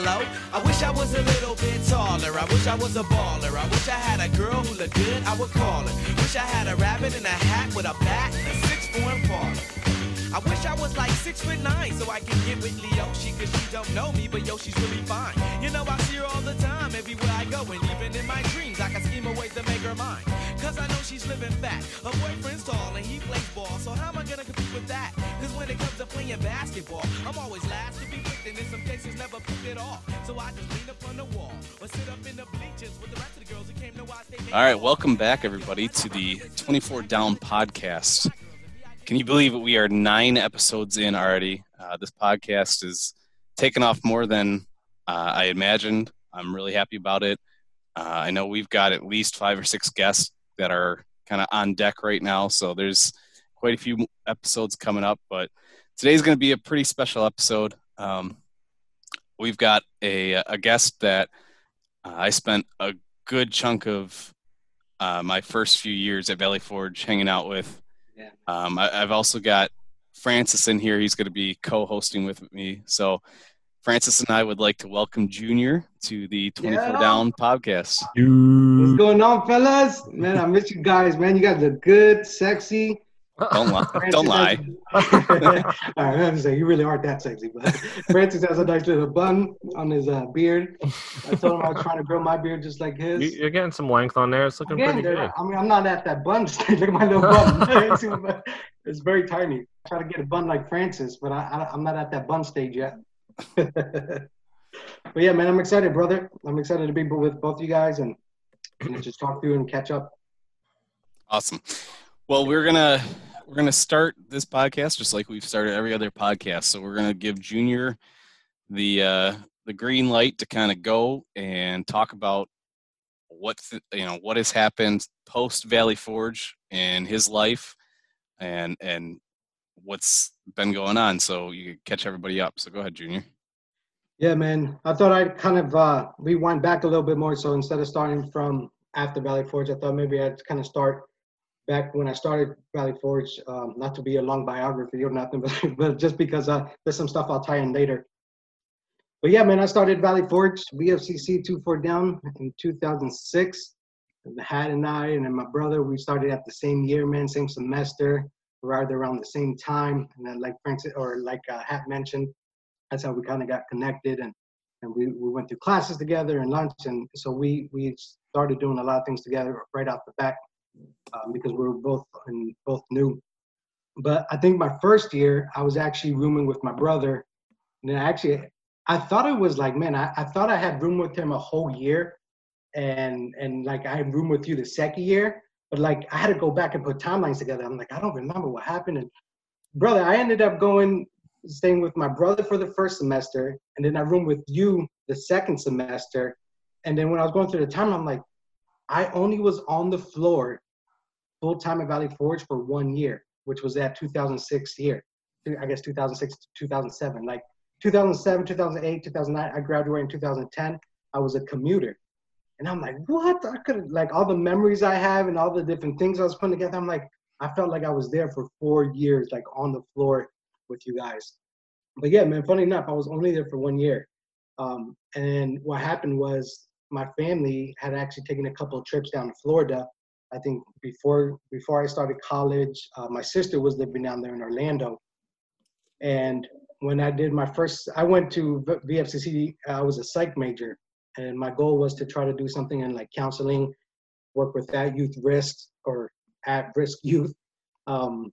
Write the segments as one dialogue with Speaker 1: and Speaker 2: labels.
Speaker 1: hello. I wish I was a little bit taller. I wish I was a baller. I wish I had a girl who looked good, I would call her. Wish I had a rabbit in a hat with a bat and a six four Impala. I wish I was like six foot nine so I can get with Leoshi cause she don't know me, but yo, she's really fine. You know, I see her all the time everywhere I go, and even in my dreams, I can scheme a way to make her mine. Cause I know she's living fat. Her boyfriend's tall and he plays ball, so how am I gonna compete with that? Cause when it comes to playing basketball, I'm always last to be picked, and in some cases never picked at all. So I just lean up on the wall or sit up in the bleachers with the rest of the girls who came to watch.
Speaker 2: All right, welcome back, everybody, to the 24 Down podcast. Can you believe it? We are nine episodes in already. Uh, this podcast is taken off more than uh, I imagined. I'm really happy about it. Uh, I know we've got at least five or six guests that are kind of on deck right now, so there's quite a few episodes coming up. But today's going to be a pretty special episode. Um, we've got a, a guest that uh, I spent a good chunk of uh, my first few years at Valley Forge hanging out with.
Speaker 3: Yeah.
Speaker 2: Um, I, I've also got Francis in here. He's going to be co-hosting with me. So, Francis and I would like to welcome Junior to the 24
Speaker 3: Yeah.
Speaker 2: Down podcast.
Speaker 3: What's going on, fellas? Man, I miss you guys, man. You guys look good, sexy.
Speaker 2: Don't lie. Don't lie.
Speaker 3: All right, I have to say, you really aren't that sexy, but Francis has a nice little bun on his uh, beard. I told him I was trying to grow my beard just like his.
Speaker 4: You- You're getting some length on there. It's looking
Speaker 3: Again,
Speaker 4: pretty good.
Speaker 3: I mean, I'm not at that bun stage. Look at my little bun. It's very tiny. I try to get a bun like Francis, but I, I, I'm not at that bun stage yet. but yeah, man, I'm excited, brother. I'm excited to be with both you guys and, and just talk through and catch up.
Speaker 2: Awesome. Well, we're gonna we're gonna start this podcast just like we've started every other podcast. So we're gonna give Junior the uh, the green light to kind of go and talk about what you know what has happened post Valley Forge in his life, and and what's been going on. So you catch everybody up. So go ahead, Junior.
Speaker 3: Yeah, man. I thought I'd kind of uh, rewind back a little bit more. So instead of starting from after Valley Forge, I thought maybe I'd kind of start back when I started Valley Forge. Um, not to be a long biography or nothing, but, but just because uh, there's some stuff I'll tie in later. But yeah, man, I started Valley Forge, VFCC 24 Down in 2006. And Hat and I and then my brother, we started at the same year, man, same semester, right around the same time. And then like Francis or like uh, Hat mentioned, that's how we kind of got connected and and we, we went through classes together and lunch. And so we we started doing a lot of things together right off the bat um, because we were both and both new. But i think my first year i was actually rooming with my brother. And then actually i thought it was like man I, I thought i had room with him a whole year. And and like i had room with you the second year but like i had to go back and put timelines together i'm like i don't remember what happened and brother i ended up going staying with my brother for the first semester, and then I roomed with you the second semester. And then when I was going through the time, I'm like, I only was on the floor full time at Valley Forge for one year, which was that 2006 year. I guess 2006 to 2007. Like 2007, 2008, 2009, I graduated in 2010. I was a commuter. And I'm like, what? I could like all the memories I have and all the different things I was putting together. I'm like, I felt like I was there for four years, like on the floor with you guys. But yeah, man, funny enough, I was only there for one year. Um, and what happened was my family had actually taken a couple of trips down to Florida. I think before before I started college, uh, my sister was living down there in Orlando. And when I did my first, I went to VFCC. I was a psych major, and my goal was to try to do something in like counseling, work with that youth risks or at risk youth. Um,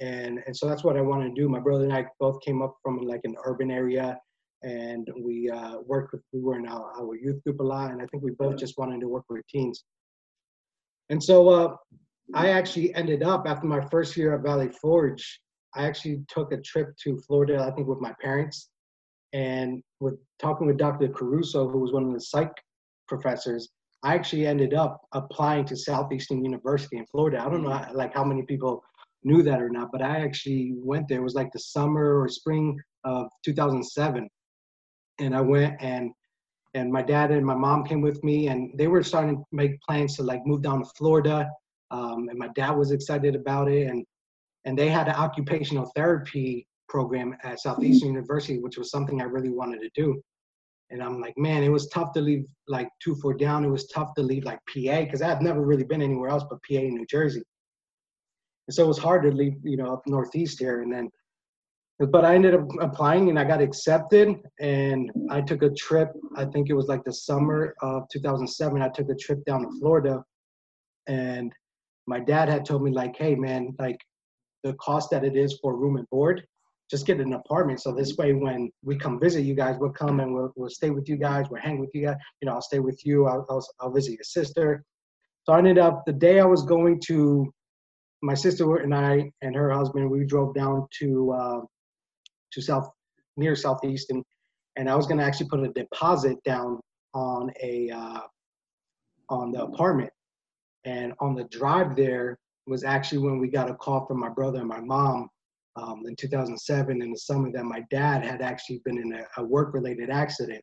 Speaker 3: and and so that's what I wanted to do. My brother and I both came up from like an urban area, and we uh, worked with. We were in our, our youth group a lot, and I think we both just wanted to work with teens. And so uh, I actually ended up after my first year at Valley Forge. I actually took a trip to Florida, I think, with my parents, and with talking with Dr. Caruso, who was one of the psych professors. I actually ended up applying to Southeastern University in Florida. I don't know like how many people knew that or not, but I actually went there. It was like the summer or spring of 2007, and I went and and my dad and my mom came with me, and they were starting to make plans to like move down to Florida. Um, and my dad was excited about it, and and they had an occupational therapy program at Southeastern University, which was something I really wanted to do. and I'm like, man, it was tough to leave like two four down. It was tough to leave like PA because I've never really been anywhere else but PA in New Jersey. And so it was hard to leave, you know, up northeast here. And then, but I ended up applying and I got accepted. And I took a trip. I think it was like the summer of 2007. I took a trip down to Florida, and my dad had told me like, hey man, like the cost that it is for room and board just get an apartment. So this way, when we come visit you guys, we'll come and we'll, we'll stay with you guys. We'll hang with you guys. You know, I'll stay with you. I'll, I'll, I'll visit your sister. So I ended up the day I was going to my sister and I and her husband. We drove down to uh, to south near southeastern, and I was gonna actually put a deposit down on a uh, on the apartment. And on the drive there was actually when we got a call from my brother and my mom um, in 2007 in the summer that my dad had actually been in a, a work related accident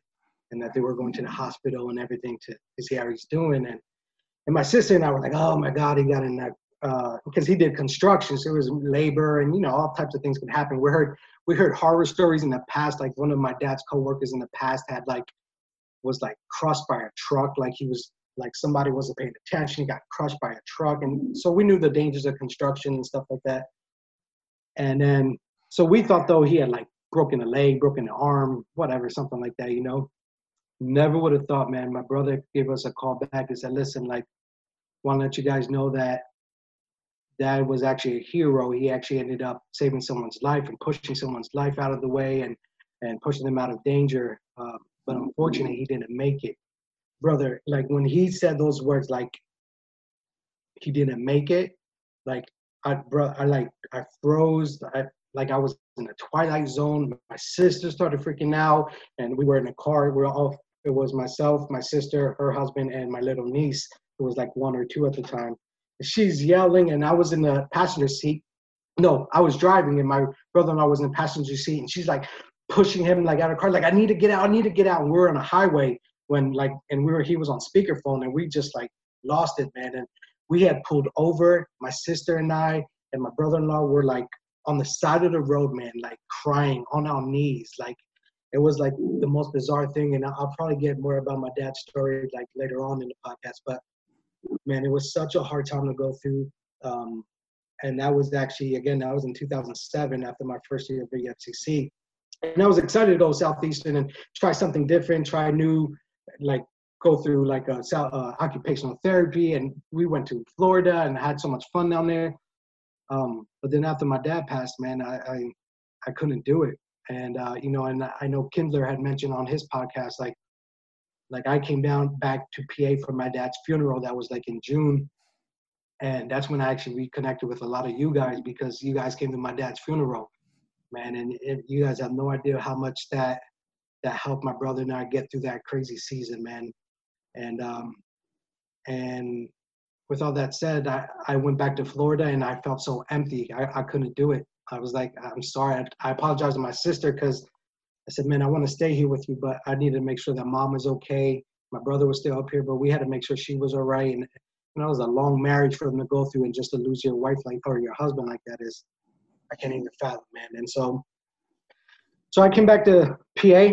Speaker 3: and that they were going to the hospital and everything to, to see how he's doing. And, and my sister and I were like, oh my God, he got in that, uh, because he did construction. So it was labor and, you know, all types of things could happen. We heard, we heard horror stories in the past. Like one of my dad's coworkers in the past had like, was like crushed by a truck. Like he was like somebody wasn't paying attention. He got crushed by a truck. And so we knew the dangers of construction and stuff like that. And then, so we thought though he had like broken a leg, broken an arm, whatever, something like that, you know. Never would have thought, man. My brother gave us a call back and said, listen, like, want to let you guys know that dad was actually a hero. He actually ended up saving someone's life and pushing someone's life out of the way and, and pushing them out of danger. Um, but unfortunately, he didn't make it. Brother, like when he said those words, like, he didn't make it, like I bro, I like I froze. I like I was in a twilight zone. My sister started freaking out, and we were in a car. We were all. It was myself, my sister, her husband, and my little niece, who was like one or two at the time. She's yelling, and I was in the passenger seat. No, I was driving, and my brother-in-law was in the passenger seat, and she's like pushing him like out of the car, like I need to get out, I need to get out. And we we're on a highway when like, and we were he was on speakerphone, and we just like lost it, man. And we had pulled over. My sister and I and my brother-in-law were like on the side of the road, man, like crying on our knees. Like it was like the most bizarre thing. And I'll probably get more about my dad's story like later on in the podcast. But man, it was such a hard time to go through. Um, and that was actually again, that was in 2007 after my first year of VFCC. And I was excited to go southeastern and try something different, try new like go through like a uh, occupational therapy, and we went to Florida and had so much fun down there. Um, but then after my dad passed, man, I I, I couldn't do it, and uh, you know, and I know Kindler had mentioned on his podcast, like like I came down back to PA for my dad's funeral. That was like in June, and that's when I actually reconnected with a lot of you guys because you guys came to my dad's funeral, man, and it, you guys have no idea how much that that helped my brother and I get through that crazy season, man. And um, and with all that said, I, I went back to Florida and I felt so empty. I, I couldn't do it. I was like, I'm sorry. I, I apologize to my sister because I said, man, I want to stay here with you, but I needed to make sure that mom was okay. My brother was still up here, but we had to make sure she was all right. And you know, it was a long marriage for them to go through, and just to lose your wife like or your husband like that is, I can't even fathom, man. And so, so I came back to PA,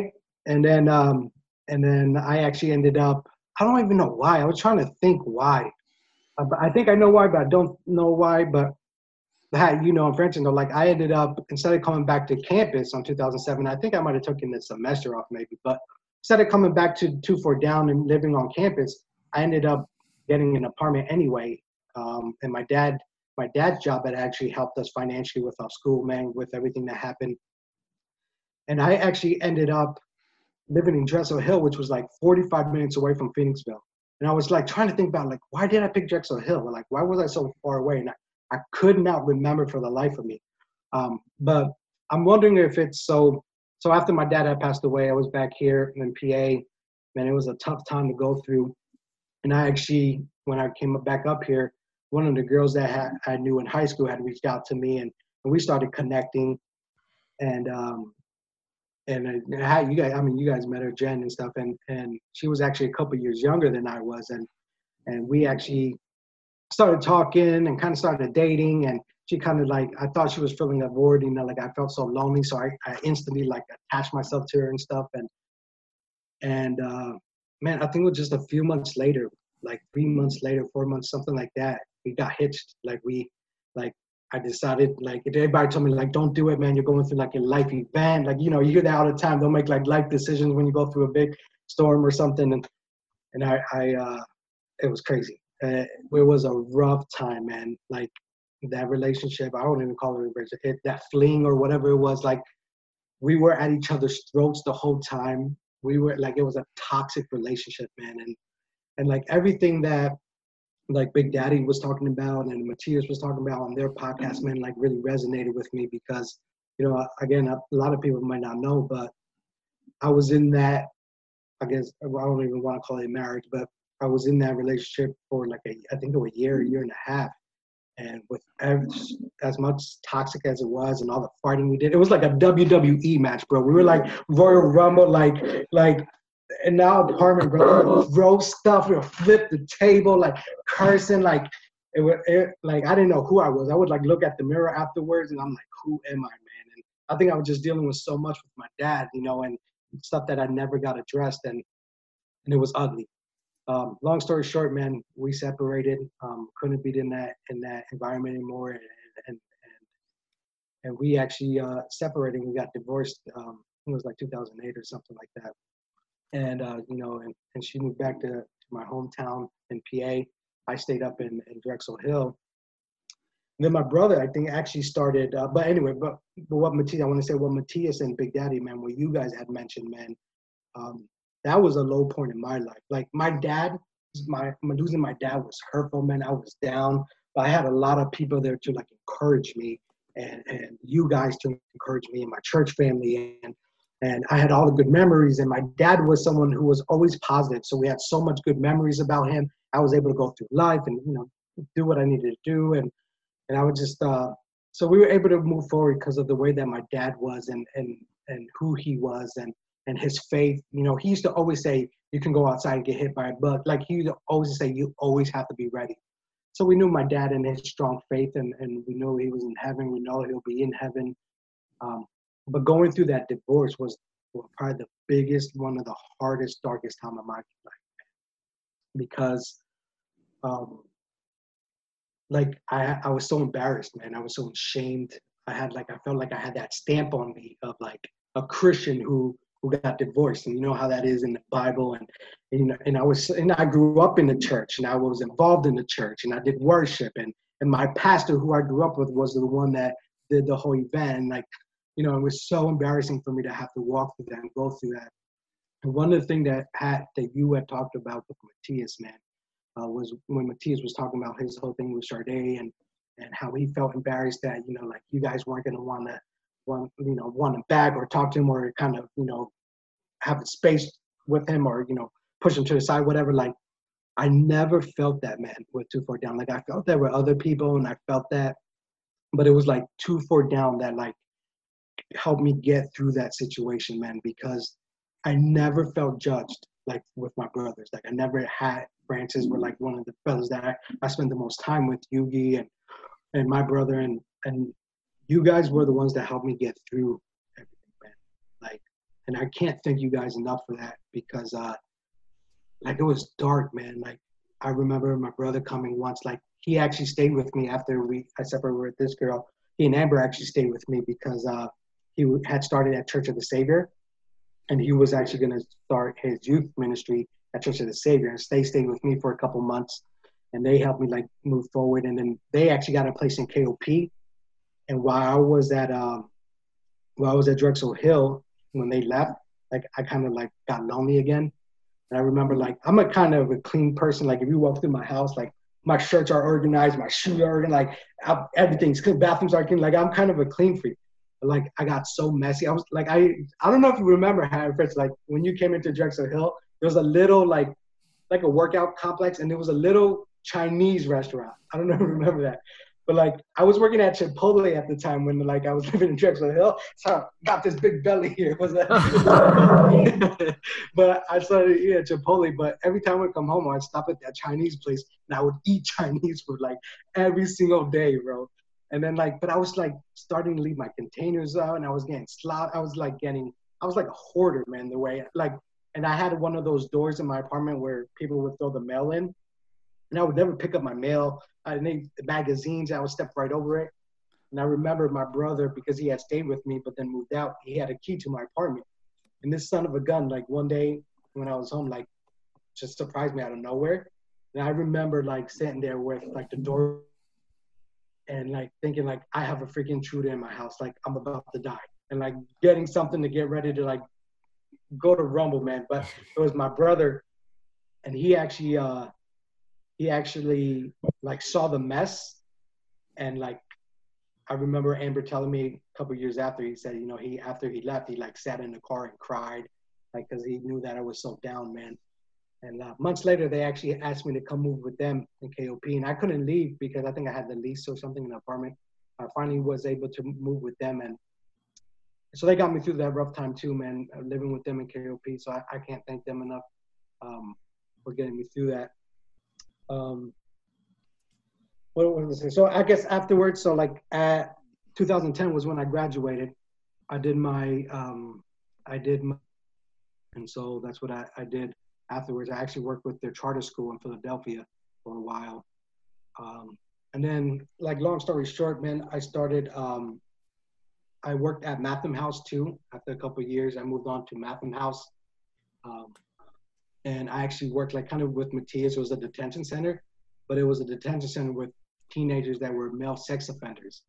Speaker 3: and then um, and then I actually ended up I don't even know why. I was trying to think why. Uh, I think I know why, but I don't know why. But that you know, in French, you know, like I ended up instead of coming back to campus on 2007, I think I might have taken the semester off maybe. But instead of coming back to two four down and living on campus, I ended up getting an apartment anyway. Um, and my dad, my dad's job had actually helped us financially with our school, man, with everything that happened. And I actually ended up living in Drexel Hill, which was like 45 minutes away from Phoenixville. And I was like trying to think about like why did I pick Drexel Hill? Like why was I so far away? And I, I could not remember for the life of me. Um, but I'm wondering if it's so. So after my dad had passed away, I was back here in PA. Man, it was a tough time to go through. And I actually, when I came back up here, one of the girls that I knew in high school had reached out to me, and, and we started connecting. And um, and how you guys, I mean, you guys met her, Jen, and stuff, and and she was actually a couple years younger than I was, and and we actually started talking and kind of started dating, and she kind of like I thought she was feeling a void, you know, like I felt so lonely, so I, I instantly like attached myself to her and stuff, and And uh, man, I think it was just a few months later, like three months later, four months, something like that. We got hitched. Like we, like I decided, like everybody told me, like don't do it, man. You're going through like a life event. Like you know, you hear that all the time. Don't make like life decisions when you go through a big storm or something. And and I, I uh, it was crazy. Uh, it was a rough time, man. Like that relationship, I don't even call it a relationship. That fling or whatever it was, like we were at each other's throats the whole time. We were like it was a toxic relationship, man. And and like everything that like Big Daddy was talking about and Matthias was talking about on their podcast, man, like really resonated with me because, you know, again, a, lot of people might not know, but I was in that, I guess, I don't even want to call it marriage, but I was in that relationship for like a, I think it was a year, a year and a half. And with every, as much toxic as it was, and all the fighting we did, it was like a WWE match, bro. We were like Royal Rumble, like like in now apartment, bro. Throw stuff, we would flip the table, like cursing, like it it, like I didn't know who I was. I would like look at the mirror afterwards, and I'm like, who am I, man? And I think I was just dealing with so much with my dad, you know, and stuff that I never got addressed, and and it was ugly um, long story short, man, we separated. Um, couldn't be in that in that environment anymore, and and and, and we actually uh, separated. We got divorced. Um, it was like 2008 or something like that. And uh, you know, and, and she moved back to, to my hometown in PA. I stayed up in, in Drexel Hill. And then my brother, I think, actually started. Uh, but anyway, but, but what Matthias, I want to say what Matthias and Big Daddy, man, what you guys had mentioned, man. Um, that was a low point in my life. Like my dad, my losing my dad was hurtful, man. I was down, but I had a lot of people there to like encourage me, and and you guys to encourage me and my church family, and and I had all the good memories. And my dad was someone who was always positive, so we had so much good memories about him. I was able to go through life and you know do what I needed to do, and and I would just uh, so we were able to move forward because of the way that my dad was and and and who he was and and his faith. You know, he used to always say, you can go outside and get hit by a bug. Like he used to always say, you always have to be ready. So we knew my dad and his strong faith, and, and we know he was in heaven. We know he'll be in heaven. Um, but going through that divorce was, probably the biggest, one of the hardest, darkest time of my life, because, um, like I, I was so embarrassed, man. I was so ashamed. I had like I felt like I had that stamp on me of like a Christian who who got divorced. And you know how that is in the bible. And, and you know and i was and i grew up in the church. And i was involved in the church. And i did worship. And and my pastor who i grew up with was the one that did the whole event. And like you know it was so embarrassing for me to have to walk through that and go through that. And one of the things that had that you had talked about with matthias man uh, was when matthias was talking about his whole thing with Sade and and how he felt embarrassed that you know like you guys weren't to want to want you know want him back or talk to him or kind of you know have a space with him or you know push him to the side whatever. Like i never felt that man with two four down. Like i felt there were other people and i felt that but it was like two four down that like helped me get through that situation man because i never felt judged like with my brothers like i never had francis were like one of the brothers that I, I spent the most time with yugi and and my brother and and you guys were the ones that helped me get through everything, man. Like, and I can't thank you guys enough for that because, uh, like, it was dark, man. Like, I remember my brother coming once. Like, he actually stayed with me after we I separated with this girl. He and Amber actually stayed with me because uh, he had started at Church of the Savior, and he was actually going to start his youth ministry at Church of the Savior. And they stayed with me for a couple months, and they helped me like move forward. And then they actually got a place in KOP, and while I was at um, while I was at Drexel Hill, when they left, like I kind of like got lonely again. And I remember like I'm a kind of a clean person. Like if you walk through my house, like my shirts are organized, my shoes are organized, like I, everything's clean, bathrooms are clean. Like I'm kind of a clean freak. Like I got so messy. I was like I I don't know if you remember Harry Fritz, like when you came into Drexel Hill, there was a little like like a workout complex and there was a little Chinese restaurant. I don't know if you remember that. But like I was working at Chipotle at the time when like I was living in Drexel Hill, so I got this big belly here. Was that? but I started eating at Chipotle. But every time I would come home, I'd stop at that Chinese place and I would eat Chinese food like every single day, bro. And then like, but I was like starting to leave my containers out, and I was getting slot. I was like getting, I was like a hoarder, man. The way like, and I had one of those doors in my apartment where people would throw the mail in, and I would never pick up my mail. I need magazines. I would step right over it. And I remember my brother because he had stayed with me, but then moved out. He had a key to my apartment, and this son of a gun, like one day when I was home, like just surprised me out of nowhere. And I remember like sitting there with like the door and like thinking like I have a freaking intruder in my house, like I'm about to die, and like getting something to get ready to like go to Rumble, man. But it was my brother, and he actually uh he actually like saw the mess, and like I remember Amber telling me a couple years after he said, you know, he after he left, he like sat in the car and cried, like because he knew that I was so down, man. And uh, months later, they actually asked me to come move with them in KOP, and I couldn't leave because I think I had the lease or something in the apartment. I finally was able to move with them, and so they got me through that rough time too, man. uh, Living with them in KOP, so I, I can't thank them enough um, for getting me through that. Um, what was I? So I guess afterwards, so like at 2010 was when I graduated. I did my, um, I did my, and so that's what I, I did afterwards. I actually worked with their charter school in Philadelphia for a while. Um, and then, like, long story short, man, I started, um, I worked at Matham House too. After a couple years, I moved on to Matham House. Um, and I actually worked like kind of with Matthias. It was a detention center, but it was a detention center with teenagers that were male sex offenders.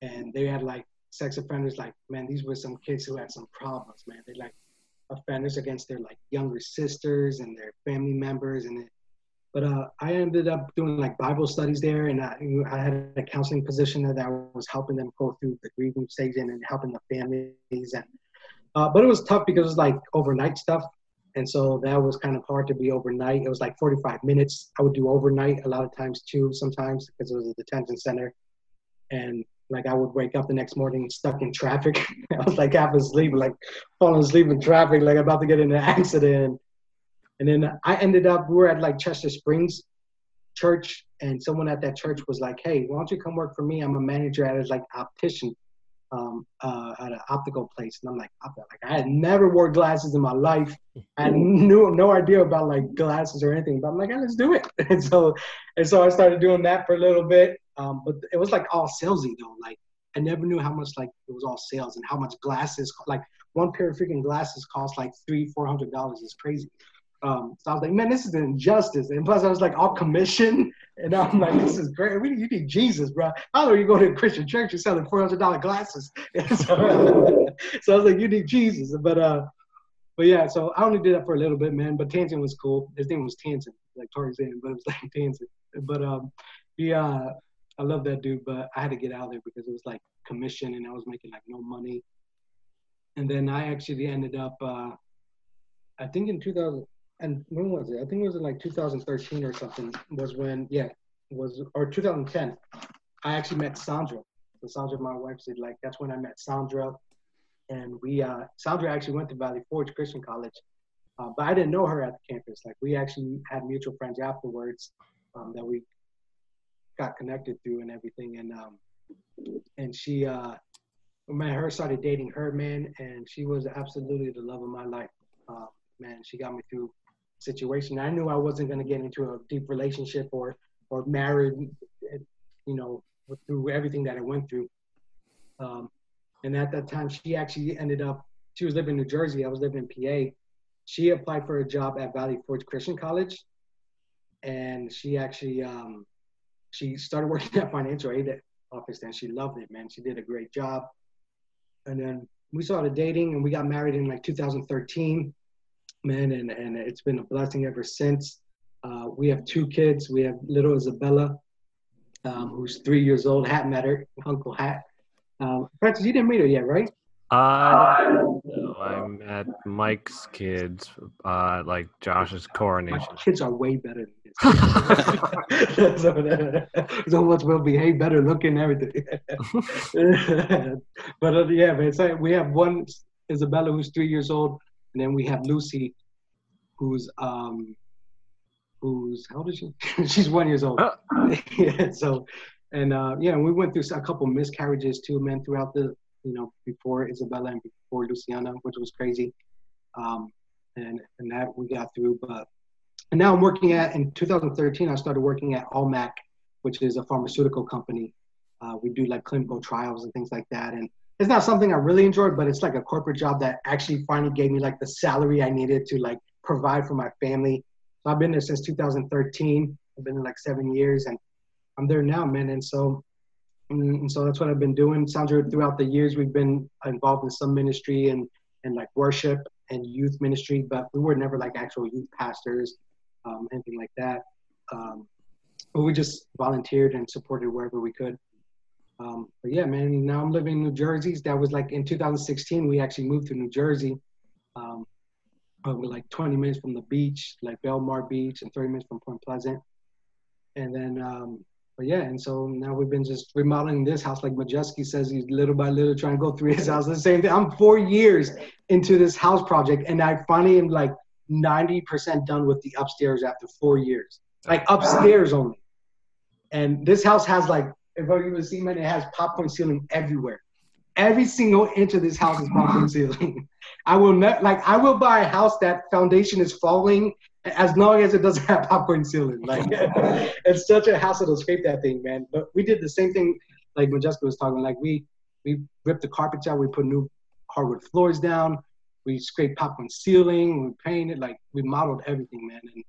Speaker 3: And they had like sex offenders, like, man, these were some kids who had some problems, man. They like offenders against their like younger sisters and their family members. And it, but uh, I ended up doing like Bible studies there, and I, I had a counseling position that was helping them go through the grieving stage and helping the families. And uh, but it was tough because it was like overnight stuff, and so that was kind of hard to be overnight. It was like 45 minutes. I would do overnight a lot of times too, sometimes because it was a detention center, and like I would wake up the next morning stuck in traffic. I was like half asleep, like falling asleep in traffic, like about to get in an accident. And then I ended up, we were at like Chester Springs church, and someone at that church was like, "Hey, why don't you come work for me? I'm a manager at a like optician, um, uh, at an optical place." And I'm like, "Optical?" like I had never wore glasses in my life. I had no no idea about like glasses or anything, but I'm like, hey, "Let's do it." And so, and so I started doing that for a little bit. Um, but it was like all salesy though. Like I never knew how much like it was all sales and how much glasses like one pair of freaking glasses cost like three four hundred dollars. It's crazy. Um, so I was like, man, this is an injustice. And plus, I was like, all commission, and I'm like, this is great. We, you need Jesus, bro. How do you go to a Christian church and selling four hundred dollar glasses? so, so I was like, you need Jesus. But uh, but yeah, so I only did that for a little bit, man. But Tanzan was cool. His name was Tanzan, like Tarzan, but it was like Tanzan. But um, yeah, uh, I love that dude. But I had to get out of there because it was like commission, and I was making like no money. And then I actually ended up, uh, I think in 2000, and when was it? I think it was in like 2013 or something. Was when yeah, was or 2010. I actually met Sandra. So Sandra, my wife, said like that's when I met Sandra, and we uh, Sandra actually went to Valley Forge Christian College, uh, but I didn't know her at the campus. Like we actually had mutual friends afterwards um, that we got connected through and everything, and um, and she uh, met her, started dating her man, and she was absolutely the love of my life. Uh, man, she got me through situation. I knew I wasn't going to get into a deep relationship or or married, you know, through everything that I went through. Um, and at that time, she actually ended up. She was living in New Jersey. I was living in PA. She applied for a job at Valley Forge Christian College, and she actually um, she started working at financial aid office. And she loved it, man. She did a great job. And then we started dating, and we got married in like 2013 man, and, and it's been a blessing ever since. Uh, we have two kids. We have little Isabella, um, who's three years old. Hat met her, Uncle Hat. Um, Francis, you didn't meet her yet, right?
Speaker 4: Uh, no, I met Mike's kids, uh, like Josh's coronation.
Speaker 3: My kids are way better this. so, so much will behave better looking, everything. but uh, yeah, man, so we have one Isabella who's three years old, and then we have Lucy, who's um, who's how old is she? She's one years old.
Speaker 4: Oh.
Speaker 3: yeah, so, and uh, yeah, we went through a couple miscarriages too, man, throughout the you know before Isabella and before Luciana, which was crazy. Um, and and that we got through. But and now I'm working at in 2013. I started working at Almac, which is a pharmaceutical company. Uh, we do like clinical trials and things like that, and it's not something I really enjoyed, but it's like a corporate job that actually finally gave me like the salary I needed to like provide for my family. So I've been there since 2013. I've been there like seven years, and I'm there now, man. And so, and so that's what I've been doing. Sandra, throughout the years, we've been involved in some ministry and and like worship and youth ministry, but we were never like actual youth pastors, um, anything like that. Um, but we just volunteered and supported wherever we could. Um, but yeah, man, now I'm living in New Jersey. That was like in 2016, we actually moved to New Jersey. Um, we're like 20 minutes from the beach, like Belmar Beach, and 30 minutes from Point Pleasant. And then, um, but yeah, and so now we've been just remodeling this house. Like Majeski says, he's little by little trying to go through his house. The same thing. I'm four years into this house project, and I finally am like 90% done with the upstairs after four years, like upstairs only. And this house has like, if you would see, man, it has popcorn ceiling everywhere. Every single inch of this house is popcorn ceiling. I will not like I will buy a house that foundation is falling as long as it doesn't have popcorn ceiling. Like it's such a hassle to scrape that thing, man. But we did the same thing like when Jessica was talking. Like we we ripped the carpets out, we put new hardwood floors down, we scraped popcorn ceiling, we painted, like we modeled everything, man. And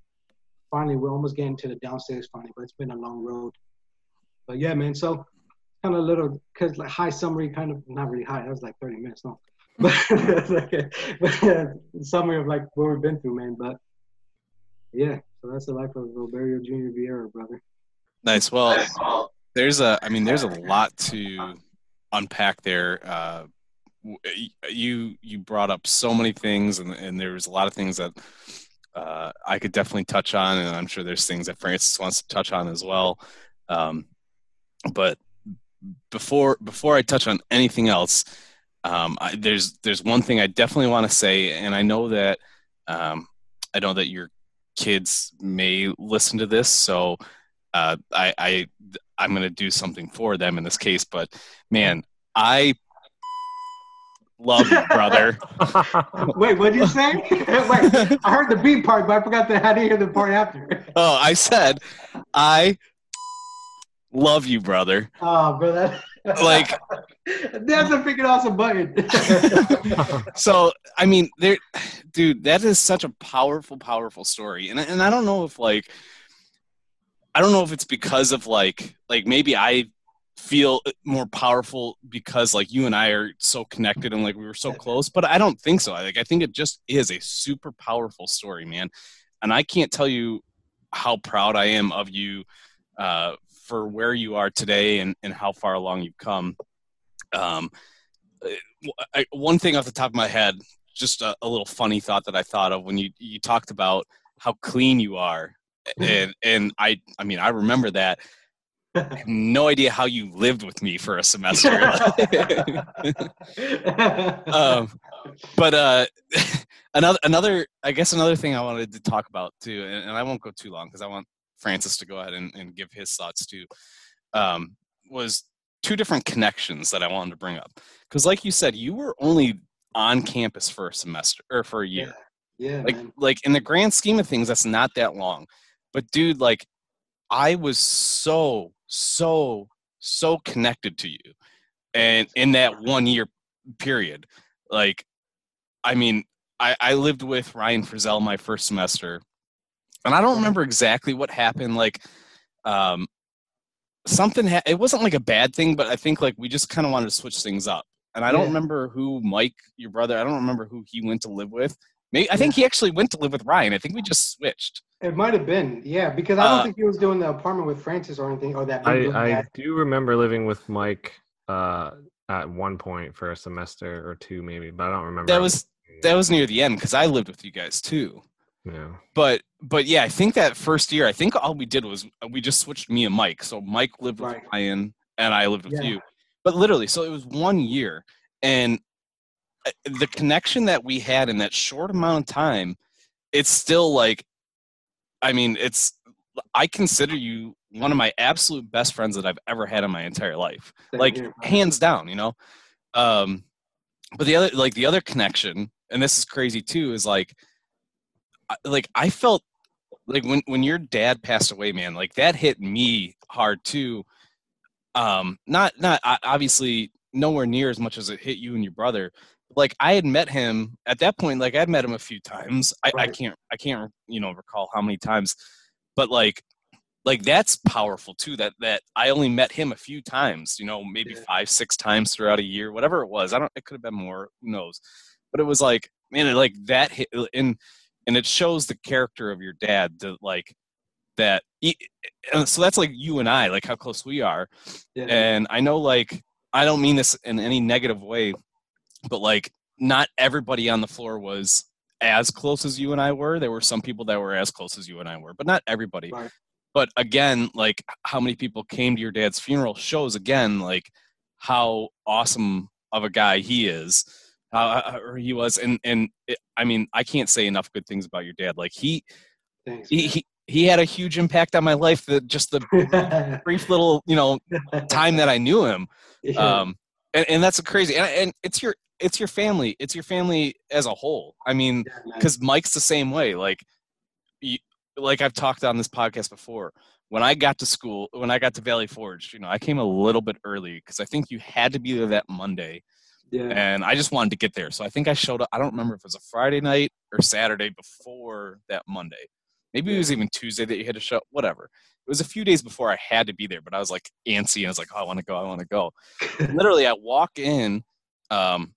Speaker 3: finally we're almost getting to the downstairs finally, but it's been a long road. But yeah, man. So kind of a little because like high summary, kind of not really high. That was like 30 minutes, no. But like a, summary of like what we've been through, man. But yeah, so that's the life of Roberto Junior Vieira, brother.
Speaker 2: Nice. Well, there's a. I mean, there's a lot to unpack there. Uh, you you brought up so many things, and and there was a lot of things that uh, I could definitely touch on, and I'm sure there's things that Francis wants to touch on as well. Um, but before before I touch on anything else, um, I, there's there's one thing I definitely want to say, and I know that um, I know that your kids may listen to this, so uh, I, I I'm going to do something for them in this case. But man, I love you, brother.
Speaker 3: Wait, what did you say? Wait, I heard the beat part, but I forgot to how to hear the part after.
Speaker 2: oh, I said I love you, brother.
Speaker 3: Oh, brother.
Speaker 2: Like
Speaker 3: that's a freaking awesome button.
Speaker 2: so I mean, there, dude, that is such a powerful, powerful story, and and I don't know if like, I don't know if it's because of like, like maybe I feel more powerful because like you and I are so connected and like we were so close, but I don't think so. I Like I think it just is a super powerful story, man, and I can't tell you how proud I am of you uh, for where you are today and, and how far along you've come. Um, I, one thing off the top of my head, just a, a, little funny thought that I thought of when you, you talked about how clean you are. Mm-hmm. And, and I, I mean, I remember that. I have no idea how you lived with me for a semester. um, but uh, another, another, I guess another thing I wanted to talk about too, and, and I won't go too long because I want Francis to go ahead and, and give his thoughts too, um, was two different connections that I wanted to bring up. Because, like you said, you were only on campus for a semester or for a year.
Speaker 3: Yeah. yeah
Speaker 2: like,
Speaker 3: man.
Speaker 2: like in the grand scheme of things, that's not that long. But, dude, like, I was so, so, so connected to you, and in that one year period, like, I mean, I, I lived with Ryan frizell my first semester and I don't remember exactly what happened. Like, um, something. Ha- it wasn't like a bad thing, but I think like we just kind of wanted to switch things up. And I don't yeah. remember who Mike, your brother. I don't remember who he went to live with. Maybe I think he actually went to live with Ryan. I think we just switched.
Speaker 3: It might have been, yeah, because I don't uh, think he was doing the apartment with Francis or anything, or that.
Speaker 4: I, I do remember living with Mike uh, at one point for a semester or two, maybe, but I don't remember.
Speaker 2: That was that was near the end because I lived with you guys too.
Speaker 4: Yeah.
Speaker 2: But but yeah, I think that first year, I think all we did was we just switched me and Mike. So Mike lived with right. Ryan and I lived with yeah. you. But literally, so it was one year, and the connection that we had in that short amount of time, it's still like, I mean, it's I consider you one of my absolute best friends that I've ever had in my entire life, Thank like you. hands down, you know. Um, but the other like the other connection, and this is crazy too, is like like I felt like when when your dad passed away, man, like that hit me hard too. Um, not not obviously nowhere near as much as it hit you and your brother. Like I had met him at that point. Like I'd met him a few times. I, I can't I can't you know recall how many times, but like like that's powerful too. That that I only met him a few times. You know, maybe
Speaker 3: Yeah.
Speaker 2: five six times throughout a year, whatever it was. I don't. It could have been more. Who knows? But it was like man, it, like that hit uh, and and it shows the character of your dad. That like that. he- and uh, so that's like you and I, like how close we are.
Speaker 3: Yeah.
Speaker 2: And I know, like, I don't mean this in any negative way, but like, not everybody on the floor was as close as you and I were. There were some people that were as close as you and I were, but not everybody.
Speaker 3: Right.
Speaker 2: But again, like, how many people came to your dad's funeral shows again, like, how awesome of a guy he is. How or he was, and and it, I mean, I can't say enough good things about your dad. Like he,
Speaker 3: Thanks.
Speaker 2: he, he, he had a huge impact on my life. That just the brief little, you know, time that I knew him.
Speaker 3: Yeah.
Speaker 2: Um, and, and that's crazy. And, and it's your it's your family. It's your family as a whole. I mean,
Speaker 3: Yeah,
Speaker 2: because Mike's the same way. Like, you, like I've talked on this podcast before. When I got to school, when I got to Valley Forge, you know, I came a little bit early because I think you had to be there that Monday,
Speaker 3: yeah.
Speaker 2: and I just wanted to get there. So I think I showed up. I don't remember if it was a Friday night or Saturday before that Monday. Maybe it was even Tuesday that you had to show. Whatever. It was a few days before I had to be there, but I was like antsy and I was like, oh, I want to go. I want to go. Literally, I walk in. Um,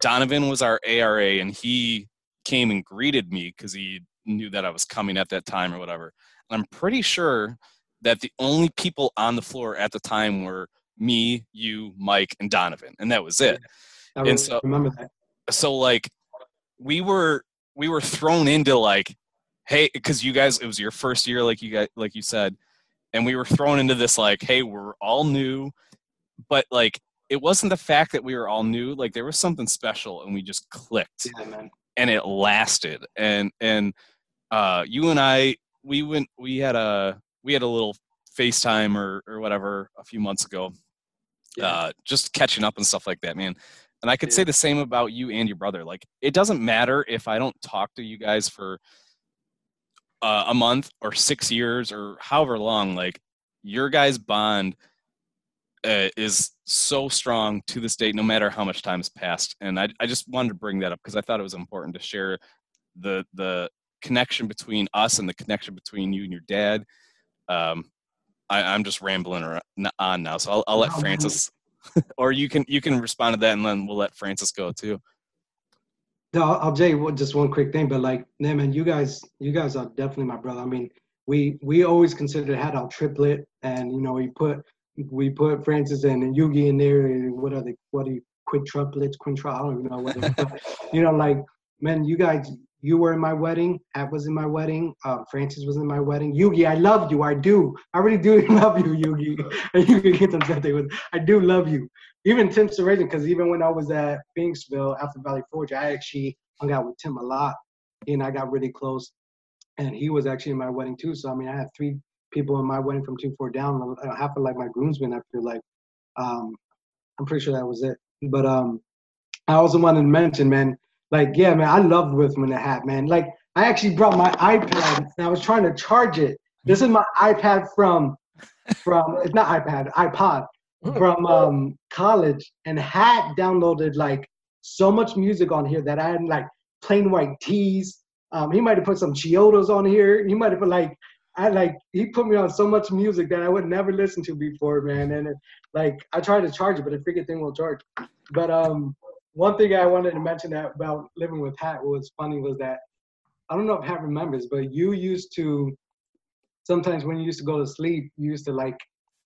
Speaker 2: Donovan was our ARA, and he came and greeted me because he knew that I was coming at that time or whatever. And I'm pretty sure that the only people on the floor at the time were me, you, Mike, and Donovan, and that was it
Speaker 3: I
Speaker 2: and so-
Speaker 3: remember that.
Speaker 2: so like we were we were thrown into like hey because you guys it was your first year like you guys like you said and we were thrown into this like hey we're all new but like it wasn't the fact that we were all new like there was something special and we just clicked
Speaker 3: Yeah, man.
Speaker 2: and it lasted and and uh you and i we went we had a we had a little facetime or or whatever a few months ago
Speaker 3: Yeah.
Speaker 2: uh just catching up and stuff like that man and i could
Speaker 3: Yeah.
Speaker 2: say the same about you and your brother like it doesn't matter if i don't talk to you guys for uh, a month or six years or however long like your guys bond uh, is so strong to this date no matter how much time has passed. And i, I just wanted to bring that up because i thought it was important to share the the connection between us and the connection between you and your dad. Um, I, i'm just rambling on now so i'll, I'll let francis or you can you can respond to that and then we'll let francis go too
Speaker 3: No, I'll, tell you what, just one quick thing, but like, yeah, man, you guys, you guys are definitely my brother. I mean, we we always considered had our triplet, and you know, we put we put Francis and, Yugi in there, and what are they? What are you? Quintuplets, quintra? I don't even know what. They, you know, like, man, you guys, you were in my wedding. Ab was in my wedding. Uh, Francis was in my wedding. Yugi, I love you. I do. I really do love you, Yugi. And you can get them that they was. I do love you even Tim Sarazen, because even when I was at Binksville after Valley Forge, I actually hung out with Tim a lot, and I got really close. And he was actually in my wedding too. So I mean, I had three people in my wedding from two four down. Half of like my groomsmen, I feel like. Um, I'm pretty sure that was it. But um, I also wanted to mention, man, like yeah, man, I loved with when it hat, man. Like I actually brought my iPad and I was trying to charge it. This is my iPad from from it's not iPad, iPod from um, college and had downloaded like so much music on here that I had like Plain White T's. Um, he might have put some Chiodos on here. He might have put like I like he put me on so much music that I would never listen to before, man. And it, like I tried to charge it, but the freaking thing won't charge. But um, one thing I wanted to mention that about living with Hat was funny was that I don't know if Hat remembers, but you used to sometimes when you used to go to sleep, you used to like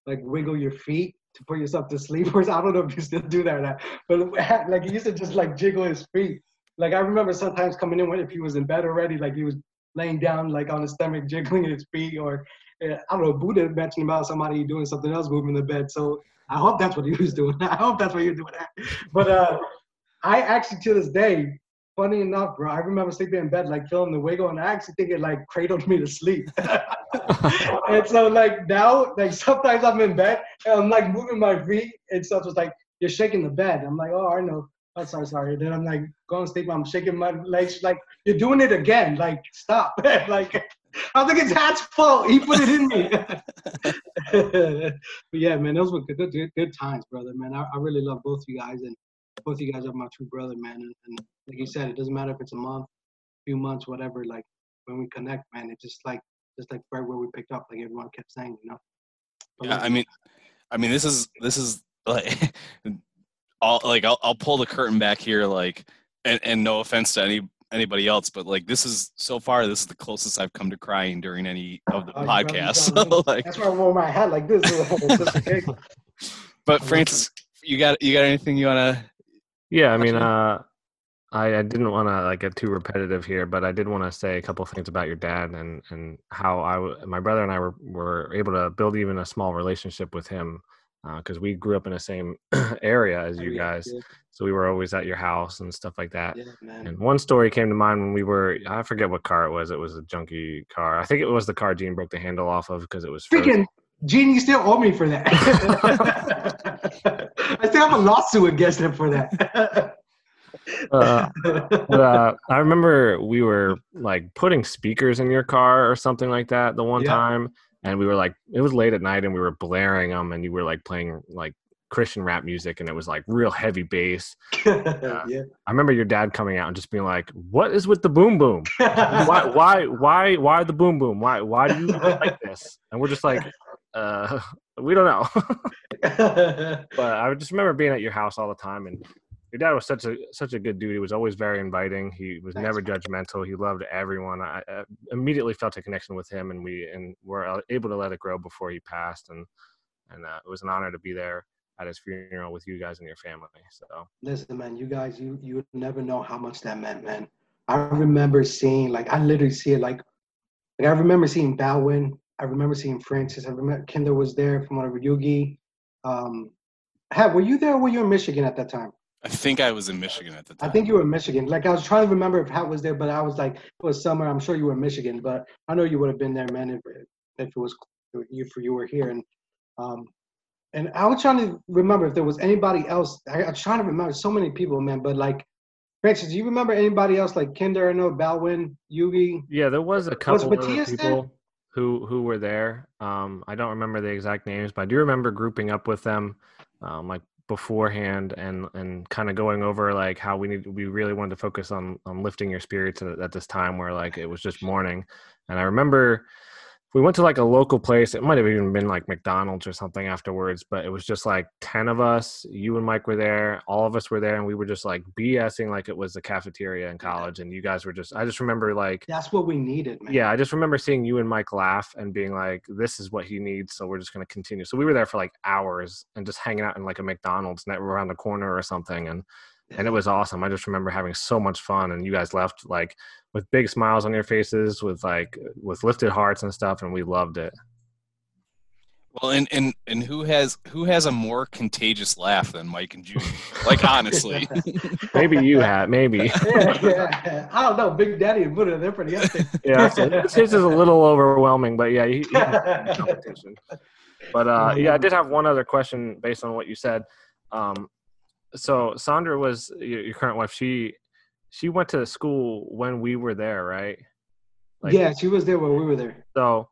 Speaker 3: like wiggle your feet to put yourself to sleep. Or I don't know if you still do that or not, but like he used to just like jiggle his feet. Like I remember sometimes coming in when if he was in bed already, like he was laying down like on his stomach, jiggling his feet, or uh, I don't know. Buddha mentioned about somebody doing something else moving the bed. So I hope that's what he was doing. I hope that's what you're doing. But uh, I actually to this day, funny enough, bro, I remember sleeping in bed like feeling the wiggle, and I actually think it like cradled me to sleep. and so like now, like sometimes I'm in bed and I'm like moving my feet and stuff. It's like you're shaking the bed. I'm like, oh, I know. I'm sorry, sorry. Then I'm like going to sleep. I'm shaking my legs. Like, you're doing it again. Like, stop. like, I think it's Hat's fault. He put it in me. but yeah, man, those were good, good, good times, brother. Man, I, I really love both of you guys, and both you guys are my true brother, man. And, and like you said, it doesn't matter if it's a month, few months, whatever. Like when we connect, man, it's just like just like right where we picked up, like everyone kept saying, you know. But
Speaker 2: Yeah,
Speaker 3: like,
Speaker 2: I mean, I mean, this is this is like, all like I'll I'll pull the curtain back here, like, and and no offense to any anybody else, but like this is so far this is the closest I've come to crying during any of the
Speaker 3: Oh, you brought me
Speaker 2: podcasts. like,
Speaker 3: that's why I wore my hat like this. Just in case.
Speaker 2: but Francis, you got you got anything you wanna?
Speaker 4: Yeah, I mean, uh, I, I didn't want to like get too repetitive here, but I did want to say a couple things about your dad and and how I, my brother and I were were able to build even a small relationship with him because we grew up in the same area as you guys,
Speaker 3: yeah,
Speaker 4: so we were always at your house and stuff like that.
Speaker 3: yeah.
Speaker 4: And one story came to mind when we were, I forget what car it was. It was a junky car. I think it was the car Gene broke the handle off of because it was frozen.
Speaker 3: Gene, you still owe me for that. I still have a lawsuit against him for that.
Speaker 4: Uh, but uh, I remember we were like putting speakers in your car or something like that the one
Speaker 3: Yeah.
Speaker 4: time, and we were like, it was late at night, and we were blaring them, and you were like playing like Christian rap music, and it was like real heavy bass.
Speaker 3: yeah.
Speaker 4: I remember your dad coming out and just being like, "What is with the boom boom? Why, why, why, why the boom boom? Why, why do you like this?" And we're just like, uh, "We don't know." but I just remember being at your house all the time, and your dad was such a such a good dude. He was always very inviting. He was
Speaker 3: Thanks,
Speaker 4: never judgmental. He loved everyone. I, I immediately felt a connection with him, and we and were uh, able to let it grow before he passed. And and uh, it was an honor to be there at his funeral with you guys and your family. So
Speaker 3: Listen, man, you guys, you you would never know how much that meant, man. I remember seeing, like, I literally see it, like, like I remember seeing Balwin. I remember seeing Francis. I remember Kindler was there from whatever Yugi. Um, Hat, were you there? or Were you in Michigan at that time?
Speaker 2: I think I was in Michigan at the time.
Speaker 3: I think you were in Michigan. Like I was trying to remember if Hat was there, but I was like, it was summer. I'm sure you were in Michigan, but I know you would have been there, man, if, if it was if you if you were here. And um, and I was trying to remember if there was anybody else. I, I was trying to remember so many people, man. But like, Francis, do you remember anybody else like Kindler? I know Balwin, Yugi.
Speaker 4: yeah, there was a couple of other
Speaker 3: Matthias there?
Speaker 4: Who who were there. Um, I don't remember the exact names, but I do remember grouping up with them, um, like beforehand, and and kind of going over like how we need we really wanted to focus on on lifting your spirits at, at this time where like it was just mourning, and I remember we went to like a local place. It might have even been like McDonald's or something afterwards, but it was just like 10 of us. You and Mike were there. All of us were there. And we were just like BSing like it was the cafeteria in college. And you guys were just, I just remember like,
Speaker 3: That's what we needed, man.
Speaker 4: yeah, I just remember seeing you and Mike laugh and being like, this is what he needs. So we're just going to continue. So we were there for like hours and just hanging out in like a McDonald's around the corner or something. And, and it was awesome. I just remember having so much fun. And you guys left like with big smiles on your faces, with like, with lifted hearts and stuff. And we loved it.
Speaker 2: Well, and and and who has who has a more contagious laugh than Mike and Judy? Like honestly,
Speaker 4: Maybe you have. maybe.
Speaker 3: yeah, yeah. I don't know. Big Daddy and Buddha, they're pretty up there.
Speaker 4: Yeah, so his his is a little overwhelming, but yeah, he, he had competition. But uh, yeah, I did have one other question based on what you said. Um, so Sandra was your, your current wife. She she went to school when we were there, right? Like-
Speaker 3: yeah, she was there when we were there.
Speaker 4: So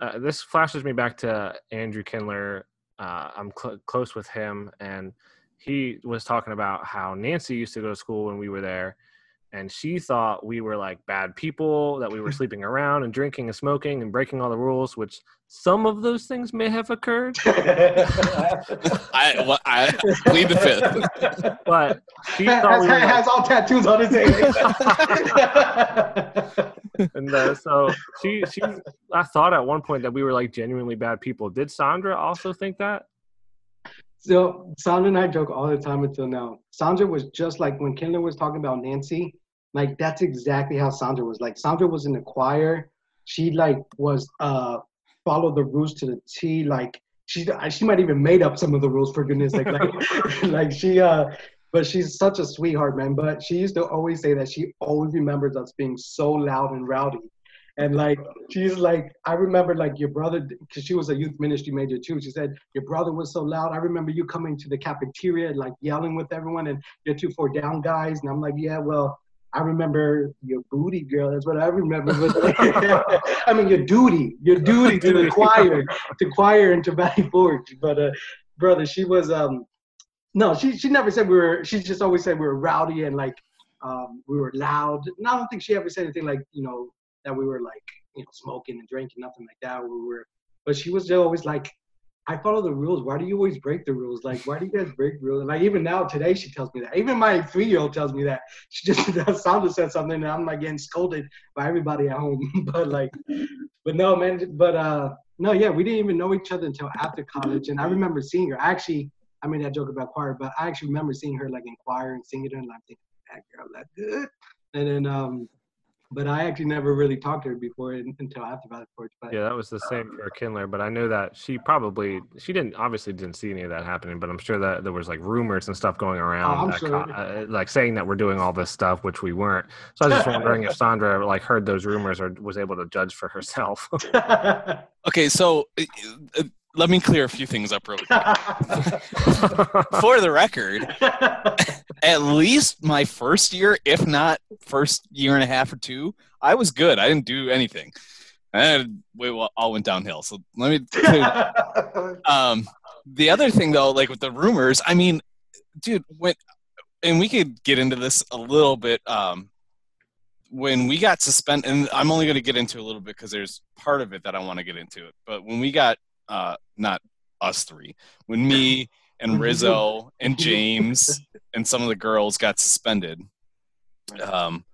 Speaker 4: uh, this flashes me back to Andrew Kindler. Uh, I'm cl- close with him, and he was talking about how Nancy used to go to school when we were there, and she thought we were like bad people, that we were sleeping around and drinking and smoking and breaking all the rules, which some of those things may have occurred.
Speaker 2: I well, I plead the fifth.
Speaker 4: But she thought
Speaker 3: has,
Speaker 4: we were like-
Speaker 3: all tattoos on his head.
Speaker 4: and uh, so she she I thought at one point that we were like genuinely bad people. Did Sandra also think that?
Speaker 3: so Sandra and I joke all the time until now. Sandra was just like when Kindler was talking about Nancy. Like that's exactly how Sandra was. Like Sandra was in the choir. She like was uh followed the rules to the T. Like she she might even made up some of the rules for goodness sake. Like like she uh but she's such a sweetheart, man. But she used to always say that she always remembers us being so loud and rowdy. and like she's like, I remember like your brother, because she was a youth ministry major too. She said your brother was so loud. I remember you coming to the cafeteria like yelling with everyone, and you're two four down guys. And I'm like, yeah, well, I remember your booty girl. That's what I remember. I mean, your duty, your duty to the choir, to choir and to Valley Forge. But uh, brother, she was um, no, she she never said we were. She just always said we were rowdy and like um, we were loud. And I don't think she ever said anything like you know that we were like you know smoking and drinking, nothing like that. We were, but she was always like I follow the rules. Why do you always break the rules? Like, why do you guys break rules? And Like, even now, today, she tells me that. Even my three year old tells me that. She just sound said something, and I'm like getting scolded by everybody at home. but, like, but no, man. But, uh, no, yeah, we didn't even know each other until after college. And I remember seeing her. I actually, I made that joke about choir, but I actually remember seeing her, like, in choir and singing and I'm thinking, that girl, that good. And then, um, but I actually never really talked to her before until after Valley Forge. But
Speaker 4: yeah, that was the same for Kindler. But I knew that she probably she didn't obviously didn't see any of that happening. But I'm sure that there was like rumors and stuff going around,
Speaker 3: oh, sure.
Speaker 4: uh, like saying that we're doing all this stuff, which we weren't. So I was just wondering if Sandra like heard those rumors or was able to judge for herself.
Speaker 2: okay, so uh, uh, let me clear a few things up real quick. For the record, at least my first year, if not first year and a half or two, I was good. I didn't do anything. And we all went downhill. So let me. um, the other thing though, like with the rumors, I mean, dude, when and we could get into this a little bit. Um, when we got suspended, and I'm only going to get into a little bit because there's part of it that I want to get into it. But when we got uh, not us three, when me and Rizzo and James and some of the girls got suspended, um,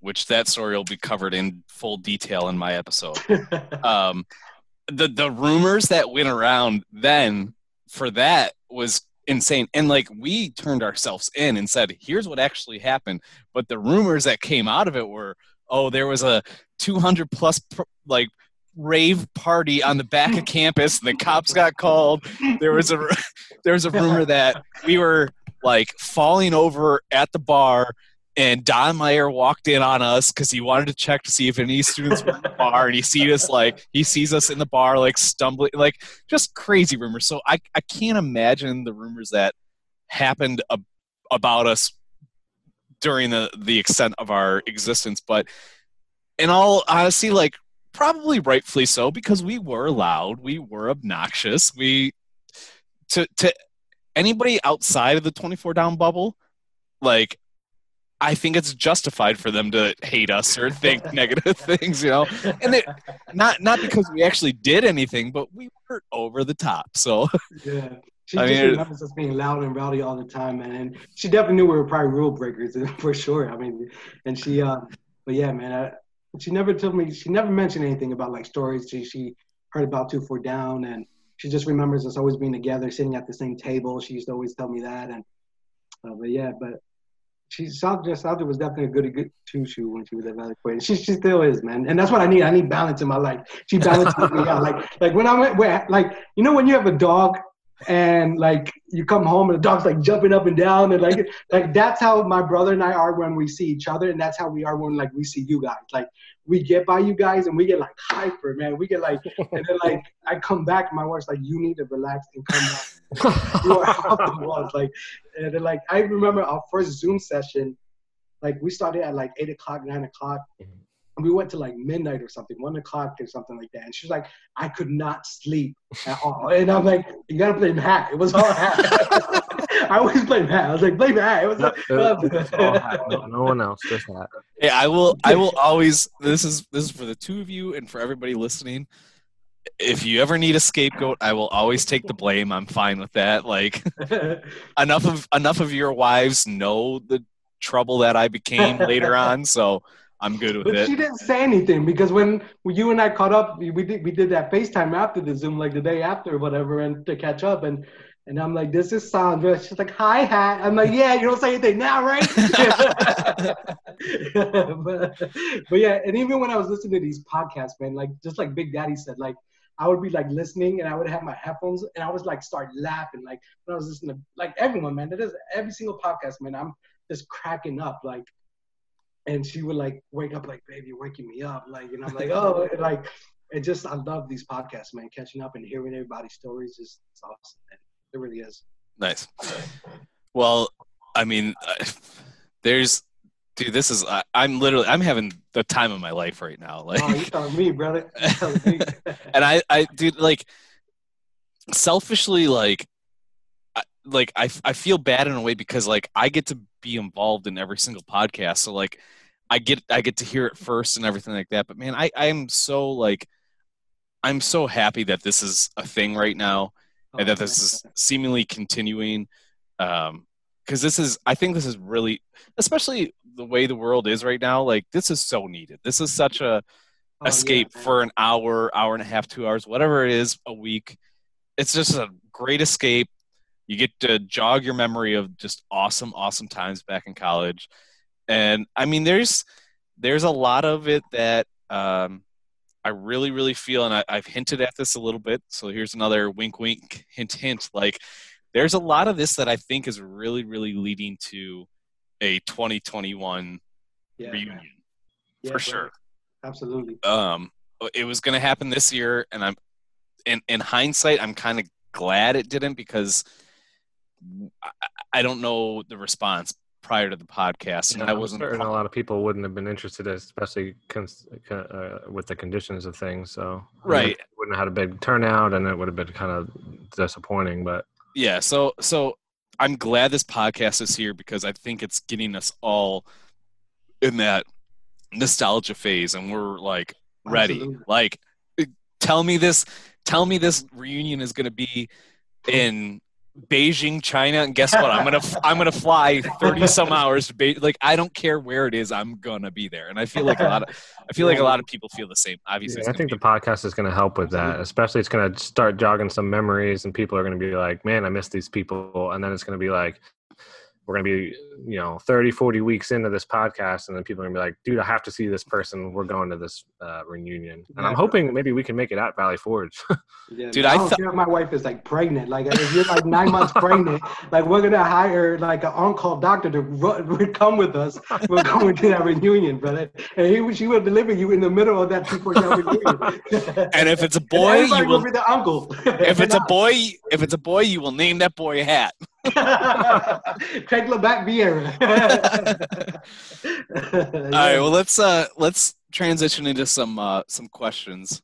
Speaker 2: which that story will be covered in full detail in my episode. Um, the the rumors that went around then for that was insane. And like we turned ourselves in and said here's what actually happened. But the rumors that came out of it were oh there was a 200 plus like rave party on the back of campus. The cops got called. There was a there was a rumor that we were like falling over at the bar and Don Meyer walked in on us because he wanted to check to see if any students were in the bar, and he sees us like he sees us in the bar like stumbling, like just crazy rumors. So I I can't imagine the rumors that happened ab- about us during the the extent of our existence, but in all honesty, like probably rightfully so because we were loud, we were obnoxious. We to to anybody outside of the 24 down bubble, like I think it's justified for them to hate us or think negative things, you know. And it, not not because we actually did anything, but we were over the top. So
Speaker 3: yeah. She I just remembers us being loud and rowdy all the time, man. And she definitely knew we were probably rule breakers for sure. I mean, and she, uh, but yeah, man, she never told me. She never mentioned anything about like stories she she heard about two four down, and she just remembers us always being together, sitting at the same table. She used to always tell me that, and uh, but yeah, but she Sandra Sandra was definitely a good good two shoe when she was at Valley. She she still is, man, and that's what I need. I need balance in my life. She balances me out. Like like when I went where like you know when you have a dog and like you come home and the dog's like jumping up and down and like like that's how my brother and I are when we see each other and that's how we are when like we see you guys. Like we get by you guys and we get like hyper man. We get like and then like I come back my wife's like you need to relax and come back. You are off the walls like and then like I remember our first Zoom session like we started at like eight o'clock nine o'clock. Mm-hmm we went to like midnight or something, one o'clock or something like that. And she's like, I could not sleep at all. And I'm like, you gotta play hat. It was all hat. I always play hat. I was like, play hat. It was like,
Speaker 4: no, no, one else, just hat.
Speaker 2: Hey, I will. I will always. This is this is for the two of you and for everybody listening. If you ever need a scapegoat, I will always take the blame. I'm fine with that. Like enough of enough of your wives know the trouble that I became later on. So I'm good with
Speaker 3: but
Speaker 2: it.
Speaker 3: She didn't say anything because when you and I caught up, we did we did that FaceTime after the Zoom, like the day after or whatever, and to catch up. And and I'm like, this is Sandra. She's like, hi, hat. I'm like, yeah, you don't say anything now, right? but, but yeah, and even when I was listening to these podcasts, man, like just like Big Daddy said, like I would be like listening and I would have my headphones and I was like start laughing. Like when I was listening to like everyone, man, that is every single podcast, man, I'm just cracking up. Like and she would like wake up like, "Baby, you're waking me up," like, and I'm like, "Oh," and, like it just I love these podcasts, man. Catching up and hearing everybody's stories is it's awesome, man. It really is.
Speaker 2: Nice. Well, I mean, uh, there's, dude. This is. I, I'm literally. I'm having the time of my life right now. Like,
Speaker 3: Oh, you telling me, brother? Me.
Speaker 2: and I, I, dude, like, selfishly, like, I, like I, I feel bad in a way because like I get to be involved in every single podcast, so like, I get, I get to hear it first and everything like that. But man, I, I'm so like, I'm so happy that this is a thing right now and that this is seemingly continuing um because this is i think this is really especially the way the world is right now like this is so needed. This is such a
Speaker 3: Oh,
Speaker 2: escape
Speaker 3: man.
Speaker 2: for an hour hour and a half two hours whatever it is a week. It's just a great escape you get to jog your memory of just awesome awesome times back in college and i mean there's there's a lot of it that um I really, really feel, and I, I've hinted at this a little bit. So here's another wink, wink, hint, hint. Like, there's a lot of this that I think is really, really leading to a 2021
Speaker 3: Yeah,
Speaker 2: reunion
Speaker 3: Yeah,
Speaker 2: for sure.
Speaker 3: Absolutely.
Speaker 2: Um, it was going to happen this year, and I'm, in in hindsight, I'm kind of glad it didn't because I, don't know the response prior to the podcast, and
Speaker 4: Yeah,
Speaker 2: I
Speaker 4: I'm
Speaker 2: wasn't.
Speaker 4: certain a lot of people wouldn't have been interested, especially cons- uh, with the conditions of things. So
Speaker 2: Right.
Speaker 4: wouldn't have had a big turnout, and it would have been kind of disappointing. But
Speaker 2: yeah so so i'm glad this podcast is here because i think it's getting us all in that nostalgia phase and we're like ready
Speaker 3: Absolutely.
Speaker 2: like tell me this tell me this reunion is going to be in beijing china and guess what i'm going to i'm going to fly 30 some hours to Be- like i don't care where it is i'm going to be there and i feel like a lot of i feel like a lot of people feel the same obviously it's
Speaker 4: I think
Speaker 2: be-
Speaker 4: the podcast is going to help with that. Especially, it's going to start jogging some memories, and people are going to be like, "Man, I miss these people," and then it's going to be like. We're going to be, you know, 30, 40 weeks into this podcast, and then people are going to be like, dude, I have to see this person. We're going to this uh, reunion. And I'm hoping maybe we can make it at Valley Forge.
Speaker 3: Yeah,
Speaker 2: Dude. I
Speaker 3: I don't
Speaker 2: thought-
Speaker 3: care if my wife is like pregnant. Like if you're like nine months pregnant, like we're gonna hire like an on-call doctor to ru- come with us. We're going to that reunion, brother. And he, she will deliver you in the middle of that people reunion.
Speaker 2: and if it's a boy you
Speaker 3: will
Speaker 2: will
Speaker 3: be the uncle.
Speaker 2: if it's a boy if it's a boy you will name that boy hat
Speaker 3: Craig Labatt Vieira.
Speaker 2: All right, well let's uh let's transition into some uh some questions.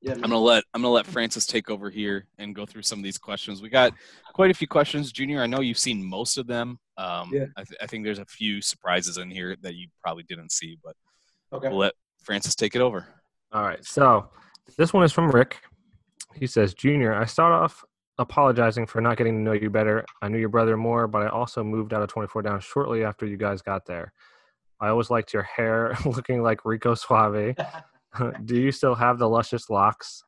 Speaker 3: yeah,
Speaker 2: I'm gonna let I'm gonna let Francis take over here and go through some of these questions. We got quite a few questions, Junior. I know you've seen most of them. Um,
Speaker 3: Yeah.
Speaker 2: I, th- I think there's a few surprises in here that you probably didn't see, but
Speaker 3: okay.
Speaker 2: we'll let Francis take it over.
Speaker 4: All right. So this one is from Rick. He says, Junior, I start off apologizing for not getting to know you better. I knew your brother more, but I also moved out of 24 down shortly after you guys got there. I always liked your hair looking like Rico Suave. Do you still have the luscious locks?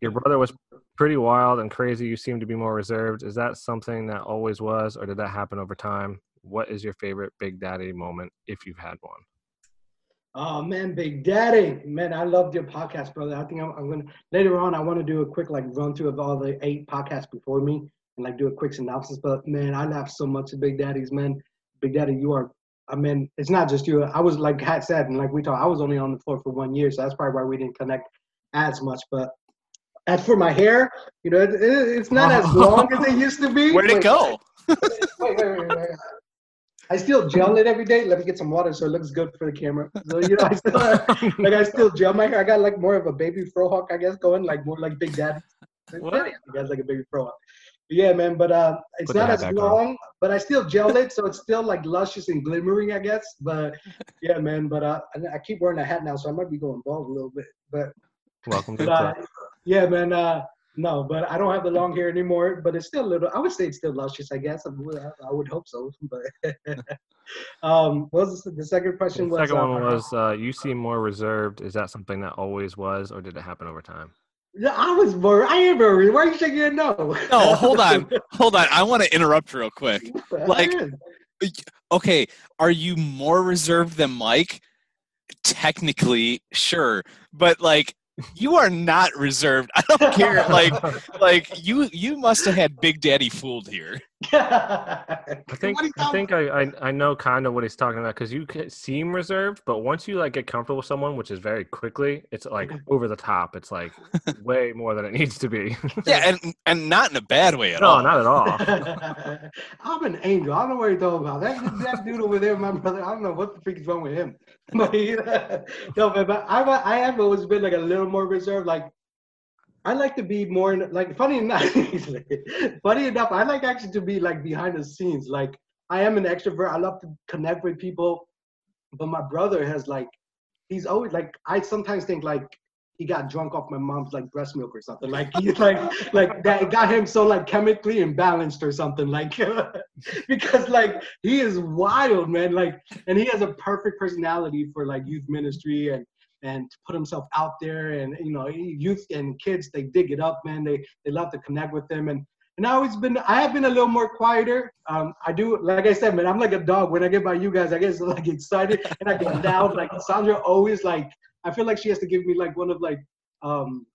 Speaker 4: Your brother was pretty wild and crazy. You seem to be more reserved. Is that something that always was, or did that happen over time? What is your favorite Big Daddy moment if you've had one?
Speaker 3: Oh man, Big Daddy, man, I loved your podcast, brother. I think I'm, I'm gonna later on. I want to do a quick like run through of all the eight podcasts before me and like do a quick synopsis. But man, I laughed so much at Big Daddy's man. Big Daddy, you are. I mean, it's not just you. I was like Hat said, and like we talked, I was only on the floor for one year, so that's probably why we didn't connect as much. But as for my hair, you know, it, it, it's not as long as it used to be.
Speaker 2: Where'd it go?
Speaker 3: wait, wait, wait, wait. I still gel it every day. Let me get some water so it looks good for the camera. So you know, I still like I still gel my hair. I got like more of a baby frohawk, I guess, going like more like Big Daddy.
Speaker 4: What?
Speaker 3: I guess like a baby frohawk. Yeah, man, but uh, it's
Speaker 4: Put
Speaker 3: not as
Speaker 4: back on.
Speaker 3: long. But I still gel it, so it's still like luscious and glimmering, I guess. But yeah, man. But uh, I, I keep wearing a hat now, so I might be going bald a little bit. But
Speaker 4: Welcome to
Speaker 3: but
Speaker 4: the
Speaker 3: uh,
Speaker 4: club.
Speaker 3: yeah, man. Uh, no, but I don't have the long hair anymore. But it's still a little. I would say it's still luscious. I guess I would, I would hope so. But um, what was the, the second question?
Speaker 4: The
Speaker 3: was
Speaker 4: second
Speaker 3: uh,
Speaker 4: one was uh, you seem more reserved. Is that something that always was, or did it happen over time?
Speaker 3: Yeah, I was worried. I am worried. Why are you shaking your no?
Speaker 2: No, hold on, hold on. I want to interrupt real quick. Like- Okay, are you more reserved than Mike? Technically, sure, but like you are not reserved. I don't care. Like, like you you must have had Big Daddy fooled here.
Speaker 4: I think I think I, I, I know kind of what he's talking about because you seem reserved, but once you like get comfortable with someone, which is very quickly, it's like mm-hmm. over the top. It's like way more than it needs to be.
Speaker 2: yeah, and and not in a bad way at
Speaker 4: no,
Speaker 2: all.
Speaker 4: not at all.
Speaker 3: I'm an angel. I don't know what you're talking about. That that dude over there, my brother. I don't know what the freak is wrong with him. But no, but, but I I have always been like a little more reserved. Like I like to be more like funny enough. funny enough, I like actually to be like behind the scenes. Like I am an extrovert. I love to connect with people, but my brother has like he's always like I sometimes think like he got drunk off my mom's like breast milk or something. Like he's like like that got him so like chemically imbalanced or something. Like because like he is wild, man. Like and he has a perfect personality for like youth ministry and and to put himself out there and you know youth and kids they dig it up man they they love to connect with them and and I always been I have been a little more quieter. Um, I do like I said, man, I'm like a dog. When I get by you guys, I get like excited and I get down. Like Sandra always like I feel like she has to give me like one of like um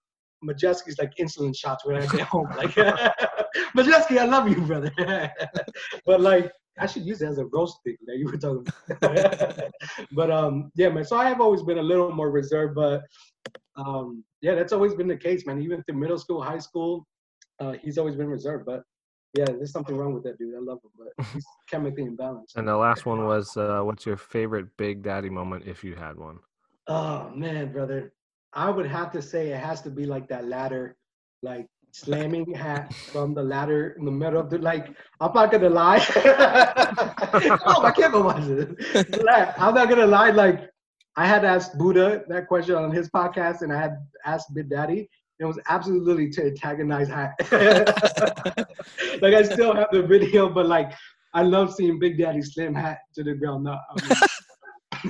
Speaker 3: Majeski's like insulin shots when I get home. Like Majeski, I love you, brother. but like I should use it as a roast thing that you were talking about. but um, yeah, man. So I have always been a little more reserved, but um, yeah, that's always been the case, man. Even through middle school, high school, uh, he's always been reserved. But yeah, there's something wrong with that dude. I love him, but he's chemically imbalanced.
Speaker 4: And the last one was, uh, what's your favorite Big Daddy moment if you had one?
Speaker 3: Oh man, brother, I would have to say it has to be like that ladder, like slamming hat from the ladder in the middle of the like I'm not gonna lie. oh my can't watch it. I'm not gonna lie, like I had asked Buddha that question on his podcast and I had asked Big Daddy. and It was absolutely to antagonize hat. like I still have the video, but like I love seeing Big Daddy slam hat to the ground. No, I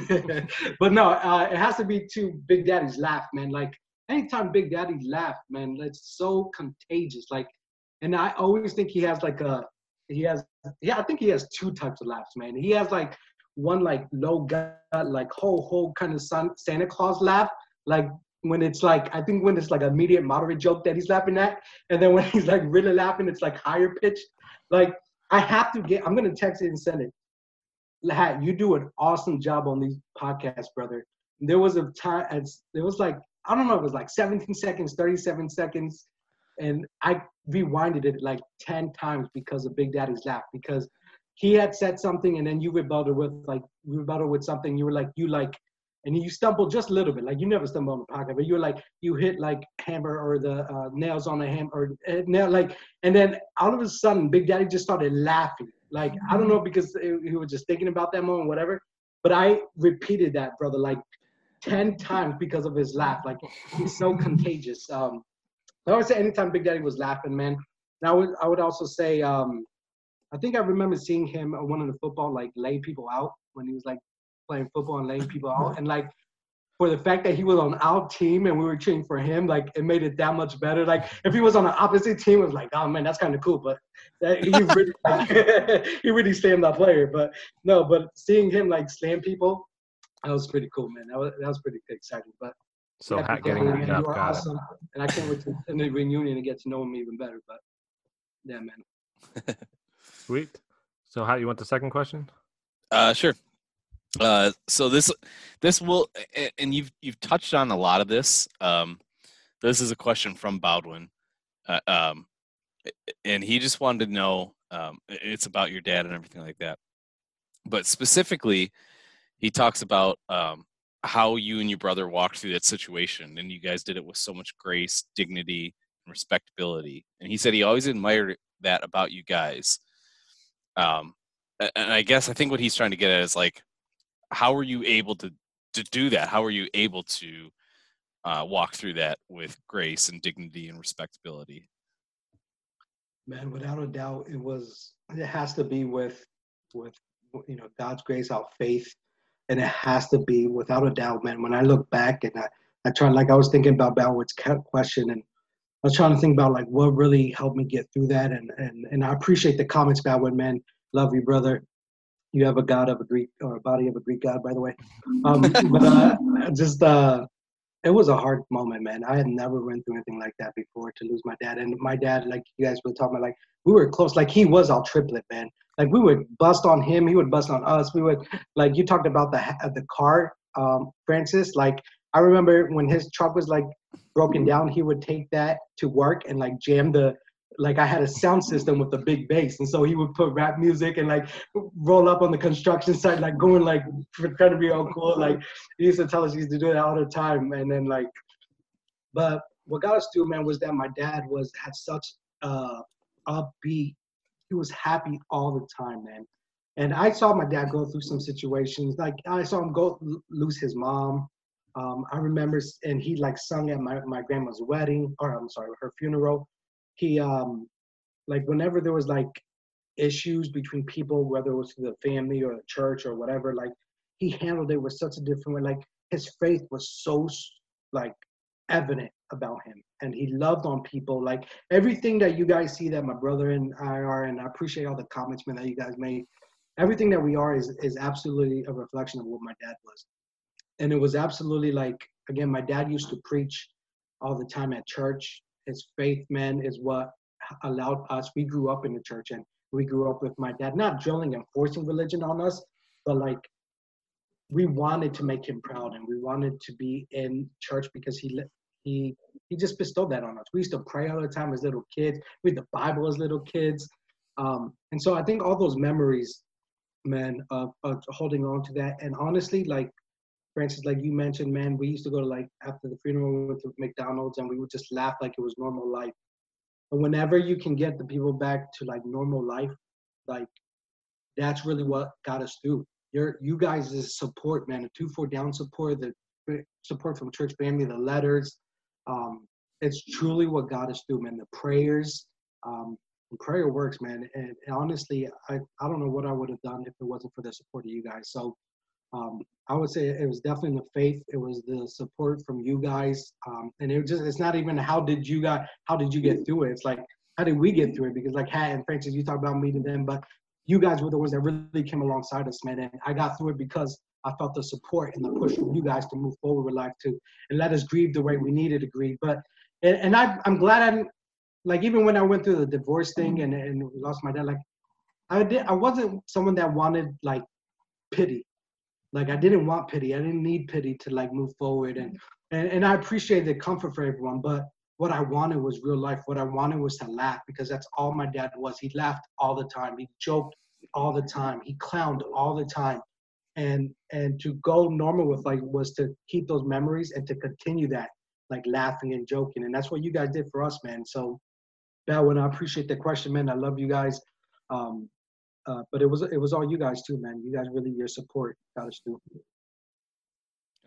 Speaker 3: mean, but no, uh, it has to be to Big Daddy's laugh, man. Like anytime Big Daddy laughed, man, it's so contagious. Like, and I always think he has like a, he has, yeah, I think he has two types of laughs, man. He has like one like low gut, like ho ho kind of Santa Claus laugh, like when it's like I think when it's like a medium moderate joke that he's laughing at, and then when he's like really laughing, it's like higher pitched. Like I have to get, I'm gonna text it and send it. Hat, you do an awesome job on these podcasts, brother. There was a time, there was like I don't know, it was like 17 seconds, 37 seconds. And I rewinded it like 10 times because of Big Daddy's laugh because he had said something and then you rebutted with like you rebutted with something. You were like, you like, and you stumbled just a little bit. Like you never stumbled on the pocket, but you were like, you hit like hammer or the uh, nails on the hammer or uh, nail, like, and then all of a sudden Big Daddy just started laughing. Like, I don't know because he was just thinking about that moment, whatever. But I repeated that, brother, like 10 times because of his laugh. Like he's so contagious. Um, I would say anytime Big Daddy was laughing, man. And I would I would also say um, I think I remember seeing him one of the football like lay people out when he was like playing football and laying people out. And like for the fact that he was on our team and we were cheering for him, like it made it that much better. Like if he was on the opposite team, it was like, oh man, that's kind of cool. But that, he really he really slammed that player. But no, but seeing him like slam people that was pretty cool, man. That was that was pretty exciting. But
Speaker 4: so yeah, getting
Speaker 3: man, you are awesome, and I can't wait to in the reunion and get to know him even better. But yeah, man.
Speaker 4: Sweet. So, how you want the second question?
Speaker 2: Uh, sure. Uh, so this this will, and you've you've touched on a lot of this. Um, this is a question from Baldwin, uh, um, and he just wanted to know. Um, it's about your dad and everything like that, but specifically, he talks about um, how you and your brother walked through that situation, and you guys did it with so much grace, dignity, and respectability. And he said he always admired that about you guys. Um, and I guess I think what he's trying to get at is like, how were you able to to do that? How were you able to uh, walk through that with grace and dignity and respectability?
Speaker 3: Man, without a doubt, it was. It has to be with with you know God's grace, our faith, and it has to be without a doubt, man. When I look back and I, I try, like I was thinking about Balwood's question, and I was trying to think about like what really helped me get through that, and and and I appreciate the comments, Balwood, man. Love you, brother. You have a god of a Greek or a body of a Greek god, by the way. Um, but uh, just uh, it was a hard moment, man. I had never went through anything like that before to lose my dad. And my dad, like you guys were talking about, like we were close. Like he was our triplet, man. Like we would bust on him, he would bust on us. We would, like you talked about the the car, um, Francis. Like I remember when his truck was like broken down, he would take that to work and like jam the like I had a sound system with a big bass, and so he would put rap music and like roll up on the construction site, like going like trying to be all cool. Like he used to tell us he used to do that all the time, and then like, but what got us through, man, was that my dad was had such uh upbeat. He was happy all the time, man. And I saw my dad go through some situations. Like I saw him go lose his mom. Um, I remember, and he like sung at my, my grandma's wedding, or I'm sorry, her funeral he um like whenever there was like issues between people, whether it was the family or the church or whatever, like he handled it with such a different way. Like his faith was so like evident about him, and he loved on people. Like everything that you guys see that my brother and I are, and I appreciate all the comments, man, that you guys made. Everything that we are is is absolutely a reflection of what my dad was, and it was absolutely like again, my dad used to preach all the time at church his faith, man, is what allowed us. We grew up in the church and we grew up with my dad, not drilling and forcing religion on us, but like we wanted to make him proud and we wanted to be in church because he he he just bestowed that on us. We used to pray all the time as little kids, read the Bible as little kids. Um, and so I think all those memories, man, of, of holding on to that. And honestly, like Francis, like you mentioned, man, we used to go to like after the funeral, we went to McDonald's and we would just laugh like it was normal life. But whenever you can get the people back to like normal life, like that's really what got us through. Your you guys' support, man, the two four down support, the support from church family, the letters, um, it's truly what got us through, man. The prayers, um, prayer works, man. And, and honestly, I, I don't know what I would have done if it wasn't for the support of you guys. So um, I would say it was definitely the faith. It was the support from you guys, um, and it just it's not even how did you got how did you get through it. It's like how did we get through it? Because like Hat and Francis, you talk about meeting them, but you guys were the ones that really came alongside us, man. And I got through it because I felt the support and the push from you guys to move forward with life too, and let us grieve the way we needed to grieve. But and, and I I'm glad I'm like even when I went through the divorce thing and and lost my dad, like I did I wasn't someone that wanted like pity like I didn't want pity. I didn't need pity to like move forward. And and, and I appreciate the comfort for everyone. But what I wanted was real life. What I wanted was to laugh because that's all my dad was. He laughed all the time. He joked all the time. He clowned all the time. And and to go normal with like was to keep those memories and to continue that like laughing and joking. And that's what you guys did for us, man. So Bell, I appreciate the question, man. I love you guys. Um, uh, but it was it was all you guys too, man. You guys really your support got us through.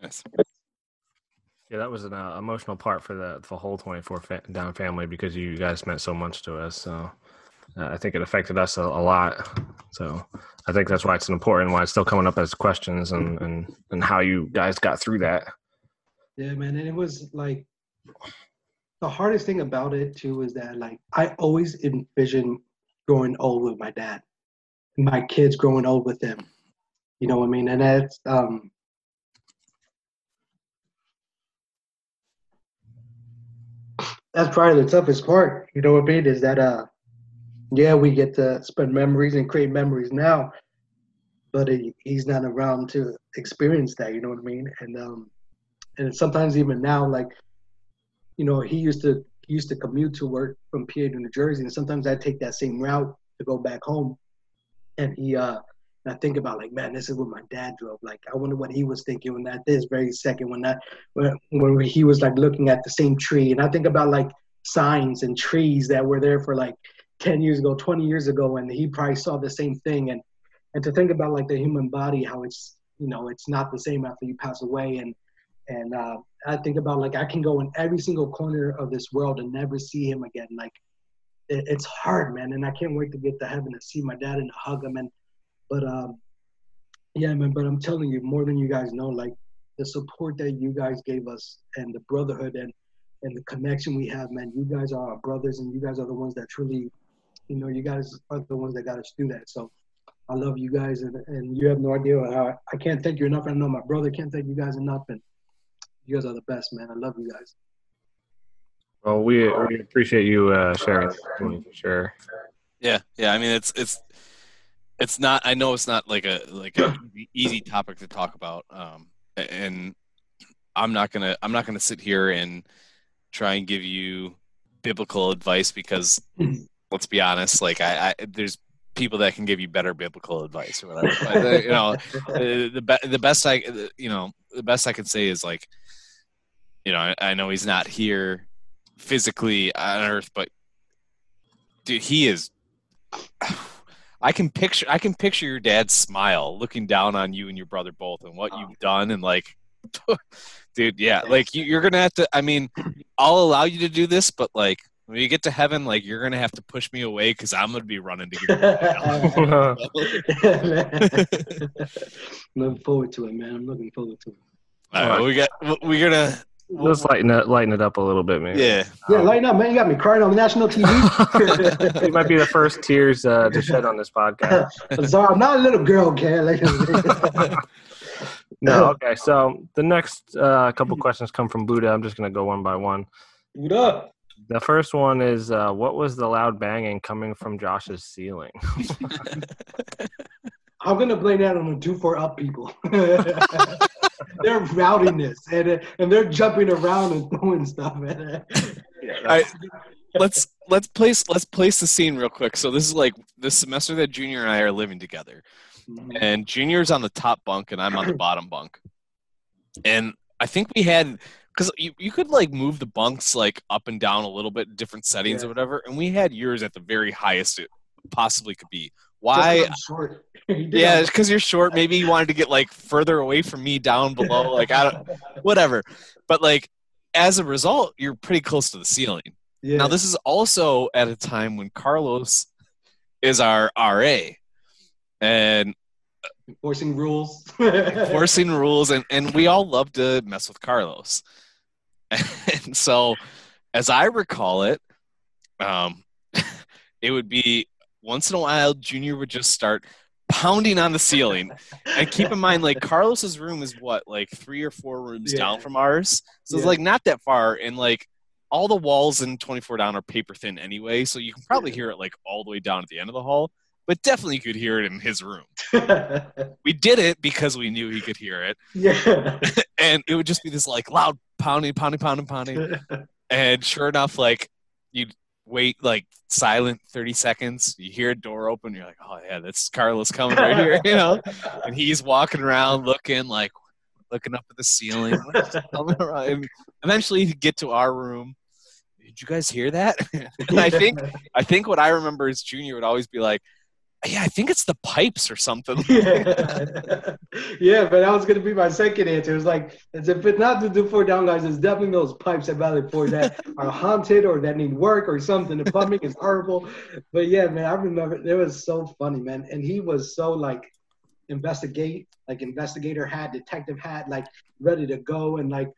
Speaker 2: Yes.
Speaker 4: Yeah, that was an uh, emotional part for the the whole 24 fa- down family because you guys meant so much to us. So uh, I think it affected us a, a, lot. So I think that's why it's important. Why it's still coming up as questions and and and how you guys got through that.
Speaker 3: Yeah, man, and it was like the hardest thing about it too is that like I always envision growing old with my dad my kids growing old with them. You know what I mean? And that's um, that's probably the toughest part. You know what I mean? Is that uh, yeah, we get to spend memories and create memories now, but he, he's not around to experience that. You know what I mean? And um, and sometimes even now, like, you know, he used to he used to commute to work from PA to New Jersey, and sometimes I take that same route to go back home and he uh and I think about like, man, this is what my dad drove. Like, I wonder what he was thinking when that this very second when that when, when he was like looking at the same tree. And I think about like signs and trees that were there for like 10 years ago, 20 years ago, and he probably saw the same thing. And and to think about like the human body, how it's you know it's not the same after you pass away. And and uh, I think about like I can go in every single corner of this world and never see him again. Like it's hard, man, and I can't wait to get to heaven to see my dad and hug him. And but um, yeah, man. But I'm telling you, more than you guys know, like the support that you guys gave us and the brotherhood and and the connection we have, man. You guys are our brothers, and you guys are the ones that truly, you know, you guys are the ones that got us through that. So I love you guys, and, and you have no idea how I can't thank you enough. I know my brother can't thank you guys enough, and You guys are the best, man. I love you guys.
Speaker 4: Well, we we appreciate you uh, sharing for sure.
Speaker 2: Yeah, yeah. I mean, it's it's it's not. I know it's not like a like a easy topic to talk about, um, and I'm not gonna I'm not gonna sit here and try and give you biblical advice because let's be honest, like I, I there's people that can give you better biblical advice or whatever. Uh, you know, the the, be, the best I you know the best I can say is like, you know, I, I know he's not here physically on Earth, but dude, he is. I can picture I can picture your dad's smile looking down on you and your brother both and what oh. you've done and like dude yeah like you, you're gonna have to i mean i'll allow you to do this but like when you get to heaven like you're gonna have to push me away because i'm gonna be running to get
Speaker 3: looking forward to it man. I'm looking forward to it.
Speaker 2: All right we got we're gonna
Speaker 4: Let's lighten it, lighten it up a little bit, man.
Speaker 2: Yeah.
Speaker 3: Yeah, lighten up, man. You got me crying on national TV.
Speaker 4: it might be the first tears uh, to shed on this podcast.
Speaker 3: I'm sorry, I'm not a little girl, Ken.
Speaker 4: no, okay. So the next uh, couple questions come from Buddha. I'm just going to go one by one.
Speaker 3: Buddha.
Speaker 4: The first one is uh, what was the loud banging coming from Josh's ceiling?
Speaker 3: I'm gonna blame that on the two four up people. they're routing this and and they're jumping around and throwing stuff.
Speaker 2: I, let's let's place let's place the scene real quick. So this is like the semester that Junior and I are living together, mm-hmm. and Junior's on the top bunk and I'm on the bottom bunk, and I think we had because you, you could like move the bunks like up and down a little bit different settings yeah. or whatever and we had yours at the very highest it possibly could be why yeah it's because you're short. Maybe you wanted to get like further away from me down below. Like i don't whatever. But like as a result you're pretty close to the ceiling. Yeah. now this is also at a time when carlos is our ra and
Speaker 3: enforcing rules.
Speaker 2: Enforcing rules and, and we all love to mess with carlos. And so as i recall it um it would be once in a while, Junior would just start pounding on the ceiling. and keep in mind, like Carlos's room is what, like three or four rooms yeah. down from ours. So yeah. it's like not that far. And like all the walls in 24 down are paper thin anyway. So you can probably hear it like all the way down at the end of the hall. But definitely you could hear it in his room. we did it because we knew he could hear it.
Speaker 3: Yeah.
Speaker 2: and it would just be this like loud pounding, pounding, pounding, pounding. and sure enough, like you'd wait like silent 30 seconds. You hear a door open you're like oh yeah that's carlos coming right here you know? And he's walking around looking like looking up at the ceiling eventually you get to our room. Did you guys hear that? And i think i think what i remember is junior would always be like yeah, I think it's the pipes or something.
Speaker 3: yeah. yeah, but that was going to be my second answer. It was like, as if it's not the two four down guys, it's definitely those pipes at Valley Forge that are haunted or that need work or something. The plumbing is horrible. But yeah, man, I remember it was so funny, man. And he was so like investigate, like investigator hat, detective hat, like ready to go and like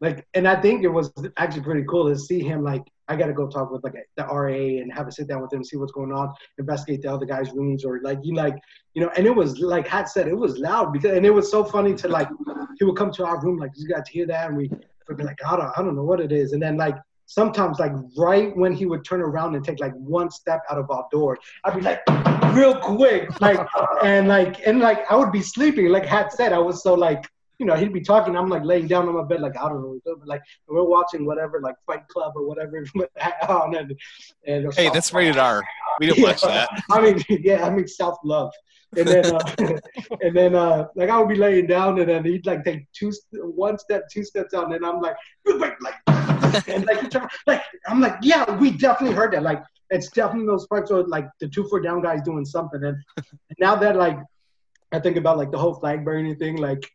Speaker 3: like and I think it was actually pretty cool to see him like I got to go talk with like the RA and have a sit down with him, see what's going on, investigate the other guys' rooms, or like you like you know. And it was like Hat said, it was loud because and it was so funny to like he would come to our room like you got to hear that, and we would be like I don't I don't know what it is, and then like sometimes like right when he would turn around and take like one step out of our door, I'd be like real quick like and like and like I would be sleeping like Hat said I was so like you know, he'd be talking. I'm like laying down on my bed, like I don't know, but like we're watching whatever, like Fight Club or whatever. and,
Speaker 2: and hey, that's rated R. We yeah, watch that.
Speaker 3: I mean, yeah, I mean self love. And then, uh, and then, uh, like I would be laying down, and then he'd like take two, one step, two steps out, and I'm like, like, and like, like I'm like, yeah, we definitely heard that. Like, it's definitely those parts of like the two four down guys doing something. And now that like I think about like the whole flag burning thing, like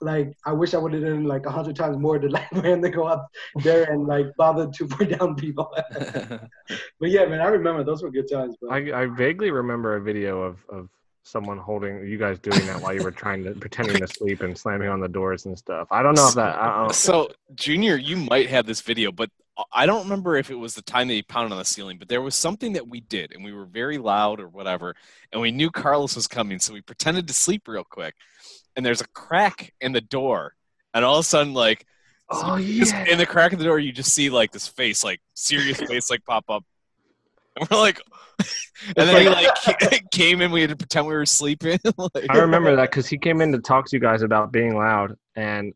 Speaker 3: like I wish I would have done like a hundred times more to like man to go up there and like bother to put down people. but yeah, man, I remember those were good times. Bro.
Speaker 4: I, I vaguely remember a video of of someone holding you guys doing that while you were trying to pretending to sleep and slamming on the doors and stuff. I don't know if that. I don't
Speaker 2: so Junior, you might have this video, but I don't remember if it was the time that he pounded on the ceiling, but there was something that we did, and we were very loud or whatever, and we knew Carlos was coming, so we pretended to sleep real quick and there's a crack in the door, and all of a sudden, like
Speaker 4: Oh
Speaker 2: Just in the crack of the door, you just see like this face, like serious face, like pop up, and we're like, and then he like came in. We had to pretend we were sleeping. like,
Speaker 4: I remember that because he came in to talk to you guys about being loud, and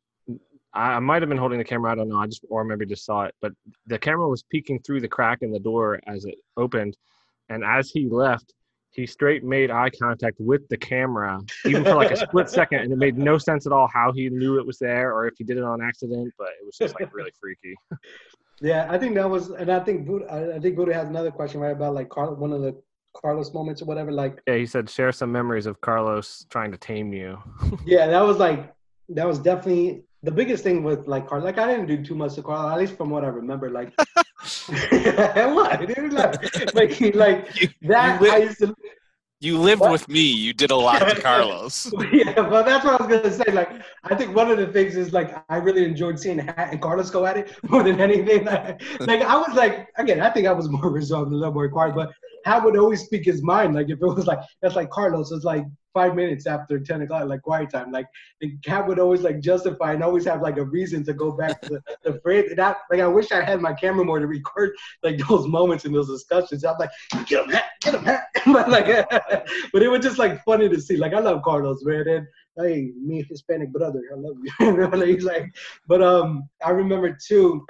Speaker 4: I, I might have been holding the camera. I don't know. I just or maybe just saw it, but the camera was peeking through the crack in the door as it opened, and as he left, he straight made eye contact with the camera, even for like a split second, and it made no sense at all how he knew it was there or if he did it on accident. But it was just like really freaky.
Speaker 3: Yeah, I think that was, and I think Buddha, I think Buddha has another question right about like Carl, one of the Carlos moments or whatever. Like,
Speaker 4: Yeah, he said share some memories of Carlos trying to tame you.
Speaker 3: yeah, that was like that was definitely the biggest thing with like Carl. Like, I didn't do too much to Carl, at least from what I remember. Like, what? Dude, like, like, like
Speaker 2: You-
Speaker 3: that.
Speaker 2: you li-
Speaker 3: I used to
Speaker 2: you lived with me. You did a lot to Carlos.
Speaker 3: yeah, but that's what I was gonna say. Like, I think one of the things is like I really enjoyed seeing Hat and Carlos go at it more than anything. Like, like, I was like, again, I think I was more resolved reserved, a little more quiet, but Hat would always speak his mind. Like if it was like that's like Carlos it's like five minutes after ten o'clock, like quiet time. Like the cat would always like justify and always have like a reason to go back to the, the. And I, like I wish I had my camera more to record like those moments and those discussions. I'm like, get him, Hat, get him, Hat. but like, but it was just like funny to see. Like I love Carlos, man. And hey, me Hispanic brother, I love you. He's like, but um, I remember too.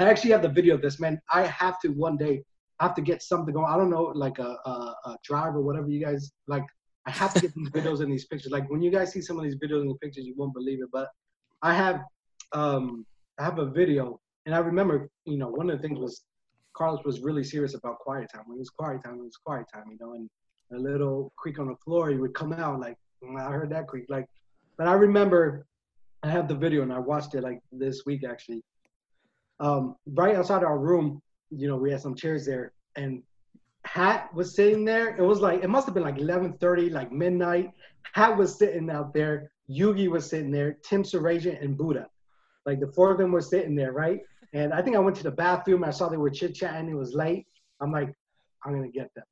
Speaker 3: I actually have the video of this, man. I have to one day. I have to get something going. I don't know, like a, a, a drive or whatever you guys like. I have to get these videos and these pictures. Like when you guys see some of these videos and pictures, you won't believe it. But I have, um, I have a video, and I remember, you know, one of the things was Carlos was really serious about quiet time. When it was quiet time, it was quiet time, you know, and a little creak on the floor, he would come out like, "Mm, I heard that creak. Like, but I remember I have the video and I watched it like this week actually. Um, right outside our room, you know, we had some chairs there and Hat was sitting there. It was like it must have been like 11:30, like midnight. Hat was sitting out there. Yugi was sitting there. Tim Sarajan and Buddha, like the four of them were sitting there, right? And I think I went to the bathroom. I saw they were chit chatting. It was late. I'm like, I'm gonna get them.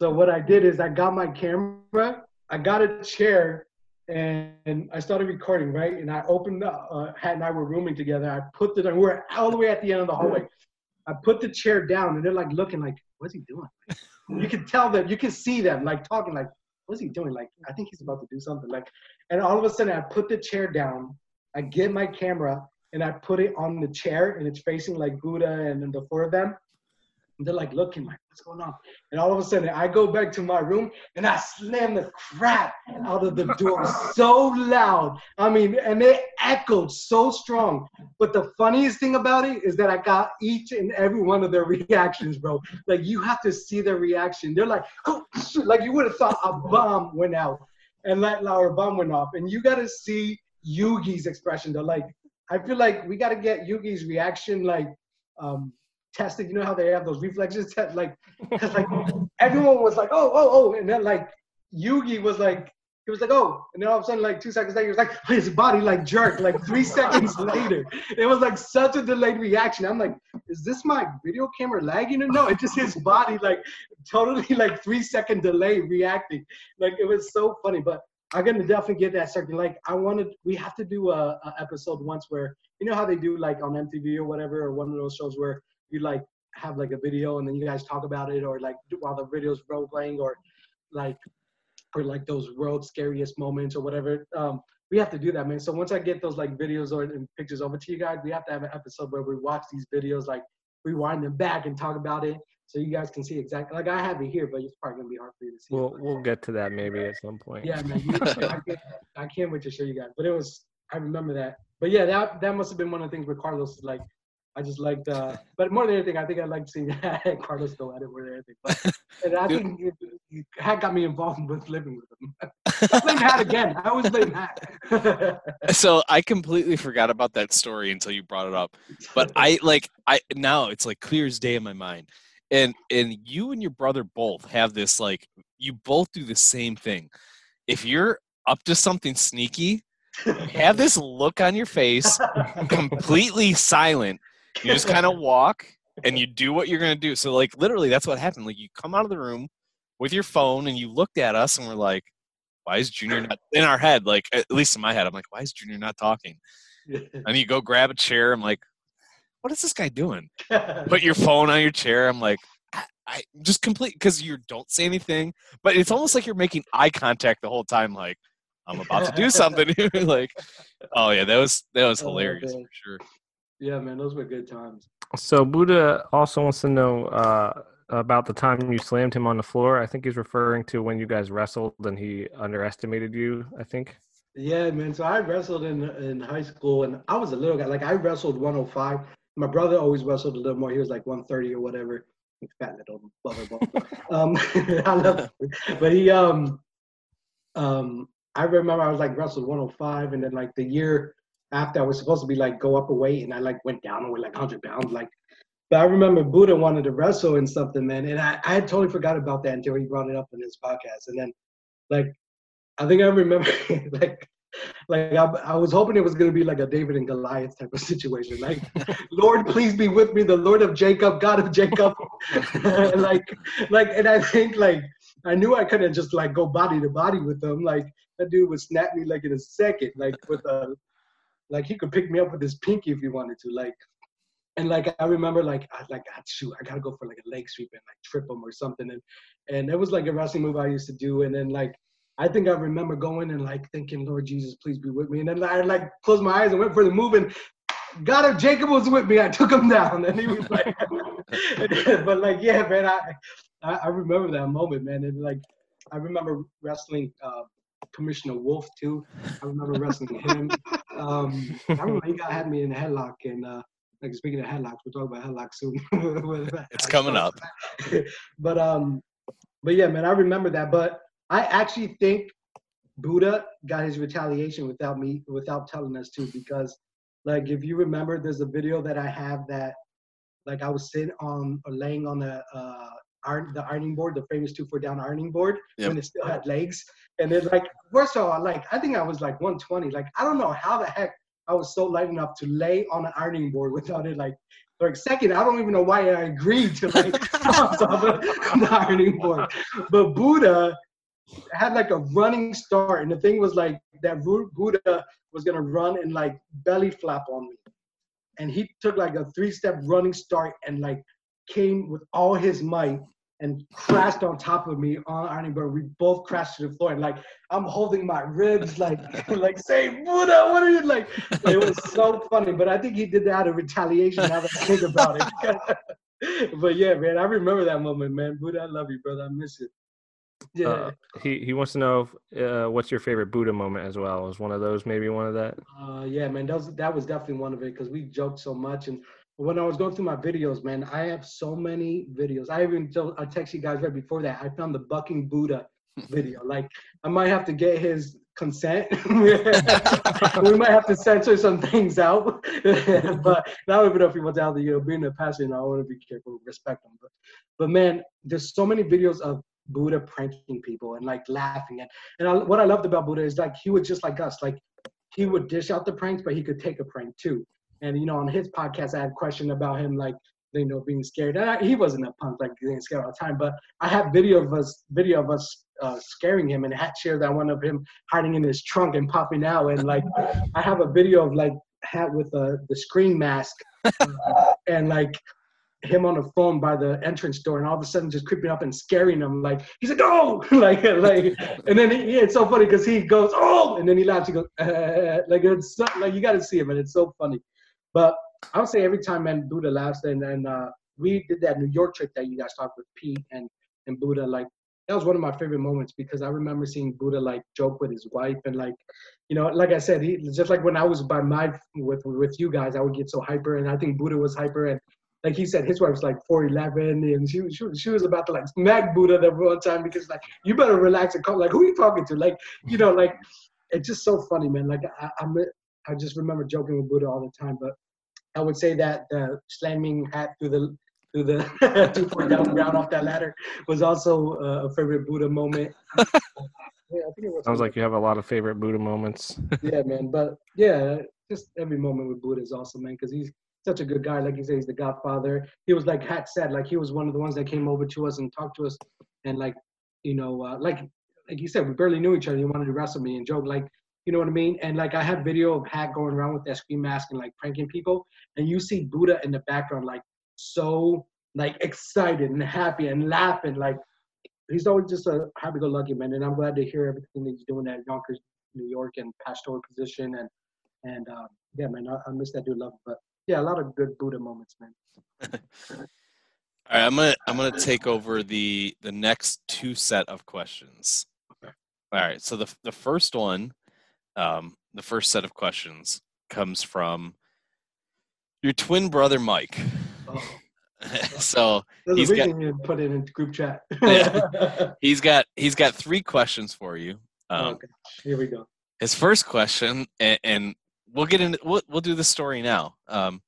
Speaker 3: So what I did is I got my camera. I got a chair, and, and I started recording, right? And I opened up. Uh, Hat and I were rooming together. I put the. We were all the way at the end of the hallway. I put the chair down, and they're like looking like, "What's he doing?" you can tell them, you can see them like talking like, "What's he doing?" Like, I think he's about to do something. Like, and all of a sudden, I put the chair down. I get my camera and I put it on the chair, and it's facing like Buddha and then the four of them. And they're like looking like, "What's going on?" And all of a sudden, I go back to my room and I slam the crap out of the door so loud. I mean, and it echoed so strong. But the funniest thing about it is that I got each and every one of their reactions, bro. Like you have to see their reaction. They're like, oh, shit," like you would have thought a bomb went out, and like our bomb went off. And you got to see Yugi's expression. They're like, I feel like we got to get Yugi's reaction, like. um tested. You know how they have those reflexes test, like, because like everyone was like, oh, oh, oh, and then like Yugi was like, he was like, oh, and then all of a sudden, like two seconds later, he was like, his body like jerked. Like three seconds later, it was like such a delayed reaction. I'm like, is this my video camera lagging or no? It's just his body like totally like three second delay reacting. Like it was so funny, but. I'm gonna definitely get that second. Like I wanted, we have to do a, a episode once where you know how they do like on MTV or whatever, or one of those shows where you like have like a video and then you guys talk about it, or like while the video's role playing, or like or like those world scariest moments or whatever. Um, we have to do that, man. So once I get those like videos or and pictures over to you guys, we have to have an episode where we watch these videos, like rewind them back and talk about it, so you guys can see exactly. Like I have it here, but it's probably gonna be hard for you to see.
Speaker 4: We'll we'll get to that maybe at some point.
Speaker 3: yeah, man. You, I, can't, I can't wait to show you guys. But it was, I remember that. But yeah, that that must have been one of the things where Carlos is like, I just liked, uh, but more than anything, I think I liked seeing Carlos go at it more than anything. But and I think Hat got me involved with living with him. I blame Hat again. I always blame Hat.
Speaker 2: so I completely forgot about that story until you brought it up. But I like I now it's like clear as day in my mind. And and you and your brother both have this like you both do the same thing. If you're up to something sneaky, you have this look on your face, completely silent. You just kind of walk and you do what you're gonna do. So like literally that's what happened. Like you come out of the room with your phone and you looked at us and we're like, why is Junior not in our head? Like at least in my head, I'm like, why is Junior not talking? And you go grab a chair. I'm like, what is this guy doing? Put your phone on your chair. I'm like, I, I just complete because you don't say anything, but it's almost like you're making eye contact the whole time. Like I'm about to do something. like, oh yeah, that was that was
Speaker 3: Oh,
Speaker 2: hilarious
Speaker 3: man.
Speaker 2: for sure.
Speaker 3: Yeah, man, those were good times.
Speaker 4: So Buddha also wants to know uh, about the time you slammed him on the floor. I think he's referring to when you guys wrestled and he underestimated you. I think.
Speaker 3: Yeah, man. So I wrestled in in high school, and I was a little guy. Like I wrestled 105. My brother always wrestled a little more. He was like 130 or whatever. Fat little ball. um, I love him. But he um um I remember I was like wrestled 105, and then like the year after I was supposed to be like go up a weight, and I like went down with like 100 pounds, like. But I remember Buddha wanted to wrestle in something, man, and I, I had totally forgot about that until he brought it up in his podcast, and then like I think I remember like like I, I was hoping it was gonna be like a David and Goliath type of situation. Like, Lord, please be with me, the Lord of Jacob, God of Jacob. like, like, and I think like I knew I couldn't just like go body to body with him. Like that dude would snap me like in a second, like with a like he could pick me up with his pinky if he wanted to. Like and like I remember like I like ah, shoot, I gotta go for like a leg sweep and like trip him or something. And and it was like a wrestling move I used to do. And then like I think I remember going and like thinking, Lord Jesus, please be with me. And then I like closed my eyes and went for the move and God if Jacob was with me, I took him down. And he was like but like yeah, man, I, I remember that moment, man. And like I remember wrestling uh Commissioner Wolf too. I remember wrestling him. Um, I remember he got had me in a headlock, and uh, like speaking of headlocks, we'll talk about headlocks soon.
Speaker 2: It's coming up.
Speaker 3: but um, but yeah, man, I remember that. But I actually think Buddha got his retaliation without me, without telling us too, because like if you remember, there's a video that I have that like I was sitting on or laying on the uh iron the ironing board, the famous two foot down ironing board
Speaker 2: Yep.
Speaker 3: when it still had legs. And then like first of all, like I think I was like 120. Like I don't know how the heck I was so light enough to lay on an ironing board without it like like second, I don't even know why I agreed to like on top of the ironing board. But Buddha had like a running start, and the thing was like that Buddha was gonna run and like belly flap on me, and he took like a three-step running start and like came with all his might and crashed on top of me on ironing board. We both crashed to the floor, and like I'm holding my ribs, like like say Buddha, what are you like? It was so funny, but I think he did that out of retaliation. Now that I think about it. but yeah, man, I remember that moment, man. Buddha, I love you, brother. I miss it. Yeah.
Speaker 4: Uh, he he wants to know if, uh, what's your favorite Buddha moment as well. Is one of those maybe one of that?
Speaker 3: Uh, yeah, man, that was that was definitely one of it because we joked so much. And when I was going through my videos, man, I have so many videos. I even told I texted you guys right before that. I found the bucking Buddha video. Like I might have to get his consent. we might have to censor some things out. but not even if he wants out the you know being a passion, I want to be careful, respect him. But but man, there's so many videos of Buddha pranking people and like laughing and and I, what I loved about Buddha is like he was just like us, like he would dish out the pranks, but he could take a prank too. And you know, on his podcast, I had a question about him, like you know, being scared. I, he wasn't a punk, like being scared all the time. But I have video of us, video of us uh, scaring him, and I shared that one of him hiding in his trunk and popping out. And like, I have a video of like hat with uh, the Scream mask, uh, and like him on the phone by the entrance door, and all of a sudden just creeping up and scaring him. Like he's like, "Oh!" like like, and then he, it's so funny because he goes, "Oh!" and then he laughs. He goes, like it's so, like you got to see him, and it's so funny. But I would say every time man Buddha laughs, and then uh, we did that New York trip that you guys talked with Pete and and Buddha. Like that was one of my favorite moments because I remember seeing Buddha like joke with his wife and like, you know, like I said, he just like when I was by my with with you guys, I would get so hyper, and I think Buddha was hyper and. Like he said, his wife's like 4'11, and she, she, she was about to like smack Buddha the one time because like you better relax and call like who are you talking to? Like you know like it's just so funny, man. Like I, I'm I just remember joking with Buddha all the time, but I would say that the slamming hat through the through the two point down ground off that ladder was also uh, a favorite Buddha moment. yeah, I think it was.
Speaker 4: Sounds like you have a lot of favorite Buddha moments.
Speaker 3: yeah, man. But yeah, just every moment with Buddha is awesome, man, because he's such a good guy. Like you say, he's the Godfather. He was like Hat said, like he was one of the ones that came over to us and talked to us, and like you know, uh, like like you said, we barely knew each other. He wanted to wrestle me and joke like You know what I mean? And like I have video of Hat going around with that Scream mask and like pranking people, and you see Buddha in the background like so like excited and happy and laughing. Like he's always just a happy-go-lucky man, and I'm glad to hear everything that he's doing at Yonkers, New York, and pastoral position. And and um, yeah, man, I, I miss that dude love. But yeah, a lot of good Buddha moments, man.
Speaker 2: All right, I'm gonna I'm gonna take over the the next two set of questions.
Speaker 3: Okay.
Speaker 2: All right, so the the first one, um, the first set of questions comes from your twin brother Mike.
Speaker 3: Oh,
Speaker 2: so
Speaker 3: there's
Speaker 2: He's got-
Speaker 3: you put it in group chat.
Speaker 2: Yeah. he's got he's got three questions for you. Um,
Speaker 3: okay, here we go.
Speaker 2: his first question, and, and we'll get into we'll, we'll do the story now. Um,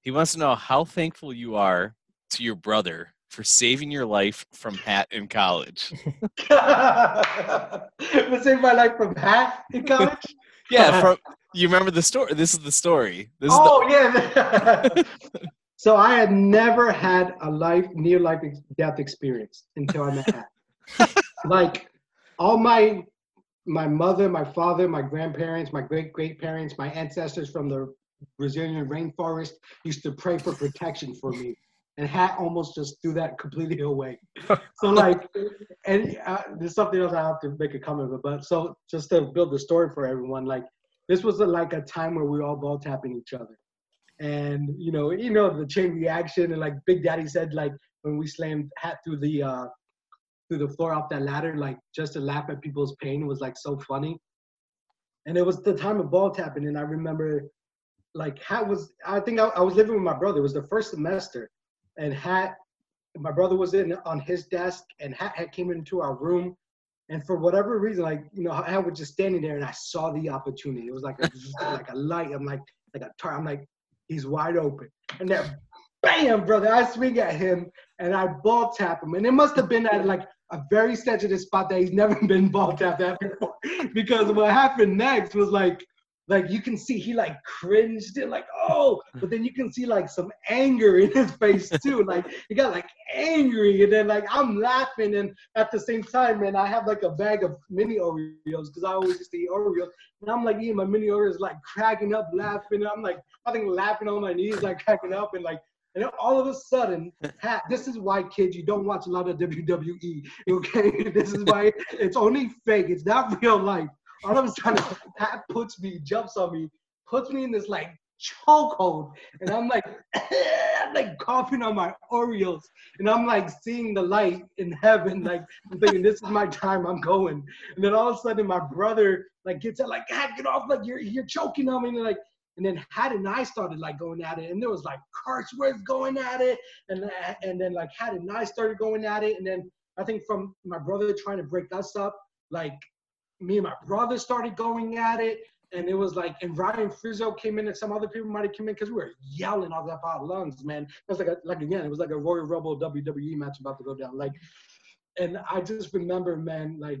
Speaker 2: he wants to know how thankful you are to your brother for saving your life from Hat in college.
Speaker 3: but saved my life from hat in college.
Speaker 2: Yeah, from you remember the story. This is the story. This is
Speaker 3: oh yeah. so I had never had a life near life death experience until I met Hat. like all my my mother, my father, my grandparents, my great great parents, my ancestors from the Brazilian rainforest used to pray for protection for me. And Hat almost just threw that completely away. So like, and uh, there's something else I have to make a comment about. But so just to build the story for everyone, like this was a, like a time where we were all ball tapping each other, and you know, you know the chain reaction, and like Big Daddy said, like when we slammed Hat through the uh through the floor off that ladder, like just to laugh at people's pain was like so funny. And it was the time of ball tapping, and I remember like Hat was I think I, I was living with my brother. It was the first semester, and Hat my brother was in on his desk, and Hat had came into our room, and for whatever reason, like you know, Hat was just standing there, and I saw the opportunity. It was like a, like a light. I'm like like a tar. I'm like he's wide open, and then bam, brother, I swing at him, and I ball tap him, and it must have been at like a very sensitive spot that he's never been ball tapped at before, because what happened next was like like you can see he like cringed and like oh but then you can see like some anger in his face too like he got like angry and then like i'm laughing and at the same time man i have like a bag of mini oreos because i always to eat oreos and i'm like eating my mini oreos like cracking up laughing and i'm like i think laughing on my knees like cracking up and like and then all of a sudden, Hat, this is why, kids, you don't watch a lot of WWE. Okay, this is why it's only fake. It's not real life all of a sudden Hat puts me, jumps on me, puts me in this like chokehold, and I'm like, I'm like coughing on my Oreos, and I'm like seeing the light in heaven, like I'm thinking this is my time, I'm going, and then all of a sudden my brother like gets out like, God, get off, like you're you're choking on me, and like. And then Hat and I started like going at it, and there was like curse words going at it, and and then like Hat and I started going at it, and then I think from my brother trying to break us up, like me and my brother started going at it, and it was like, and Ryan Frizzo came in, and some other people might have come in because we were yelling off that our lungs, man. It was like, a, like again, it was like a Royal Rumble WWE match about to go down. Like, and I just remember, man, like,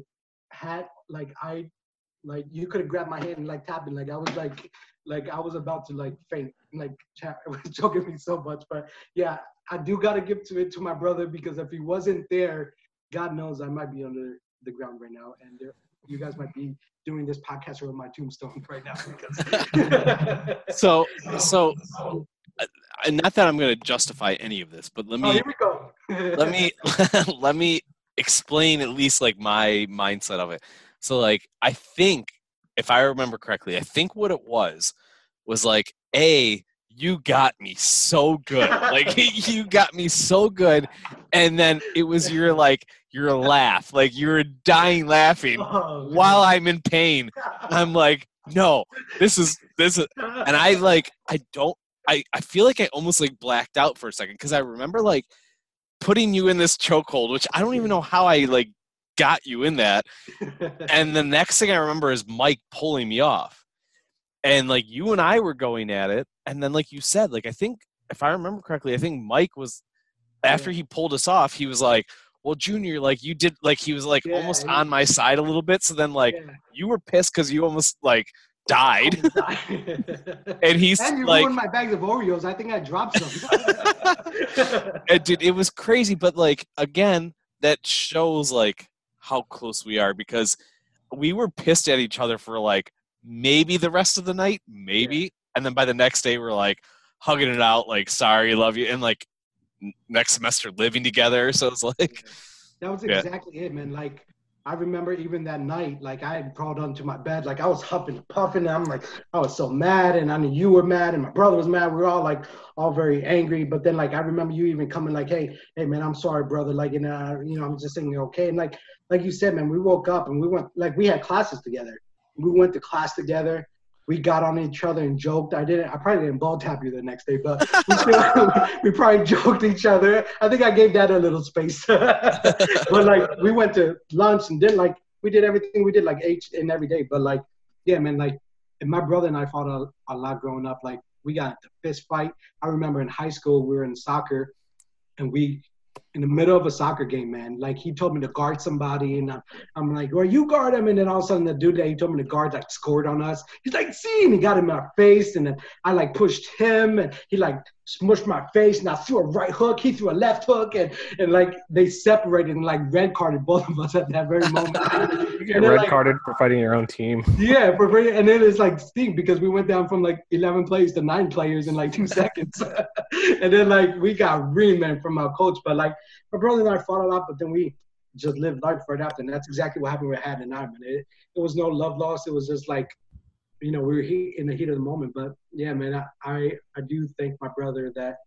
Speaker 3: had like I, like you could have grabbed my hand and like tapping, like I was like, like I was about to like faint, like it was choking me so much. But yeah, I do gotta give to it to my brother because if he wasn't there, God knows I might be under the ground right now, and there, you guys might be doing this podcast on my tombstone right now. Because
Speaker 2: so so uh, not that I'm going to justify any of this, but let
Speaker 3: oh,
Speaker 2: me
Speaker 3: here we go.
Speaker 2: let me let me explain at least like my mindset of it. So like I think if I remember correctly, I think what it was was like a you got me so good. Like you got me so good and then it was your like your laugh. Like you were dying laughing
Speaker 3: Oh,
Speaker 2: while I'm in pain. I'm like, "No, this is this is and I like I don't I I feel like I almost like blacked out for a second because I remember like putting you in this chokehold, which I don't even know how I like got you in that. And the next thing I remember is Mike pulling me off, and like you and I were going at it, and then like you said, like I think if I remember correctly, I think Mike was after he pulled us off, he was like. Well, Junior, like you did, like he was like
Speaker 3: Yeah,
Speaker 2: almost
Speaker 3: he-
Speaker 2: on my side a little bit. So then, like
Speaker 3: Yeah.
Speaker 2: you were pissed because you almost like died, and he's
Speaker 3: and you
Speaker 2: like,
Speaker 3: ruined my bags of Oreos. I think I dropped some.
Speaker 2: it, dude, it was crazy. But like again, that shows like how close we are because we were pissed at each other for like maybe the rest of the night, maybe, and then by the next day we're like hugging it out, like sorry, love you, and like next semester living together. So it's like,
Speaker 3: That was
Speaker 2: Yeah.
Speaker 3: exactly it, man. Like I remember even that night, like I had crawled onto my bed, like I was huffing and puffing. And I'm like, I was so mad, and I knew you were mad, and my brother was mad. We were all like, all very angry. But then, like, I remember you even coming, like, hey, hey, man, I'm sorry, brother. Like, and uh, you know, I'm just saying, okay. And like, like you said, man, we woke up and we went, like, we had classes together. We went to class together. We got on each other and joked. I didn't. I probably didn't ball tap you the next day, but we, we probably joked each other. I think I gave that a little space. but like we went to lunch and did like we did everything we did like each and every day. But like yeah, man, like my brother and I fought a, a lot growing up. Like we got into fist fight. I remember in high school we were in soccer and we in the middle of a soccer game, man. Like he told me to guard somebody, and I'm, I'm like, "Well, you guard him." And then all of a sudden, the dude that he told me to guard like scored on us. He's like, "See," and he got in my face, and then I like pushed him, and he like smushed my face, and I threw a right hook. He threw a left hook, and and like they separated and like red carded both of us at that very moment.
Speaker 4: You get red
Speaker 3: like,
Speaker 4: carded for fighting your own team.
Speaker 3: yeah, for. And then it's like stink because we went down from like 11 players to nine players in like two seconds. and then like we got reamed from our coach. But like my brother and I fought a lot, but then we just lived life right after. And that's exactly what happened with Hat and I, man. It, it was no love lost. It was just like, you know, we were in the heat of the moment. But yeah, man, I, I, I do thank my brother that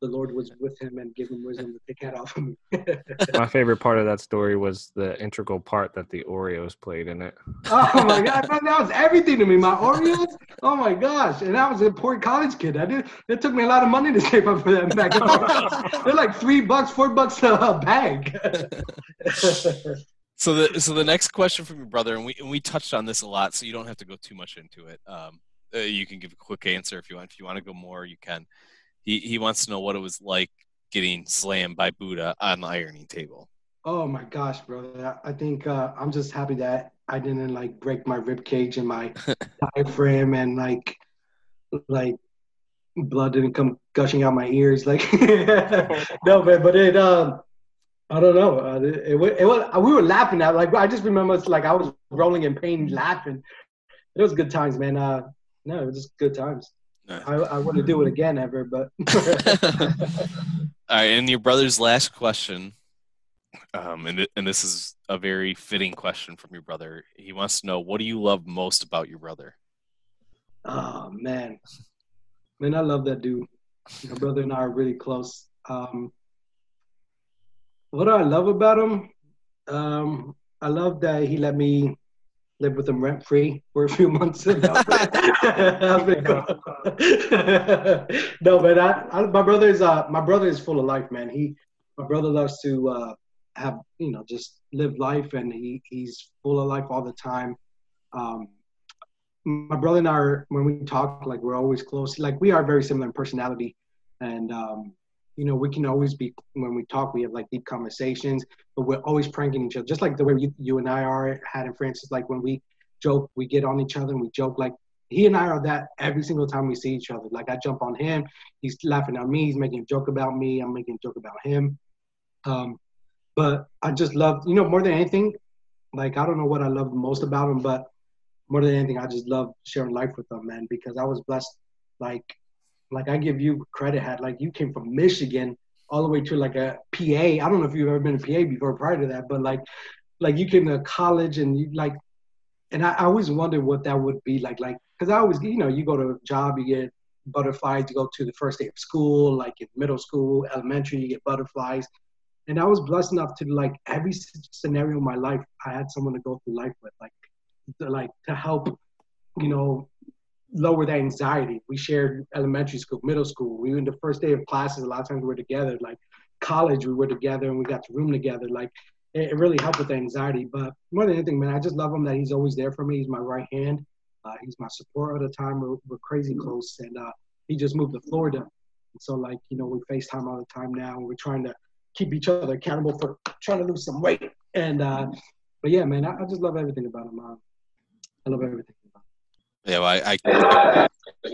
Speaker 3: the Lord was with him and gave him wisdom to take that off of me.
Speaker 4: My favorite part of that story was the integral part that the Oreos played in it.
Speaker 3: Oh my god, man, that was everything to me. My Oreos. Oh my gosh, and I was a poor college kid. I did. It took me a lot of money to save up for that bag. of They're like three bucks, four bucks a bag.
Speaker 2: So the so the next question from your brother, and we and we touched on this a lot, so you don't have to go too much into it. Um, uh, you can give a quick answer if you want. If you want to go more, you can. He he wants to know what it was like getting slammed by Buddha on the ironing table.
Speaker 3: oh my gosh, brother. I think uh, I'm just happy that I didn't like break my rib cage and my diaphragm and like like blood didn't come gushing out my ears. Like no, man, but it um. I don't know. Uh, it, it, it was, we were laughing at like I just remember it's like I was rolling in pain, laughing. It was good times, man. Uh, no, it was just good times.
Speaker 2: Nice.
Speaker 3: I, I wouldn't do it again ever, but
Speaker 2: All right, and your brother's last question, um, and and this is a very fitting question from your brother. He wants to know what do you love most about your brother.
Speaker 3: oh man, man, I love that dude. My brother and I are really close. Um, what do I love about him? Um, I love that he let me live with him rent free for a few months. No, but I, I, my brother is uh, my brother is full of life, man. He, my brother loves to uh, have you know just live life, and he he's full of life all the time. Um, my brother and I, are, when we talk, like we're always close. Like we are very similar in personality, and um, you know we can always be when we talk, we have like deep conversations, but we're always pranking each other, just like the way you, you and I are had in Francis. Like when we joke, we get on each other and we joke. Like he and I are that every single time we see each other. Like I jump on him, he's laughing at me, he's making a joke about me, I'm making a joke about him. Um, but I just love, you know, more than anything, like I don't know what I love most about him, but more than anything, I just love sharing life with him, man, because I was blessed. Like, like I give you credit, Hat like you came from Michigan all the way to like a PA. I don't know if you've ever been a PA before prior to that, but like, like you came to college and you like, and I, I always wondered what that would be like, like, because I always, you know, you go to a job, you get butterflies, you go to the first day of school, like in middle school, elementary, you get butterflies. And I was blessed enough to like every scenario in my life, I had someone to go through life with, like, to, like to help, you know, lower that anxiety. We shared elementary school, middle school. We were in the first day of classes. A lot of times we were together. Like college, we were together and we got to room together. Like it, it really helped with the anxiety. But more than anything, man, I just love him that he's always there for me. He's my right hand. Uh, he's my support at the time. We're, we're crazy close, and uh, he just moved to Florida. And so, like, you know, we FaceTime all the time now. And we're trying to keep each other accountable for trying to lose some weight. And uh, but yeah, man, I, I just love everything about him. Uh, I love everything.
Speaker 2: Yeah, well, I, I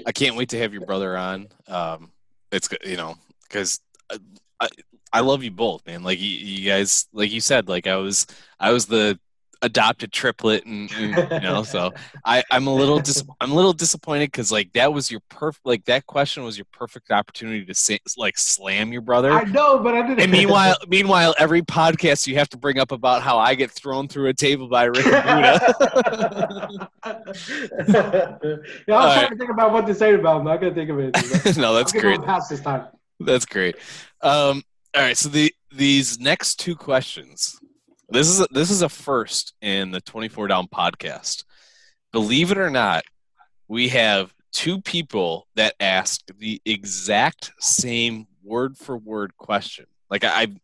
Speaker 2: I can't wait to have your brother on. Um, it's you know, because I, I I love you both, man. Like you, you guys, like you said, like I was I was the adopted triplet, and, and, you know, so I I'm a little dis- I'm a little disappointed because like that was your perfect like that question was your perfect opportunity to say, like slam your brother.
Speaker 3: I know, but I didn't.
Speaker 2: And meanwhile, meanwhile, every podcast you have to bring up about how I get thrown through a table by Rick Buddha.
Speaker 3: yeah, I was trying to think about what to say about him. I couldn't gonna think of it.
Speaker 2: no, that's great.
Speaker 3: Pass this time.
Speaker 2: That's great. Um, all right, so the these next two questions. This is a, this is a first in the 24 Down podcast. Believe it or not, we have two people that asked the exact same word for word question. Like I, I've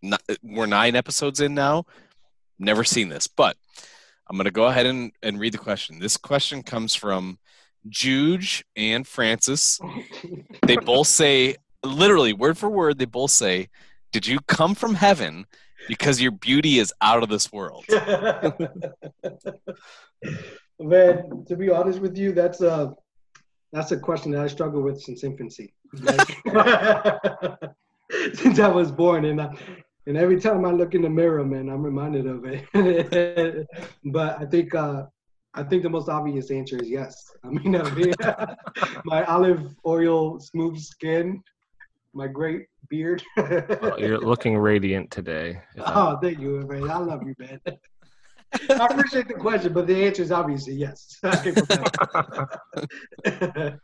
Speaker 2: not, we're nine episodes in now. Never seen this, but I'm going to go ahead and, and read the question. This question comes from Juge and Francis. They both say, literally, word for word, they both say, Did you come from heaven because your beauty is out of this world?
Speaker 3: Man, to be honest with you, that's a that's a question that I struggle with since infancy. Since I was born, and I, and every time I look in the mirror, man, I'm reminded of it. but I think uh, I think the most obvious answer is yes. I mean, I mean my olive oil smooth skin, my great beard.
Speaker 4: Well, you're looking radiant today. if I-
Speaker 3: oh, thank you, man. I love you, man. I appreciate the question, but the answer is obviously yes.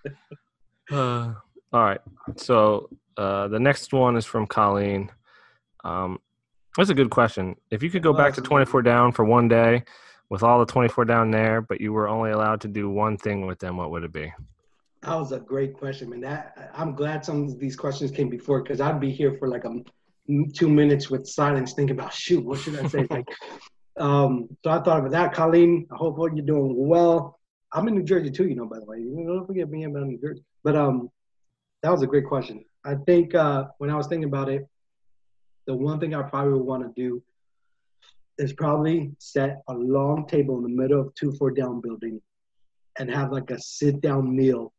Speaker 4: Uh, all right. So uh, the next one is from Colleen. Um, that's a good question. If you could go
Speaker 3: Well,
Speaker 4: back to
Speaker 3: that's a-
Speaker 4: 24 down for one day with all the 24 down there, but you were only allowed to do one thing with them, what would it be?
Speaker 3: That was a great question, man. That, I'm glad some of these questions came before because I'd be here for like a two minutes with silence, thinking about shoot, what should I say? like, um, so I thought about that. Colleen, I hope what you're doing well. I'm in New Jersey too, you know. By the way, you know, don't forget me. I'm in New Jersey. But um, that was a great question. I think uh, when I was thinking about it, the one thing I probably would want to do is probably set a long table in the middle of two four down building and have like a sit down meal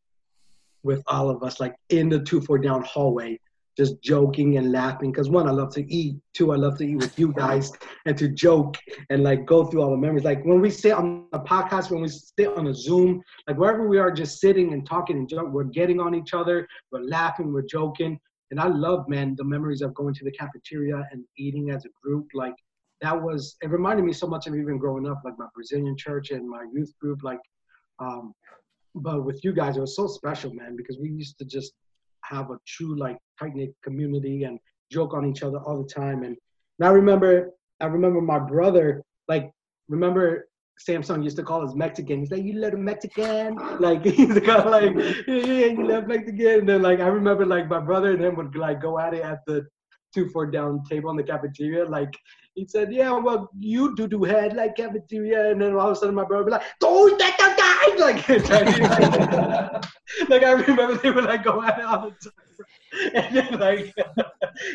Speaker 3: with all of us, like in the two four down hallway, just joking and laughing. Because one, I love to eat. Two, I love to eat with you guys and to joke and like go through all the memories. Like when we sit on a podcast, when we sit on a Zoom, like wherever we are, just sitting and talking and joke, we're getting on each other, we're laughing, we're joking. And I love, man, the memories of going to the cafeteria and eating as a group. Like that was, it reminded me so much of even growing up, like my Brazilian church and my youth group. Like, um, but with you guys, it was so special, man, because we used to just have a true like tight knit community and joke on each other all the time. And, and I remember, I remember my brother, like, remember Samsung used to call us Mexican. He's like, you little Mexican. Like he's kind of like, yeah, yeah, you love Mexican. And then like I remember like my brother and him would like go at it at the two four down table in the cafeteria. Like he said, yeah, well you do do head like cafeteria. And then all of a sudden my brother would be like, do that guy like, like I remember they would like go at it all the time. And then like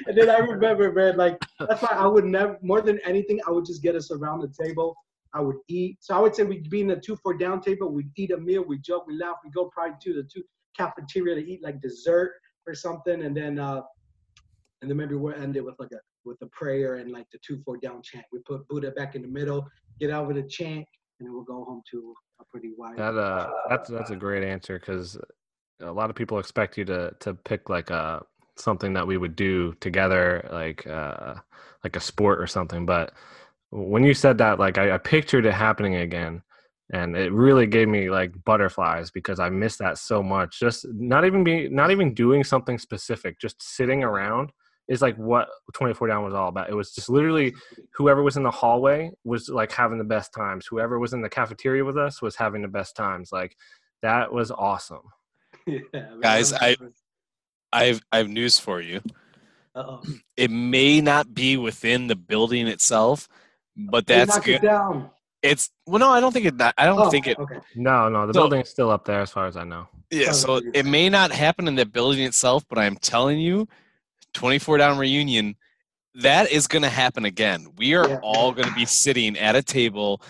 Speaker 3: and then I remember man like that's why I would never more than anything I would just get us around the table I would eat. So I would say we'd be in the two four down table. We'd eat a meal. We joke. We laugh. We go probably to the two cafeteria to eat like dessert or something, and then uh, and then maybe we'll end it with like a with the prayer and like the two four down chant. We put Buddha back in the middle, get out with a chant, and then we'll go home to a pretty wide.
Speaker 4: That uh, that's that's a great answer because a lot of people expect you to to pick like a something that we would do together, like uh, like a sport or something. But when you said that, like I, I pictured it happening again, and it really gave me like butterflies because I miss that so much. Just not even be not even doing something specific, just sitting around is like what 24 down was all about. It was just literally whoever was in the hallway was like having the best times. Whoever was in the cafeteria with us was having the best times. Like that was awesome.
Speaker 3: yeah,
Speaker 2: Guys, I- I've I have news for you.
Speaker 3: Uh-oh.
Speaker 2: It may not be within the building itself, but that's
Speaker 3: knocked it
Speaker 2: good.
Speaker 3: down.
Speaker 2: It's well, no, I don't think it. I don't
Speaker 3: Oh,
Speaker 2: think it.
Speaker 3: Okay.
Speaker 4: No, no, the
Speaker 2: So-
Speaker 4: building is still up there as far as I know.
Speaker 2: Yeah,
Speaker 3: oh,
Speaker 2: so it may not happen in the building itself, but I'm telling you, 24 down reunion, that is going to happen again. We are
Speaker 3: Yeah.
Speaker 2: all going to be sitting at a table.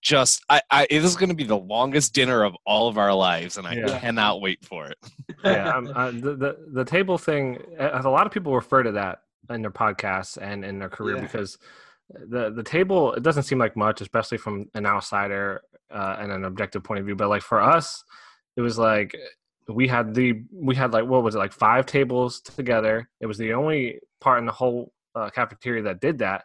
Speaker 2: Just, I, I, it is going to be the longest dinner of all of our lives, and I
Speaker 4: Yeah.
Speaker 2: cannot wait for it.
Speaker 4: yeah, I'm, uh, the, the the table thing. uh, A lot of people refer to that in their podcasts and in their career
Speaker 3: Yeah.
Speaker 4: because the the table it doesn't seem like much, especially from an outsider uh, and an objective point of view. But like for us, it was like we had the we had like what was it like five tables together. It was the only part in the whole uh, cafeteria that did that,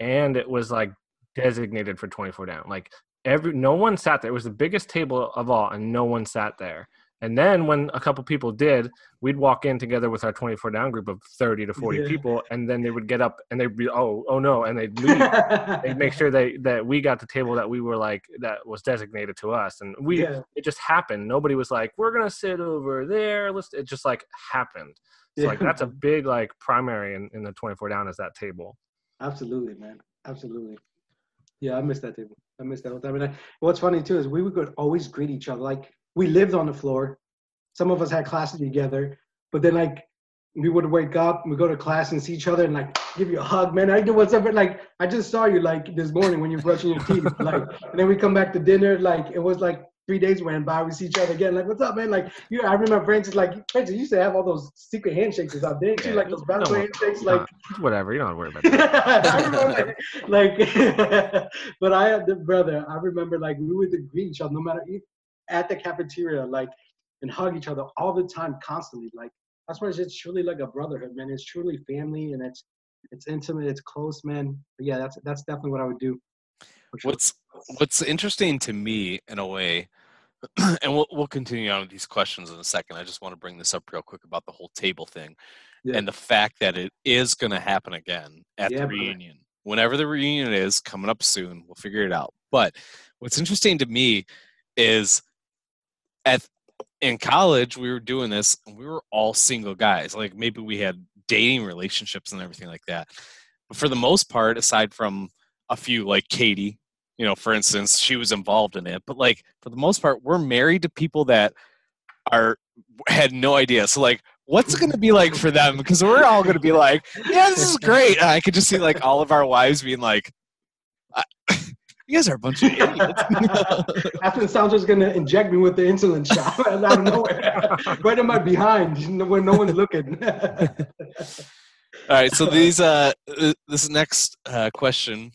Speaker 4: and it was like designated for 24 down. Like every no one sat there. It was the biggest table of all, and no one sat there. And then when a couple people did, we'd walk in together with our 24 down group of 30 to 40
Speaker 3: Yeah.
Speaker 4: people, and then they would get up and they'd be, oh, oh no, and they'd leave. they'd make sure they that we got the table that we were like that was designated to us, and we
Speaker 3: Yeah.
Speaker 4: it just happened. Nobody was like, we're gonna sit over there. Let's. It just like happened. So like that's a big like primary in, in the 24 down is that table.
Speaker 3: Absolutely, man. Absolutely. Yeah, I miss that table. I miss that whole time. And I, what's funny too is we would always greet each other. Like we lived on the floor. Some of us had classes together, but then like we would wake up, we go to class and see each other and like give you a hug, man. I do what's up. Like I just saw you like this morning when you're brushing your teeth, like, and then we come back to dinner. Like it was like three days went by. We see each other again. Like what's up, man? Like you, I remember Francis. Like Francis used to have all those secret handshakes out there, didn't you?
Speaker 4: Yeah,
Speaker 3: Like those
Speaker 4: don't-
Speaker 3: handshakes, like.
Speaker 4: whatever. You don't have to worry about that.
Speaker 3: Remember, like, but I had the brother. I remember, like, we would greet each other no matter if, at the cafeteria, like, and hug each other all the time, constantly. Like, that's why it's just truly like a brotherhood, man. It's truly family, and it's it's intimate, it's close, man. But yeah, that's that's definitely what I would do. sure.
Speaker 2: What's What's interesting to me, in a way, and we'll we'll continue on with these questions in a second. I just want to bring this up real quick about the whole table thing,
Speaker 3: Yeah.
Speaker 2: and the fact that it is going to happen again at
Speaker 3: Yeah,
Speaker 2: the reunion. Whenever the reunion is coming up soon, we'll figure it out. But what's interesting to me is at in college we were doing this and we were all single guys. Like maybe we had dating relationships and everything like that. But for the most part aside from a few like katie you know for instance she was involved in it. But like for the most part we're married to people that are had no idea. So like what's it going to be like for them? Because we're all going to be like yeah this is great. And i could just see like all of our wives being like "I- you guys are a bunch of idiots
Speaker 3: After the sound was gonna inject me with the insulin shot out of nowhere, right in my behind, when no one's looking.
Speaker 2: All right, so these uh this next uh question,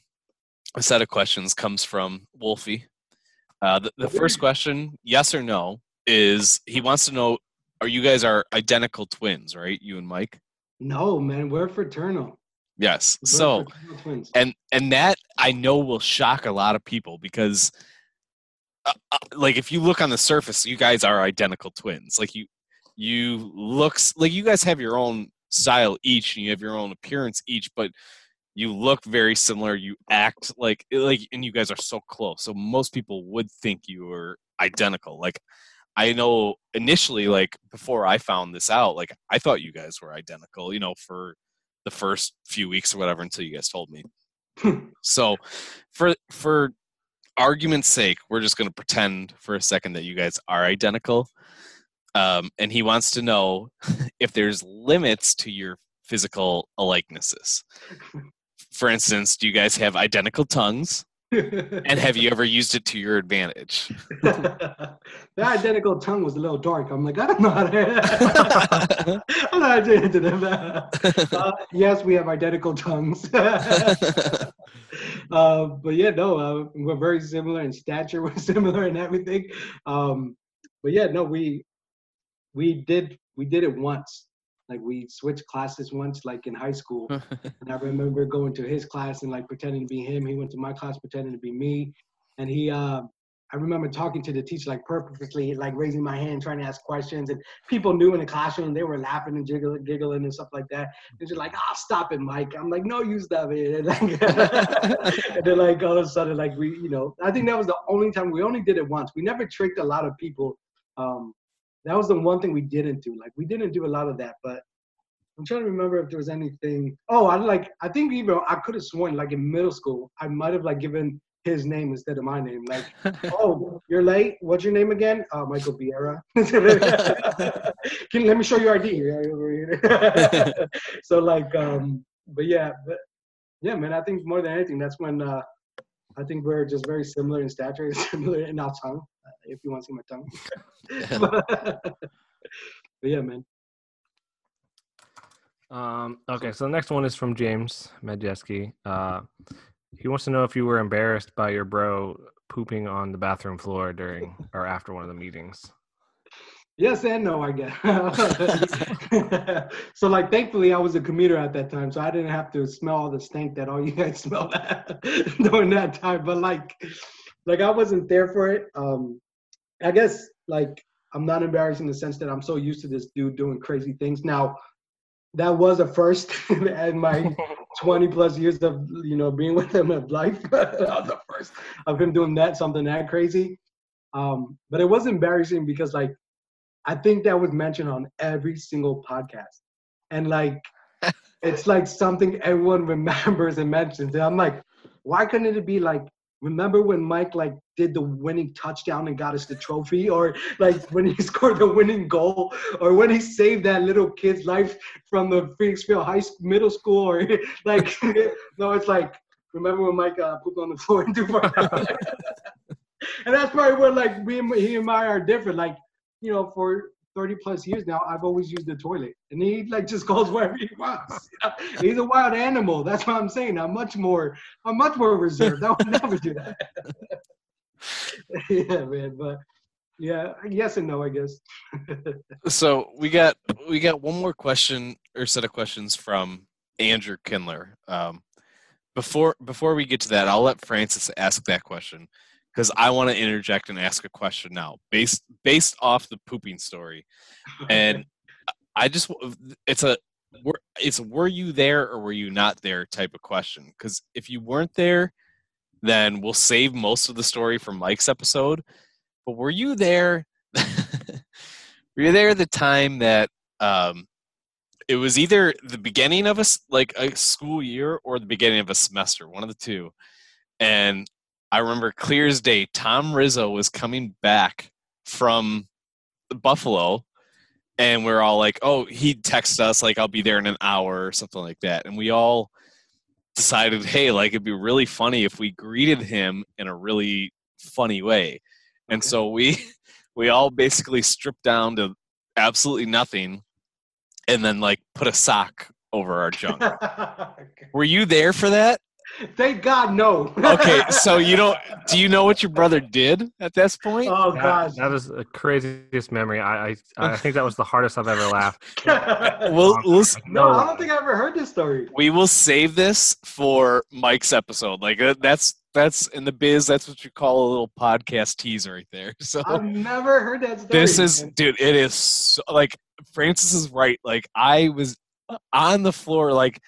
Speaker 2: a set of questions comes from Wolfie. Uh the, the first question, yes or no, is he wants to know are you guys are identical twins, right? You and Mike?
Speaker 3: no, man, we're fraternal.
Speaker 2: Yes. So and and that I know will shock a lot of people because uh, uh, like if you look on the surface, you guys are identical twins. Like you you looks like you guys have your own style each and you have your own appearance each, but you look very similar. You act like like and you guys are so close. So most people would think you were identical. Like I know initially like before I found this out, like I thought you guys were identical, you know, for the first few weeks or whatever until you guys told me. so for for argument's sake, we're just going to pretend for a second that you guys are identical. Um, and he wants to know if there's limits to your physical likenesses. For instance, do you guys have identical tongues? And have you ever used it to your advantage?
Speaker 3: the identical tongue was a little dark. I'm like, I don't know how to. I'm not into. Uh, yes, we have identical tongues. uh, but yeah, no, uh, we're very similar in stature. We're similar in everything. Um, but yeah, no, we we did we did it once. Like we switched classes once, like in high school. And I remember going to his class and like pretending to be him. He went to my class pretending to be me. And he, uh, I remember talking to the teacher like purposely, like raising my hand, trying to ask questions. And people knew in the classroom, they were laughing and giggling, giggling and stuff like that. And just like, oh, stop it, Mike. I'm like, no, you stop it. And, like, and then like all of a sudden, like we, you know, I think that was the only time we only did it once. We never tricked a lot of people. Um, that was the one thing we didn't do. Like we didn't do a lot of that, but I'm trying to remember if there was anything. Oh, I like I think even I could have sworn like in middle school I might have like given his name instead of my name. Like, oh, you're late. What's your name again? Uh, Michael Vieira. Can let me show your ID. so like, um, but yeah, but yeah, man. I think more than anything, that's when uh, I think we're just very similar in stature, similar in our tongue. uh, If you want to see my tongue. but yeah, man.
Speaker 4: Um, okay, so the next one is from James Medjeski. Uh, he wants to know if you were embarrassed by your bro pooping on the bathroom floor during or after one of the meetings.
Speaker 3: Yes and no, I guess. so like thankfully I was a commuter at that time, so I didn't have to smell all the stink that all you guys smelled during that time. But like like I wasn't there for it. Um I guess like I'm not embarrassed in the sense that I'm so used to this dude doing crazy things. Now that was a first in my 20 plus years of you know being with him of life. that was the first of him doing that something that crazy. Um, but it was embarrassing because like I think that was mentioned on every single podcast, and like it's like something everyone remembers and mentions. And I'm like, why couldn't it be like remember when Mike like did the winning touchdown and got us the trophy, or like when he scored the winning goal, or when he saved that little kid's life from the Phoenixville High Middle School, or like no, it's like remember when Mike uh, pooped on the floor and and that's probably where like we he and I are different. Like you know, for 30 plus years now, I've always used the toilet, and he like just goes wherever he wants. He's a wild animal. That's what I'm saying. I'm much more, I'm much more reserved. I would never do that. yeah, man. But yeah, yes and no, I guess.
Speaker 2: so we got we got one more question or set of questions from Andrew Kindler. Um, before before we get to that, I'll let Francis ask that question because I want to interject and ask a question now, based based off the pooping story, and I just it's a it's were you there or were you not there type of question because if you weren't there, then we'll save most of the story for Mike's episode. But were you there? were you there the time that um, it was either the beginning of a like a school year or the beginning of a semester, one of the two, and I remember clear as day. Tom Rizzo was coming back from Buffalo, and we are all like, "Oh, he'd text us like I'll be there in an hour or something like that," and we all decided, "Hey, like it'd be really funny if we greeted him in a really funny way," and so we we all basically stripped down to absolutely nothing, and then like put a sock over our junk. Were you there for that?
Speaker 3: Thank God, no.
Speaker 2: okay, so you don't. Do you know what your brother did at this point?
Speaker 3: Oh God,
Speaker 4: that was the craziest memory. I I, I think that was the hardest I've ever laughed.
Speaker 2: we'll, we'll,
Speaker 3: no, I don't think I ever heard this story.
Speaker 2: We will save this for Mike's episode. Like uh, that's that's in the biz. That's what you call a little podcast teaser right there. So
Speaker 3: I've never heard that story.
Speaker 2: This is, man. dude. It is so, like Francis is right. Like I was on the floor, like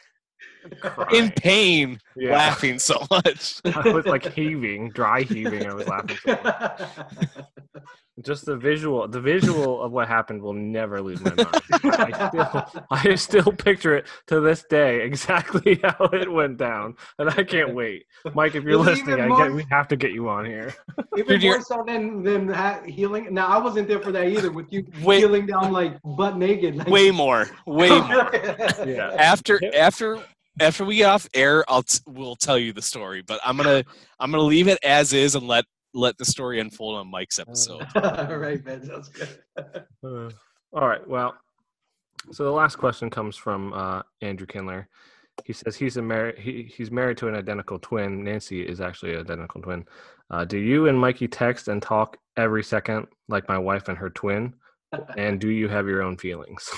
Speaker 2: in pain, yeah. laughing so much.
Speaker 4: I was like heaving, dry heaving. I was laughing. So Just the visual, the visual of what happened will never lose my mind. I still, I still picture it to this day exactly how it went down, and I can't wait. Mike, if you're listening, I get, we have to get you on here.
Speaker 3: Even Dude, more so than than that healing. Now I wasn't there for that either. With you way, healing down like butt naked. Like,
Speaker 2: way more, way more. yeah. After after after we get off air, I'll t- we'll tell you the story. But I'm gonna I'm gonna leave it as is and let let the story unfold on Mike's episode.
Speaker 3: all right, man, sounds good.
Speaker 4: uh, all right, well, so the last question comes from uh, Andrew Kindler. He says he's a mar- he, he's married to an identical twin. Nancy is actually an identical twin. Uh, do you and Mikey text and talk every second like my wife and her twin? and do you have your own feelings?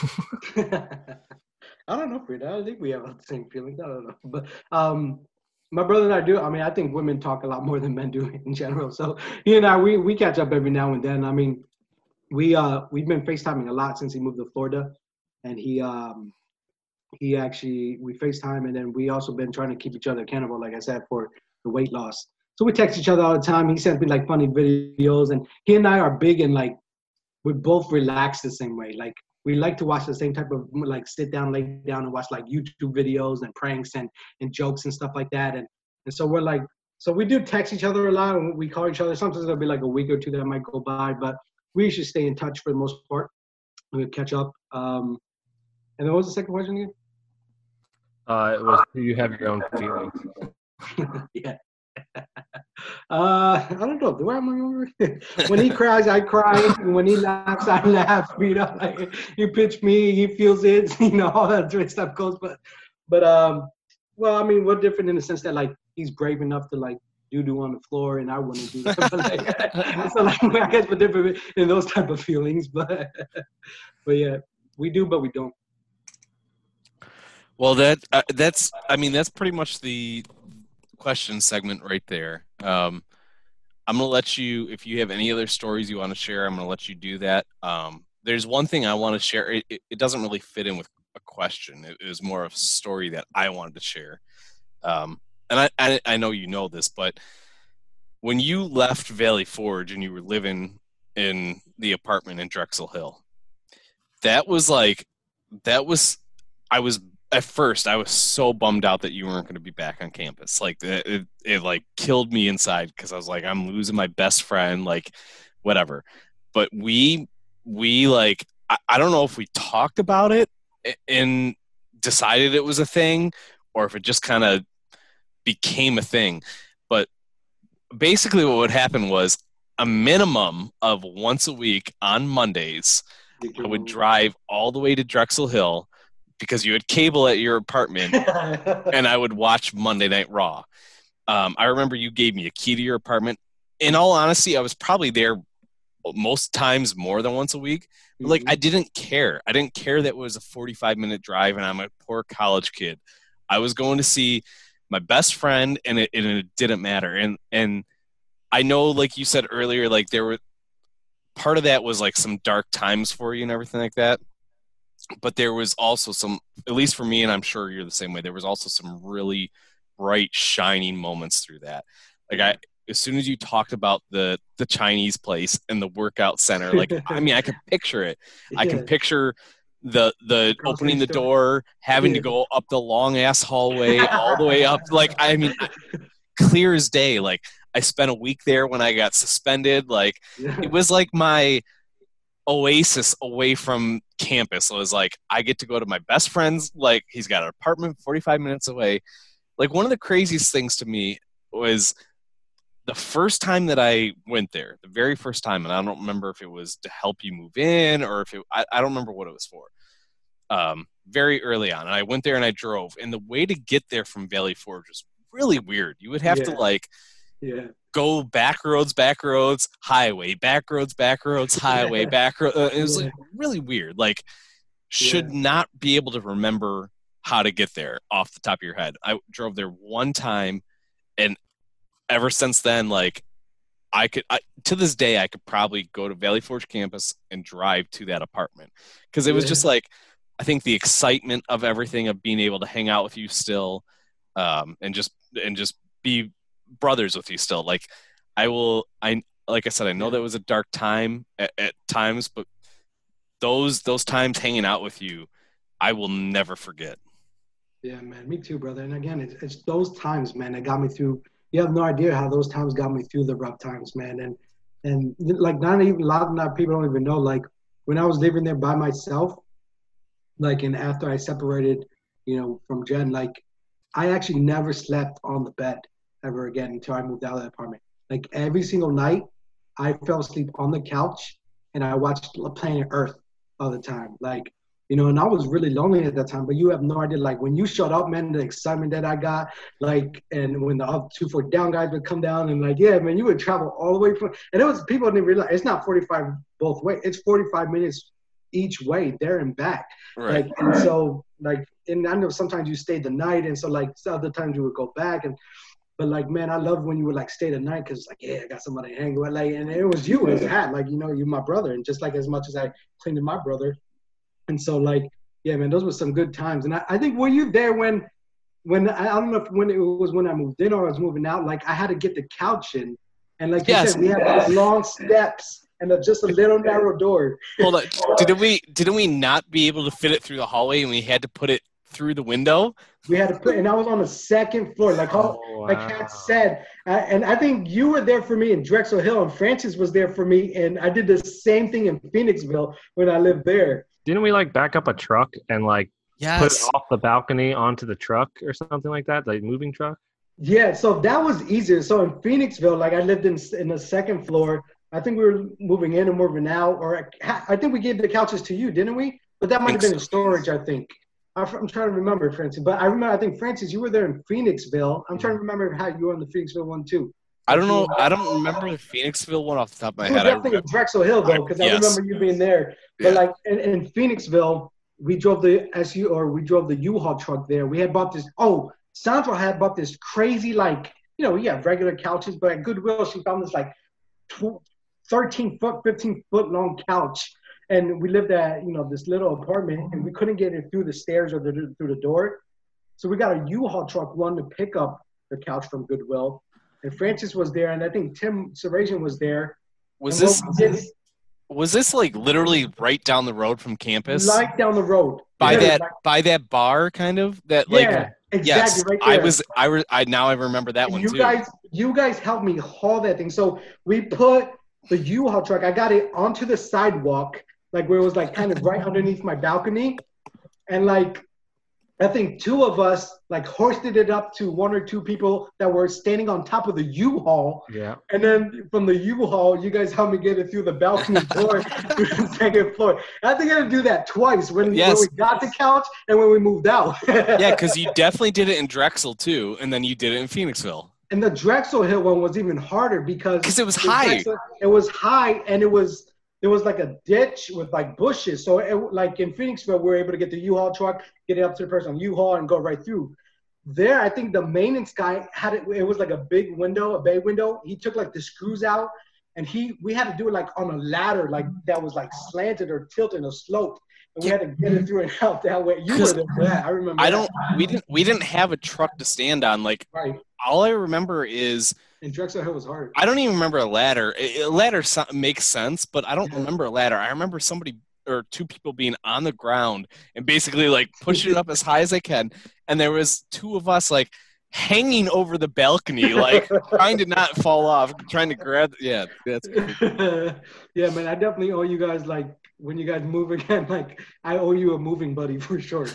Speaker 3: I don't know, Frida. I don't think we have the same feelings. I don't know, but um, my brother and I do. I mean, I think women talk a lot more than men do in general. So he and I, we we catch up every now and then. I mean, we uh we've been FaceTiming a lot since he moved to Florida, and he um he actually we FaceTime, and then we also been trying to keep each other accountable, like I said, for the weight loss. So we text each other all the time. He sends me like funny videos, and he and I are big and like we're both relaxed the same way. Like we like to watch the same type of like sit down, lay down, and watch like YouTube videos and pranks and and jokes and stuff like that. And and so we're like, so we do text each other a lot, and we call each other. Sometimes it'll be like a week or two that might go by, but we usually stay in touch for the most part. We catch up. Um, and then what was the second question again?
Speaker 4: Uh, it was do you have your own feelings?
Speaker 3: yeah. Uh, I don't know. Do I remember? when he cries, I cry. when he laughs, I laugh. You know, like he pitch me, he feels it. You know, all that great stuff goes. But, but um, well, I mean, we're different in the sense that like he's brave enough to like do do on the floor, and I wouldn't do that. like, so like I guess we're different in those type of feelings. But, but yeah, we do, but we don't.
Speaker 2: Well, that uh, that's I mean that's pretty much the question segment right there. Um, I'm gonna let you if you have any other stories you want to share. I'm gonna let you do that. Um, there's one thing I want to share. It, it, it, doesn't really fit in with a question. It, it, was more of a story that I wanted to share. Um, and I, I I know you know this, but when you left Valley Forge and you were living in the apartment in Drexel Hill, that was like that was I was at first I was so bummed out that you weren't going to be back on campus. Like it, it, it like killed me inside because I was like, I'm losing my best friend, like whatever. But we, we like, I, I don't know if we talked about it and decided it was a thing or if it just kind of became a thing. But basically, what would happen was a minimum of once a week on Mondays, I would drive all the way to Drexel Hill because you had cable at your apartment and I would watch Monday Night Raw. Um, I remember you gave me a key to your apartment. In all honesty, I was probably there most times more than once a week. But like, I mm-hmm. didn't care. I didn't care that it was a 45 minute drive and I'm a poor college kid. I was going to see my best friend and it, and it didn't matter. And, and I know, like you said earlier, like there were part of that was like some dark times for you and everything like that but there was also some at least for me and i'm sure you're the same way there was also some really bright shining moments through that. Like i as soon as you talked about the the chinese place and the workout center like i mean i can picture it. I can picture the the opening the door having yeah. to go up the long ass hallway all the way up like i mean clear as day like i spent a week there when i got suspended like it was like my oasis away from campus. So it was like I get to go to my best friend's like he's got an apartment 45 minutes away. Like one of the craziest things to me was the first time that I went there, the very first time, and I don't remember if it was to help you move in or if it I, I don't remember what it was for. Um, very early on. And I went there and I drove. And the way to get there from Valley Forge was really weird. You would have yeah. to like
Speaker 3: yeah
Speaker 2: go back roads, back roads, highway, back roads, back roads, highway, back road. Uh, it was like really weird. Like, should yeah. not be able to remember how to get there off the top of your head. I drove there one time, and ever since then, like, I could I, to this day I could probably go to Valley Forge campus and drive to that apartment because it was yeah. just like I think the excitement of everything of being able to hang out with you still, um, and just and just be brothers with you still. Like I will, I like I said, I know that was a dark time at, at times, but those those times hanging out with you, I will never forget.
Speaker 3: Yeah, man, me too, brother. And again, it's, it's those times, man, that got me through. You have no idea how those times got me through the rough times, man. And and like not even a lot of people don't even know. Like when I was living there by myself, like and after I separated, you know, from Jen, like I actually never slept on the bed ever again until I moved out of the apartment. Like every single night, I fell asleep on the couch and I watched Planet Earth all the time. Like, you know, and I was really lonely at that time, but you have no idea. Like when you showed up, man, the excitement that I got, like, and when the other two four down guys would come down and like, yeah, man, you would travel all the way from, and it was people didn't realize it's not 45 both ways. It's 45 minutes each way there and back. Right. Like, and so like, and I know sometimes you stayed the night, and so like other times you would go back and but like, man, I love when you would like stay the night because like, yeah, I got somebody to hang with. Like, and it was you as a hat, like you know, you're my brother, and just like as much as I cleaned to my brother, and so like, yeah, man, those were some good times. And I, I think were you there when, when I don't know if when it was when I moved in or I was moving out. Like, I had to get the couch in, and like you yes. said, we had these long steps and a, just a little narrow door.
Speaker 2: Hold on, didn't we didn't we not be able to fit it through the hallway, and we had to put it through the window.
Speaker 3: We had to put, and I was on the second floor, like oh, wow. like Kat said, uh, and I think you were there for me in Drexel Hill, and Francis was there for me, and I did the same thing in Phoenixville when I lived there.
Speaker 4: Didn't we like back up a truck and like yes. put it off the balcony onto the truck or something like that, like moving truck?
Speaker 3: Yeah, so that was easier. So in Phoenixville, like I lived in in the second floor. I think we were moving in and moving out, or I, I think we gave the couches to you, didn't we? But that might have been
Speaker 2: so.
Speaker 3: in storage, I think. I'm I'm trying to remember, Francis. But I remember, I think Francis, you were there in Phoenixville. I'm trying to mm-hmm. remember how you were on the Phoenixville one too.
Speaker 2: I don't know. I don't remember the Phoenixville one off the top of my head. I remember,
Speaker 3: Drexel Hill though, because I
Speaker 2: Yes.
Speaker 3: remember you being there. But
Speaker 2: Yeah.
Speaker 3: like in, in Phoenixville, we drove the SU or we drove the U-Haul truck there. We had bought this. Oh, Sandra had bought this crazy like you know yeah regular couches, but at Goodwill she found this like tw- 13 foot, 15 foot long couch. And we lived at you know this little apartment, and we couldn't get it through the stairs or the, through the door. So we got a U-Haul truck one to pick up the couch from Goodwill. And Francis was there, and I think Tim Serasian was there.
Speaker 2: was this
Speaker 3: did-
Speaker 2: was this like literally right down the road from campus?
Speaker 3: Right down the road.
Speaker 2: by
Speaker 3: Yeah,
Speaker 2: that
Speaker 3: like-
Speaker 2: by that bar kind of that like
Speaker 3: yeah, exactly.
Speaker 2: yes
Speaker 3: right
Speaker 2: i was i re- i now i remember that
Speaker 3: And
Speaker 2: one
Speaker 3: you
Speaker 2: too
Speaker 3: guys, you guys helped me haul that thing. So we put the U-Haul truck. I got it onto the sidewalk, like where it was like kind of right underneath my balcony, and like I think two of us like hoisted it up to one or two people that were standing on top of the U-Haul,
Speaker 4: Yeah.
Speaker 3: and then from the U-Haul, you guys helped me get it through the balcony door to the second floor. I think I had to do that twice when,
Speaker 2: Yes.
Speaker 3: when we got the couch and when we moved out.
Speaker 2: yeah because you definitely did it in drexel too and then you did it in phoenixville
Speaker 3: And the Drexel Hill one was even harder because
Speaker 2: it was high.
Speaker 3: Drexel- it was high, and it was there was like a ditch with like bushes. So it, like in Phoenixville, we were able to get the U-Haul truck, get it up to the person on U-Haul, and go right through. There, I think the maintenance guy had it. It was like a big window, a bay window. He took like the screws out, and he we had to do it like on a ladder, like that was like slanted or tilted or sloped, and we had to get it through and out that way. You were there for that. I remember.
Speaker 2: i don't we didn't we didn't have a truck to stand on like
Speaker 3: right.
Speaker 2: all i remember is
Speaker 3: And Drexel Hill was hard.
Speaker 2: i don't even remember a ladder. A ladder makes sense but i don't remember a ladder. I remember somebody or two people being on the ground and basically like pushing it up as high as they can. And there was two of us like hanging over the balcony like trying to not fall off trying to grab yeah that's
Speaker 3: yeah, man, I definitely owe you guys like when you guys move again. Like I owe you a moving buddy for sure.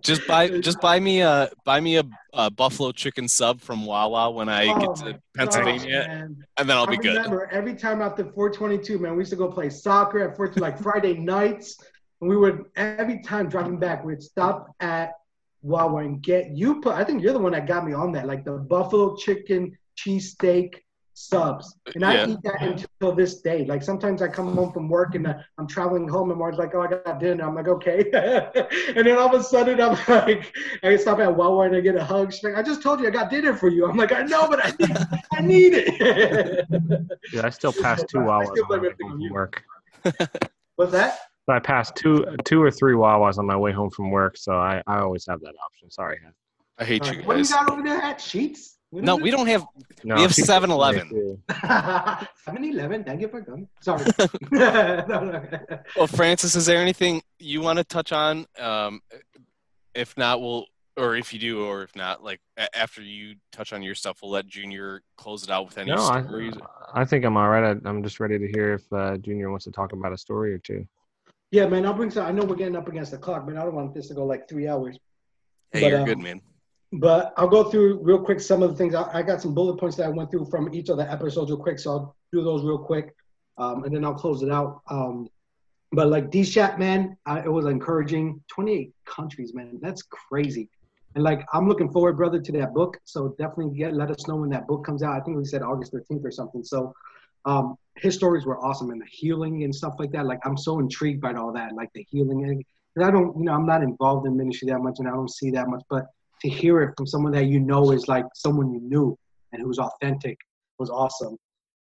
Speaker 2: Just buy, just buy me a buy me a, a buffalo chicken sub from Wawa when I
Speaker 3: Oh
Speaker 2: get to Pennsylvania,
Speaker 3: man.
Speaker 2: and then I'll be
Speaker 3: I
Speaker 2: good.
Speaker 3: remember every time after 422, man, we used to go play soccer at 4 like Friday nights. And we would every time driving back, we'd stop at Wawa and get you put. I think you're the one that got me on that, like the buffalo chicken cheesesteak subs, and I
Speaker 2: Yeah.
Speaker 3: eat that until this day. Like sometimes I come home from work and uh, I'm traveling home, and Mark's like, "Oh, I got dinner." I'm like, "Okay," and then all of a sudden I'm like, I stop at Wawa and I get a hug. She's like, "I just told you I got dinner for you." I'm like, "I know, but I need, I need it."
Speaker 4: Yeah, I still pass two
Speaker 3: hours
Speaker 4: Wawas
Speaker 3: still
Speaker 4: on my
Speaker 3: blame
Speaker 4: way
Speaker 3: everything
Speaker 4: home
Speaker 3: on
Speaker 4: from work.
Speaker 3: What's that?
Speaker 4: So I passed two, two or three Wawas on my way home from work, so I, I always have that option. Sorry. Hef.
Speaker 2: I hate you guys.
Speaker 3: What do you got over there at Sheetz? What
Speaker 2: No, we
Speaker 3: it?
Speaker 2: don't have.
Speaker 4: No,
Speaker 2: We have 7-Eleven.
Speaker 3: 7-Eleven. Thank you for coming. Sorry. no, no.
Speaker 2: Well, Francis, is there anything you want to touch on? Um, if not, we'll, or if you do, or if not, like a- after you touch on your stuff, we'll let Junior close it out with any
Speaker 4: No, I,
Speaker 2: stories.
Speaker 4: I think I'm all right. I, I'm just ready to hear if uh, Junior wants to talk about a story or two.
Speaker 3: Yeah, man. I'll bring some. I know we're getting up against the clock, man. I don't want this to go like three hours.
Speaker 2: hey,
Speaker 3: but,
Speaker 2: you're
Speaker 3: um,
Speaker 2: good, man.
Speaker 3: But I'll go through real quick some of the things. I, I got some bullet points that I went through from each of the episodes real quick, so I'll do those real quick, um, and then I'll close it out. Um, but like D Shat, man, I, it was encouraging. 28 countries, man, that's crazy. And like I'm looking forward, brother, to that book. So definitely get let us know when that book comes out. I think we said August 13th or something. So um, his stories were awesome and the healing and stuff like that. Like I'm so intrigued by all that, like the healing. And I don't, you know, I'm not involved in ministry that much, and I don't see that much, but to hear it from someone that you know is like someone you knew and who's authentic was awesome.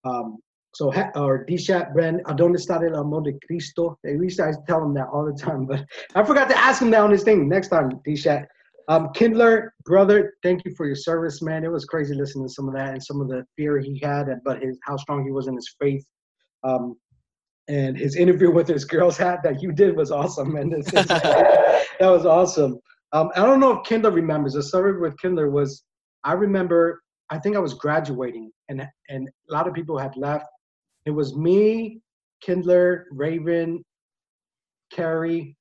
Speaker 3: Um, so, or Dishat Bren, ¿a estar el amor de Cristo? At least I tell him that all the time, but I forgot to ask him that on his thing. Next time, Dishat. Um, Kindler, brother, thank you for your service, man. It was crazy listening to some of that and some of the fear he had, but his how strong he was in his faith. Um, and his interview with his girl's hat that you did was awesome, man. That was awesome. Um, I don't know if Kindler remembers. The story with Kindler was, I remember, I think I was graduating, and and a lot of people had left. It was me, Kindler, Raven, Carrie,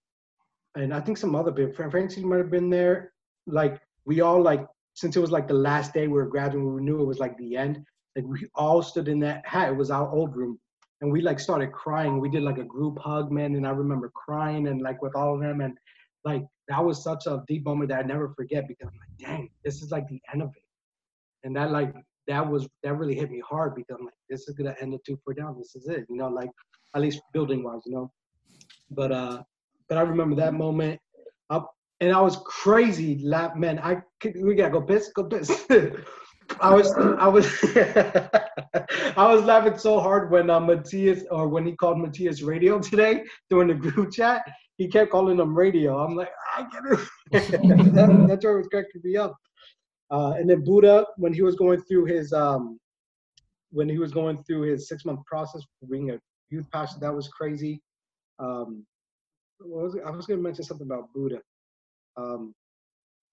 Speaker 3: and I think some other people. Fran- Francis might have been there. Like we all like since it was like the last day we were graduating, we knew it was like the end. Like we all stood in that hat. It was our old room, and we like started crying. We did like a group hug, man, and I remember crying and like with all of them, and like that was such a deep moment that I never forget because I'm like, dang, this is like the end of it, and that like that was that really hit me hard because I'm like, this is gonna end the two four down. This is it, you know, like at least building wise, you know. But uh, but I remember that moment. Up and I was crazy, laugh, man. I could, we gotta go piss, go piss. I was I was I was laughing so hard when uh, Matthias or when he called Matthias radio today during the group chat. He kept calling him radio. I'm like, I get it. that, it was cracking me up. Uh, and then Buddha, when he was going through his um, when he was going through his six month process for being a youth pastor, that was crazy. Um, was I was going to mention something about Buddha. Um,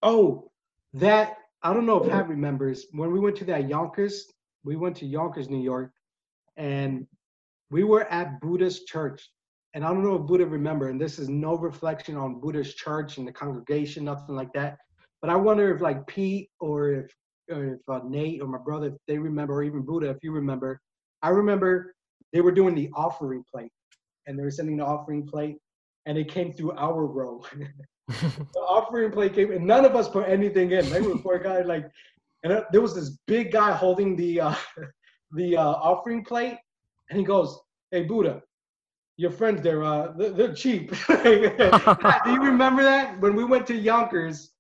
Speaker 3: oh, that I don't know if Pat remembers when we went to that Yonkers. We went to Yonkers, New York, and we were at Buddha's church. And I don't know if Buddha remember, and this is no reflection on Buddha's church and the congregation, nothing like that. But I wonder if like Pete or if or if uh, Nate or my brother, if they remember, or even Buddha, if you remember. I remember they were doing the offering plate, and they were sending the offering plate, and it came through our row. the offering plate came, and none of us put anything in. Were poor guy, like, and there was this big guy holding the uh, the uh, offering plate, and he goes, "Hey Buddha, your friends there, uh, they're, they're cheap." Do you remember that when we went to Yonkers?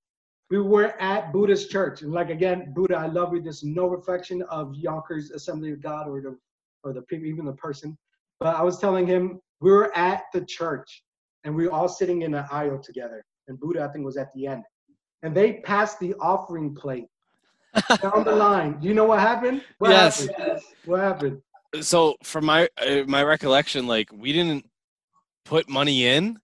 Speaker 3: we were at Buddha's church. And like again, Buddha, I love you. There's no reflection of Yonkers Assembly of God or the or the people, even the person. But I was telling him we were at the church and we were all sitting in an aisle together. And Buddha, I think, was at the end. And they passed the offering plate down the line. You know what happened? What
Speaker 2: Yes.
Speaker 3: Happened? What happened?
Speaker 2: So from my uh, my recollection, like we didn't put money in,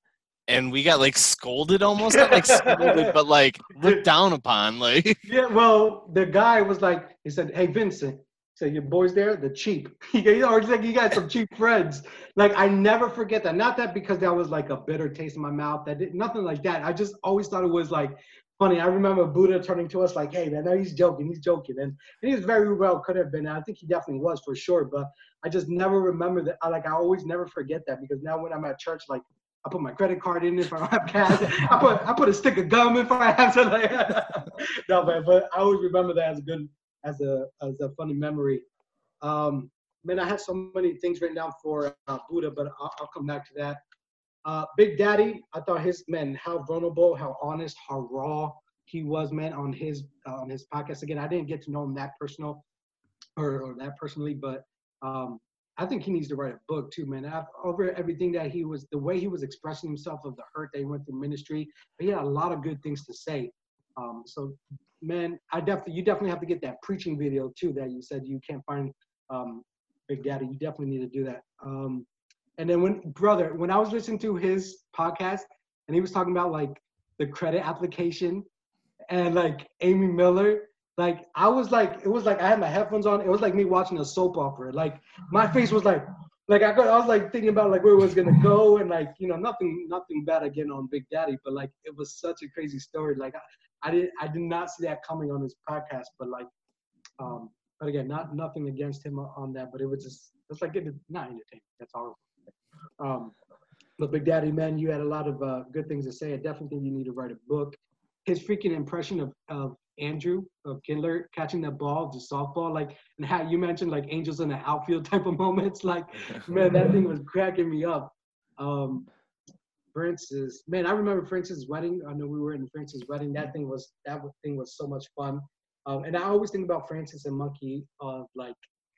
Speaker 2: and we got like scolded almost, not like scolded, but like looked down upon. Like
Speaker 3: Yeah, well, the guy was like, he said, "Hey, Vincent." Said, "Your boys there, the cheap." Or he's like, "You got some cheap friends." Like I never forget that. Not that because that was like a bitter taste in my mouth. That did, nothing like that. I just always thought it was like funny. I remember Buddha turning to us like, "Hey, man, no, he's joking. He's joking," and, and he was very well could have been. I think he definitely was for sure. But I just never remember that. I, like I always never forget that because now when I'm at church, like I put my credit card in if I don't have cash. I put I put a stick of gum if I have something. Like no, man, but I always remember that as a good as a as a funny memory. Um, man, I had so many things written down for uh, Buddha, but I'll, I'll come back to that. Uh, Big Daddy, I thought his man, how vulnerable, how honest, how raw he was, man, on his uh, on his podcast. Again, I didn't get to know him that personal or, or that personally, but um, I think he needs to write a book too, man. I've, over everything that he was, the way he was expressing himself of the hurt he went through ministry, he had a lot of good things to say. Um, so, man, I definitely, you definitely have to get that preaching video too that you said you can't find um, Big Daddy. You definitely need to do that. Um, and then when, brother, when I was listening to his podcast and he was talking about like the credit application and like Amy Miller, like I was like, it was like I had my headphones on. It was like me watching a soap opera. Like my face was like, like I, got, I was like thinking about like where it was gonna go and like you know nothing nothing bad again on Big Daddy, but like it was such a crazy story. Like I, did I did not see that coming on his podcast, but like, um, but again, not nothing against him on that, but it was just it's like it, not entertaining. That's all. Um, but Big Daddy, man, you had a lot of uh, good things to say. I definitely think you need to write a book. His freaking impression of, of Andrew of Kindler catching that ball, the softball, like and how you mentioned like angels in the outfield type of moments. Like, man, that thing was cracking me up. Um, Francis, man, I remember Francis' wedding. I know we were in Francis' wedding. That thing was that thing was so much fun. Um, and I always think about Francis and Monkey of like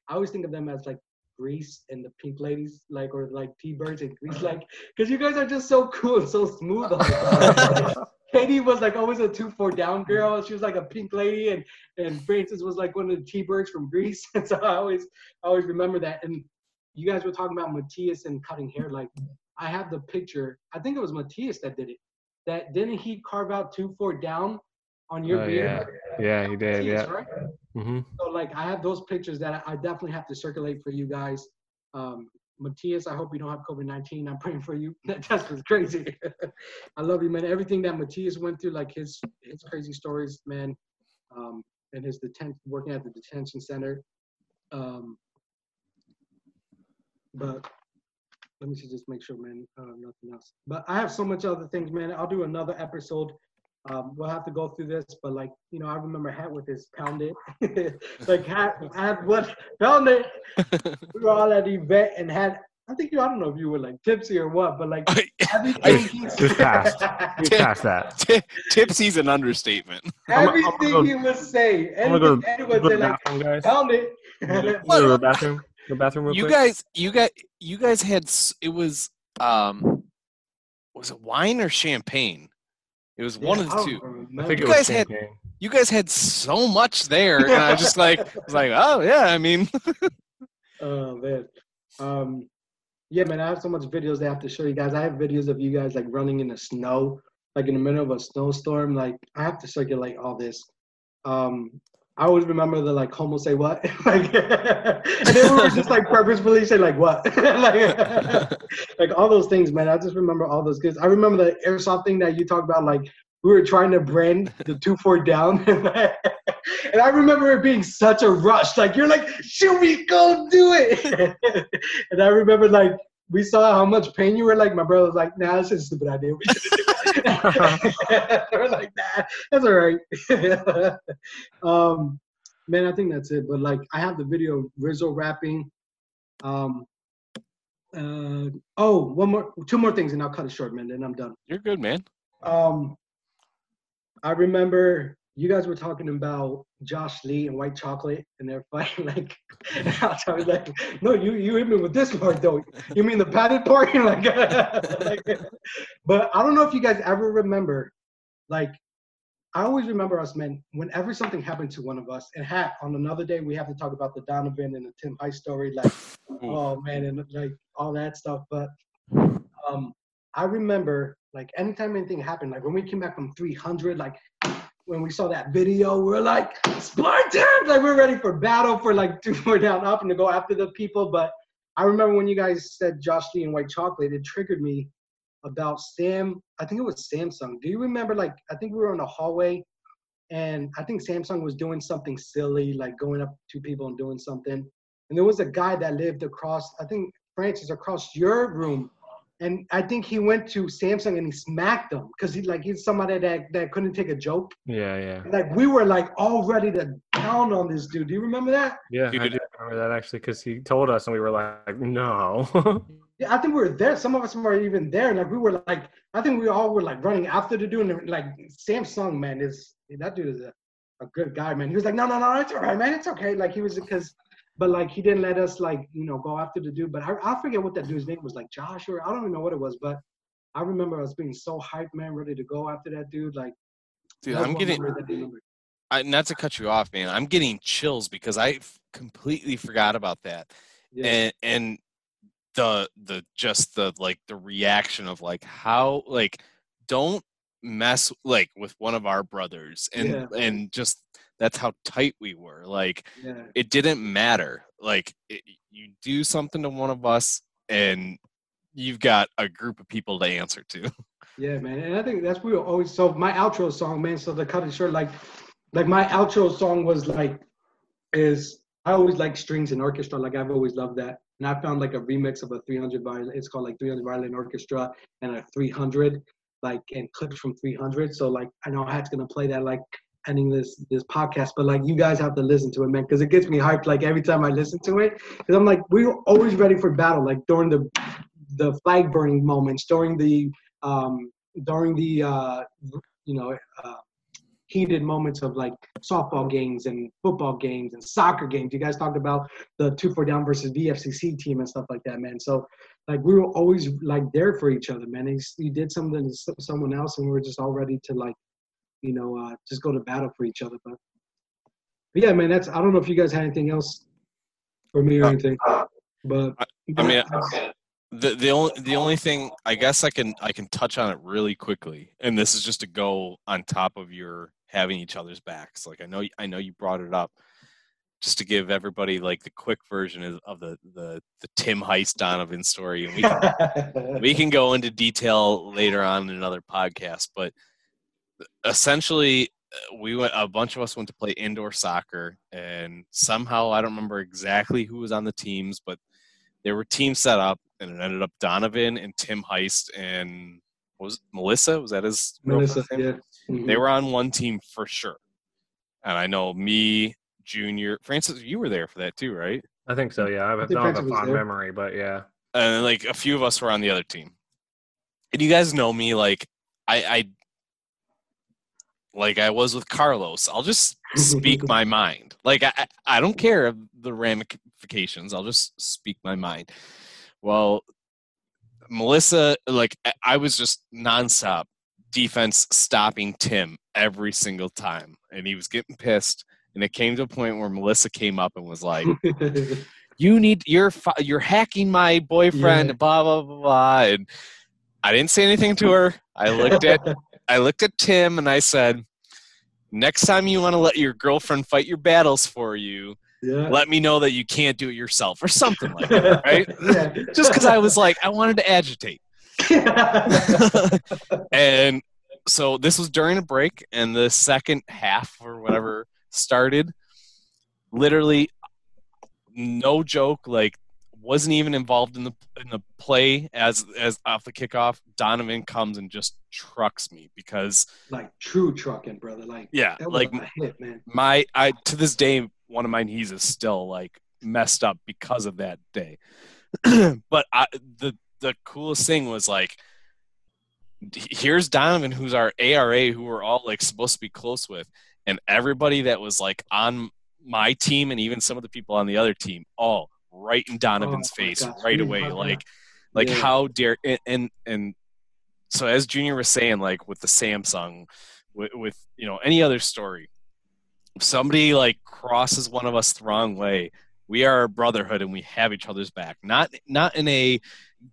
Speaker 3: I always think of them as like Grease and the Pink Ladies, like or like T-Birds and Grease, like because you guys are just so cool and so smooth. all the time. Katie was like always a two four down girl. She was like a pink lady, and and Francis was like one of the T-Birds from Grease. And so I always I always remember that. And you guys were talking about Matthias and cutting hair. Like I have the picture. I think it was Matthias that did it. That didn't he carve out two four down on your
Speaker 4: Oh,
Speaker 3: beard?
Speaker 4: yeah. Yeah, he did.
Speaker 3: Matthias,
Speaker 4: Yeah.
Speaker 3: right?
Speaker 4: hmm
Speaker 3: So like I have those pictures that I definitely have to circulate for you guys. Um, Matthias, I hope you don't have COVID nineteen. I'm praying for you. That test was crazy. I love you, man. Everything that Matthias went through, like his his crazy stories, man. um, in his detention, working at the detention center. Um, but let me see, just make sure, man, uh, nothing else. But I have so much other things, man. I'll do another episode. Um, we'll have to go through this, but like, you know, I remember Hat with his pound it. like Hat, Hat what pound it. we were all at the event and had I think you I don't know if you were like tipsy or what, but like everything he
Speaker 4: Just passed. We passed that.
Speaker 2: T- tipsy's an understatement.
Speaker 4: I'm- I'm
Speaker 3: everything
Speaker 4: go-
Speaker 3: he would say,
Speaker 4: I'm gonna go,
Speaker 3: anything anyone
Speaker 4: go to
Speaker 3: say
Speaker 4: the
Speaker 3: like
Speaker 4: bathroom, guys.
Speaker 3: pound it.
Speaker 4: Go to the bathroom. The bathroom real
Speaker 2: You
Speaker 4: quick.
Speaker 2: guys, you guys, you guys had it was um, was it wine or champagne? It was one
Speaker 3: Yeah,
Speaker 2: of the
Speaker 3: don't
Speaker 2: two.
Speaker 3: remember.
Speaker 4: I think
Speaker 2: You
Speaker 4: it was
Speaker 2: guys had-
Speaker 4: champagne.
Speaker 2: You guys had so much there, and I just like was like, oh yeah, I mean,
Speaker 3: Oh man. Um yeah, man, I have so much videos I have to show you guys. I have videos of you guys like running in the snow, like in the middle of a snowstorm. Like I have to circulate all this. Um I always remember the like homo say what? like and then we were just like purposefully say like what? like, like all those things, man. I just remember all those kids. I remember the airsoft thing that you talked about, like we were trying to brand the two four down. and I remember it being such a rush. Like you're like, should we go do it? and I remember like we saw how much pain you were like. My brother was like, nah, just a stupid idea. We should. we're like, nah, that's all right. um man, I think that's it. But like I have the video of Rizzo rapping. Um uh oh, one more two more things and I'll cut it short, man, then I'm done.
Speaker 2: you're good, man.
Speaker 3: Um, I remember you guys were talking about Josh Lee and White Chocolate, and they're fighting like. I was like, "No, you you hit me with this part though. You mean the padded part?" like, like, but I don't know if you guys ever remember, like, I always remember us, man. Whenever something happened to one of us, and hat on another day, we have to talk about the Donovan and the Tim High story, like, oh man, and like all that stuff. But um, I remember like anytime anything happened, like when we came back from 300, like when we saw that video, we are like Spartans, like we're ready for battle for like two more down up and to go after the people. But I remember when you guys said Josh Lee and White Chocolate, it triggered me about Sam. I think it was Samsung. Do you remember? Like I think we were in the hallway, and I think Samsung was doing something silly, like going up to people and doing something. And there was a guy that lived across, I think Francis, across your room. And I think he went to Samsung and he smacked them because he like he's somebody that, that couldn't take a joke.
Speaker 4: Yeah, yeah,
Speaker 3: Like we were like all ready to pound on this dude. Do you remember that?
Speaker 4: yeah.
Speaker 2: You
Speaker 4: I
Speaker 2: did-
Speaker 4: do remember that actually because he told us and we were like, no.
Speaker 3: Yeah, I think we were there. Some of us were even there. Like we were like, I think we all were like running after the dude. And like Samsung, man, is that dude is a, a good guy, man. He was like, no, no, no, it's all right, man, it's okay. Like he was because, but like he didn't let us like you know go after the dude. But I, I forget what that dude's name was, like Josh or I don't even know what it was. But I remember us being so hyped, man, ready to go after that dude. Like,
Speaker 2: Dude, I'm getting.
Speaker 3: that I,
Speaker 2: not to cut you off, man. I'm getting chills because I f- completely forgot about that,
Speaker 3: Yeah.
Speaker 2: and and the the just the like the reaction of like how like don't mess like with one of our brothers and
Speaker 3: Yeah.
Speaker 2: and just that's how tight we were. Like
Speaker 3: yeah.
Speaker 2: it didn't matter. Like it, you do something to one of us, and you've got a group of people to answer to.
Speaker 3: Yeah, man, and I think that's we were always. So my outro song, man. So to cut it short, like, like my outro song was like, is I always like strings and orchestra. Like I've always loved that, and I found like a remix of a 300 violin. It's called like 300 violin orchestra and a 300, like and clips from 300. So like I know Hat's gonna play that like ending this this podcast, but like you guys have to listen to it, man, because it gets me hyped. Like every time I listen to it, because I'm like we were always ready for battle. Like during the the flag burning moments, during the um, during the uh, you know uh, heated moments of like softball games and football games and soccer games. You guys talked about the two four down versus VFCC team and stuff like that, man. So like we were always like there for each other, man. He did something to someone else, and we were just all ready to like you know uh, just go to battle for each other. But, but yeah, man, that's I don't know if you guys had anything else for me or
Speaker 2: Uh,
Speaker 3: anything, but
Speaker 2: I mean,
Speaker 3: that's-
Speaker 2: the the only the only thing I guess I can I can touch on it really quickly, and this is just to go on top of your having each other's backs. Like I know I know you brought it up, just to give everybody like the quick version of, of the the the Tim Heist Donovan story, and we can, we can go into detail later on in another podcast. But essentially, we went a bunch of us went to play indoor soccer and somehow i don't remember exactly who was on the teams but there were teams set up and it ended up donovan and tim heist and was it, melissa was that his
Speaker 3: Melissa,
Speaker 2: name?
Speaker 3: yeah. Mhm.
Speaker 2: they were on one team for sure and i know me junior francis you were there for that too right
Speaker 4: I think so. Yeah, I
Speaker 3: think
Speaker 4: don't have a fond
Speaker 3: there.
Speaker 4: memory, but yeah.
Speaker 2: and like a few of us were on the other team. And you guys know me, like I, I like I was with Carlos. I'll just speak my mind. Like I, I- don't care of the ramifications. I'll just speak my mind. Well, Melissa, like I- was just nonstop defense stopping Tim every single time, and he was getting pissed. And it came to a point where Melissa came up and was like, you need you're you're hacking my boyfriend
Speaker 3: Yeah.
Speaker 2: blah blah blah blah and i didn't say anything to her i looked at i looked at tim and i said next time you want to let your girlfriend fight your battles for you
Speaker 3: yeah.
Speaker 2: let me know that you can't do it yourself or something like that right? Just because i was like i wanted to agitate. And so this was during a break and the second half or whatever started literally no joke like wasn't even involved in the in the play as as off the kickoff donovan comes and just trucks me because
Speaker 3: like true trucking, brother. Like
Speaker 2: yeah
Speaker 3: that was
Speaker 2: like
Speaker 3: hit, man.
Speaker 2: my i to this day one of my knees is still like messed up because of that day but I, the the coolest thing was like here's donovan who's our RA who we're all like supposed to be close with and everybody that was like on my team and even some of the people on the other team all right in donovan's
Speaker 3: Oh
Speaker 2: face
Speaker 3: gosh,
Speaker 2: right away like like
Speaker 3: Yeah.
Speaker 2: how dare and, and and so as junior was saying like with the samsung with, with you know any other story if somebody like crosses one of us the wrong way we are a brotherhood and we have each other's back not not in a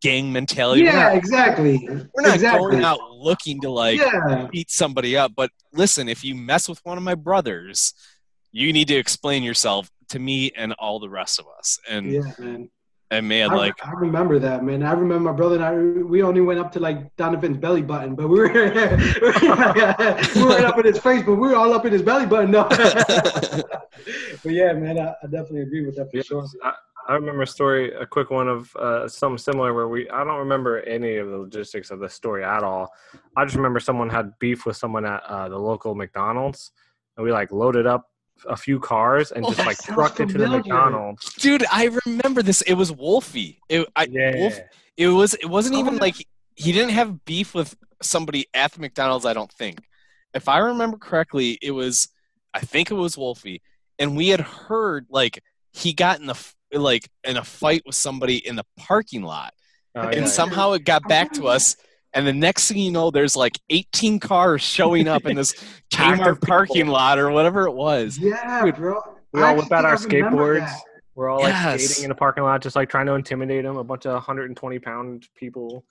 Speaker 2: gang mentality we're
Speaker 3: Yeah,
Speaker 2: not,
Speaker 3: exactly.
Speaker 2: we're not
Speaker 3: exactly.
Speaker 2: going out looking to like
Speaker 3: yeah.
Speaker 2: beat somebody up but listen if you mess with one of my brothers you need to explain yourself to me and all the rest of us and
Speaker 3: Yeah, man.
Speaker 2: and man
Speaker 3: I,
Speaker 2: like
Speaker 3: I remember that, man. I remember my brother and I. We only went up to like Donovan's belly button, but we were we weren't up in his face, but we were all up in his belly button. No. but yeah, man, I, I definitely agree with that for
Speaker 4: Yeah,
Speaker 3: sure.
Speaker 4: I, I remember a story, a quick one of uh, something similar where we, I don't remember any of the logistics of the story at all. I just remember someone had beef with someone at uh, the local McDonald's, and we like loaded up a few cars and
Speaker 2: Oh,
Speaker 4: just like trucked it to the. McDonald's.
Speaker 2: dude i remember this. It was wolfie. It, I,
Speaker 4: Yeah.
Speaker 2: Wolf, it was it wasn't
Speaker 3: Oh,
Speaker 2: even like he didn't have beef with somebody at the mcdonald's i don't think. If i remember correctly it was i think it was wolfie. And we had heard like he got in the like in a fight with somebody in the parking lot.
Speaker 4: Oh,
Speaker 2: and
Speaker 4: yeah.
Speaker 2: somehow it got back to us and the next thing you know there's like 18 cars showing up in this
Speaker 4: Packed
Speaker 2: Kmart parking lot or whatever it was
Speaker 3: Yeah,
Speaker 4: Dude,
Speaker 3: bro.
Speaker 4: we
Speaker 3: I
Speaker 4: all whip out our skateboards. We're all like
Speaker 2: Yes.
Speaker 4: skating in a parking lot, just like trying to intimidate them. A bunch of 120 pound people.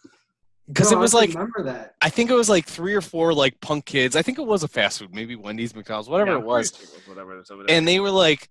Speaker 2: because
Speaker 3: Bro,
Speaker 2: it was
Speaker 3: I
Speaker 2: like
Speaker 3: remember that.
Speaker 2: I think it was like three or four like punk kids. I think it was a fast food, maybe Wendy's, McDonald's, whatever
Speaker 4: Yeah,
Speaker 2: it was.
Speaker 4: pretty it was whatever. that's over there.
Speaker 2: And they were like,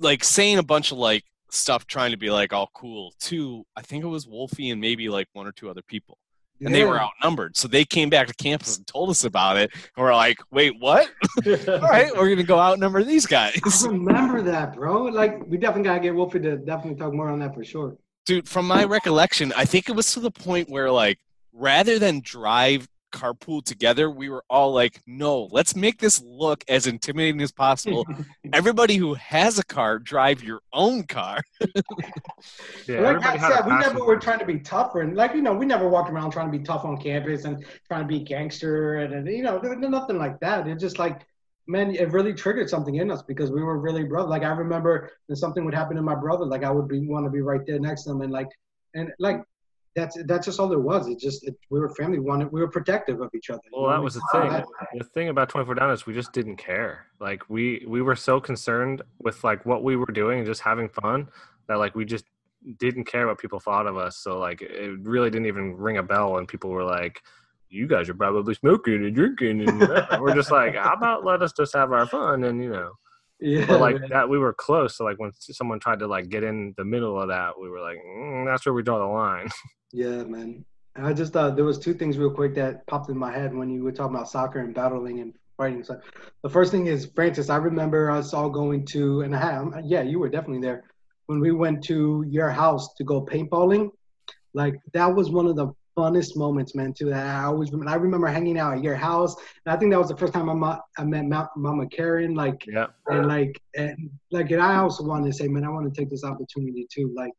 Speaker 2: like saying a bunch of like stuff, trying to be like all cool. To I think it was Wolfie and maybe like one or two other people, and they were outnumbered. So they came back to campus and told us about it. And we're like, wait, what? all right, we're gonna go outnumber these guys,
Speaker 3: I remember that, bro. Like, we definitely gotta get Wolfie to definitely talk more on that for sure.
Speaker 2: dude. From my recollection, I think it was to the point where like rather than drive carpool together, we were all like, no, let's make this look as intimidating as possible. Everybody who has a car, drive your own car.
Speaker 4: yeah,
Speaker 3: like
Speaker 4: everybody
Speaker 3: I said, we never were trying to be tougher, and like you know, we never walked around trying to be tough on campus and trying to be gangster, and, and you know, there- there- nothing like that. It's just like, man, it really triggered something in us because we were really brother. Like I remember when something would happen to my brother, like I would be want to be right there next to him, and like, and like. That's that's just all there was. It just it, we were family. We we were protective of each other. you
Speaker 4: Well,
Speaker 3: know?
Speaker 4: that was the
Speaker 3: We-
Speaker 4: thing. The thing about 24 Down is we just didn't care. Like we we were so concerned with like what we were doing and just having fun that like we just didn't care what people thought of us. So like it really didn't even ring a bell when people were like, "You guys are probably smoking and drinking," and we're just like, "How about let us just have our fun?" And you know,
Speaker 3: Yeah,
Speaker 4: but like
Speaker 3: man.
Speaker 4: that, we were close. So like when someone tried to like get in the middle of that, we were like, mm, "That's where we draw the line."
Speaker 3: Yeah, man. I just thought there was two things real quick that popped in my head when you were talking about soccer and battling and fighting. So the first thing is Francis. I remember us all going to, and I had, yeah, you were definitely there when we went to your house to go paintballing. Like that was one of the funnest moments, man. Too that I always remember. I remember hanging out at your house, and I think that was the first time I met, I met Mama Karen. Like,
Speaker 4: yeah,
Speaker 3: and like, and like, and I also wanted to say, man, I want to take this opportunity too. Like,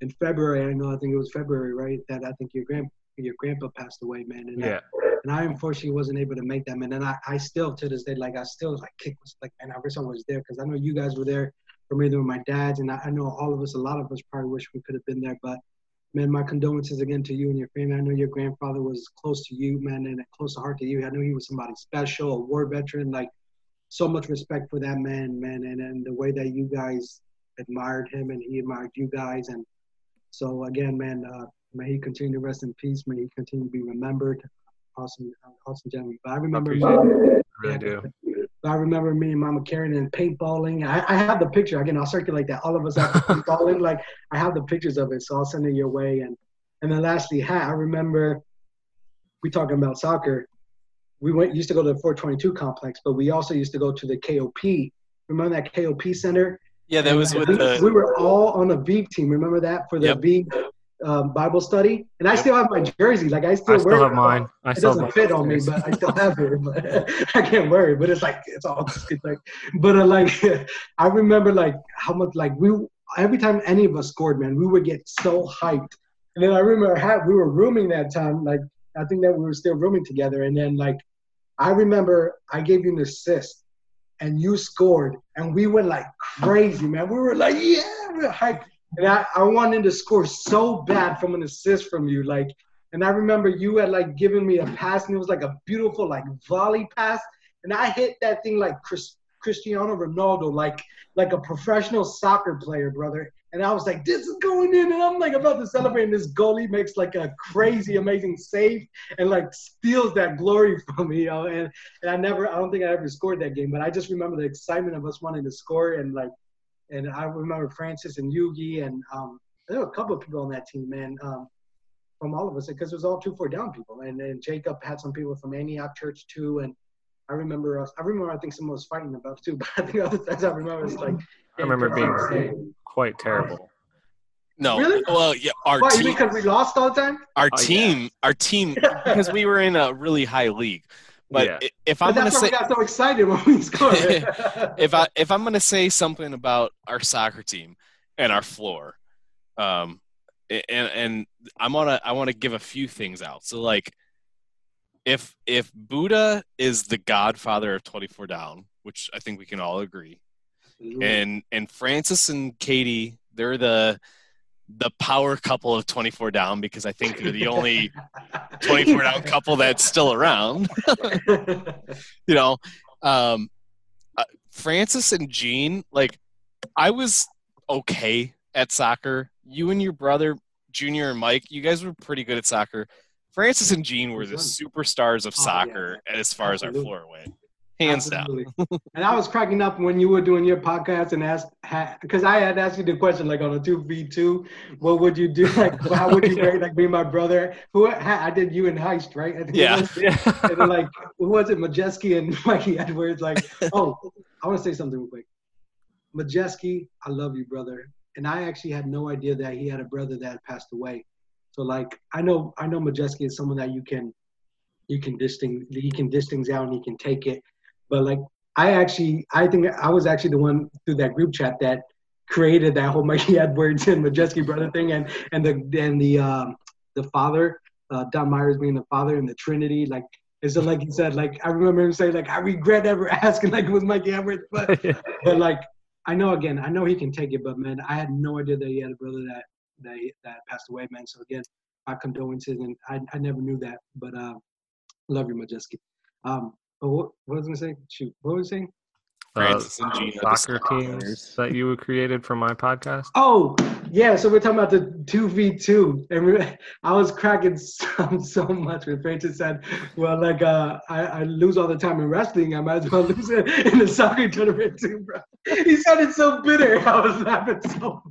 Speaker 3: in February, I know, I think it was February, right? That I think your grand your grandpa passed away, man. And
Speaker 4: yeah.
Speaker 3: I, and I unfortunately wasn't able to make that, man. And I, I still to this day, like I still like kick was like, man, I wish I was there because I know you guys were there for me, with my dad's, and I, I know all of us, a lot of us probably wish we could have been there, but man, my condolences again to you and your family. I know your grandfather was close to you, man, and close to heart to you. I know he was somebody special, a war veteran. Like, so much respect for that man, man, and, and the way that you guys admired him and he admired you guys. And so, again, man, uh, may he continue to rest in peace. May he continue to be remembered. Awesome, awesome gentleman. But I remember,
Speaker 4: I, I really do.
Speaker 3: I remember me and Mama Karen and paintballing. I, I have the picture. Again, I'll circulate that. All of us have paintballing. like I have the pictures of it, so I'll send it your way. And and then lastly, hat. I remember we talking about soccer. We went used to go to the 422 complex, but we also used to go to the KOP. Remember that KOP center?
Speaker 2: Yeah, that was with
Speaker 3: we,
Speaker 2: the.
Speaker 3: We were all on the Beav team. Remember that for the yep. Um, Bible study, and I still have my jersey. Like I still,
Speaker 4: I still
Speaker 3: wear
Speaker 4: have mine. I
Speaker 3: it doesn't fit on me, but I still have it. But I can't wear it. But it's like it's all it's like. But uh, like I remember like how much like we every time any of us scored, man, we would get so hyped. And then I remember how we were rooming that time. Like I think that we were still rooming together. And then like I remember I gave you an assist, and you scored, and we went like crazy, man. We were like, yeah, we we're hyped and I, I wanted to score so bad from an assist from you. Like, and I remember you had like given me a pass, and it was like a beautiful like volley pass, and I hit that thing like Chris, Cristiano Ronaldo, like like a professional soccer player, brother. And I was like, this is going in, and I'm like about to celebrate, and this goalie makes like a crazy, amazing save and like steals that glory from me, you know. And and I never, I don't think I ever scored that game, but I just remember the excitement of us wanting to score and like and I remember Francis and Yugi and um, there were a couple of people on that team, man, um, from all of us because it was all two four down people, and then Jacob had some people from Antioch Church too, and I remember us. I remember I think someone was fighting about too, but I think other times I remember it's like.
Speaker 4: I remember being quite terrible.
Speaker 2: No,
Speaker 3: really?
Speaker 2: well, yeah, our
Speaker 3: Why,
Speaker 2: team
Speaker 3: because we lost all the time.
Speaker 2: Our
Speaker 4: Oh, yeah.
Speaker 2: team, our team, because we were in a really high league. But
Speaker 4: Yeah.
Speaker 2: if I'm gonna say,
Speaker 3: we got so excited when we scored.
Speaker 2: if I if I'm gonna say something about our soccer team and our floor, um, and and I'm gonna I want to give a few things out. So like, if if Buddha is the godfather of 24 down, which I think we can all agree, and and Francis and Katie, they're the the power couple of 24 down because I think they're the only 24 down couple that's still around. you know, um, uh, Francis and Jean, like, I was okay at soccer. You and your brother, Junior and Mike, you guys were pretty good at soccer. Francis and Gene were the superstars of
Speaker 3: Oh, yeah.
Speaker 2: soccer as far as our floor went, hands down.
Speaker 3: And I was cracking up when you were doing your podcast and asked because I had asked you the question like on a two v two, what would you do? Like how would you
Speaker 4: Yeah.
Speaker 3: rate like me and my brother? Who I did you and Heist, right? I think
Speaker 2: Yeah.
Speaker 4: Yeah.
Speaker 3: And then like who was it? Majeski and Mikey Edwards. Like oh, I want to say something real quick. Majeski, I love you, brother. And I actually had no idea that he had a brother that passed away. So like I know I know Majeski is someone that you can you can dish things he can dish things out and he can take it. But like I actually I think I was actually the one through that group chat that created that whole Mikey Edwards and Majeski brother thing and and the and the um the father, uh, Don Myers being the father and the Trinity, like it's just like he said, like I remember him saying, like I regret ever asking like it was Mikey Edwards, but but like I know again, I know he can take it, but man, I had no idea that he had a brother that that that passed away, man. So again, my condolences, and I, I never knew that, but uh, love you, Majeski. Um, but what, what was I gonna say? Shoot, what was I saying?
Speaker 4: Uh,
Speaker 2: Francis and Gene are the
Speaker 4: soccer teams that you created for my podcast.
Speaker 3: Oh, yeah. So we're talking about the two v two, and we, I was cracking so, so much when Francis said, "Well, like uh, I, I lose all the time in wrestling. I might as well lose it in the soccer tournament too, bro." He sounded so bitter. I was laughing so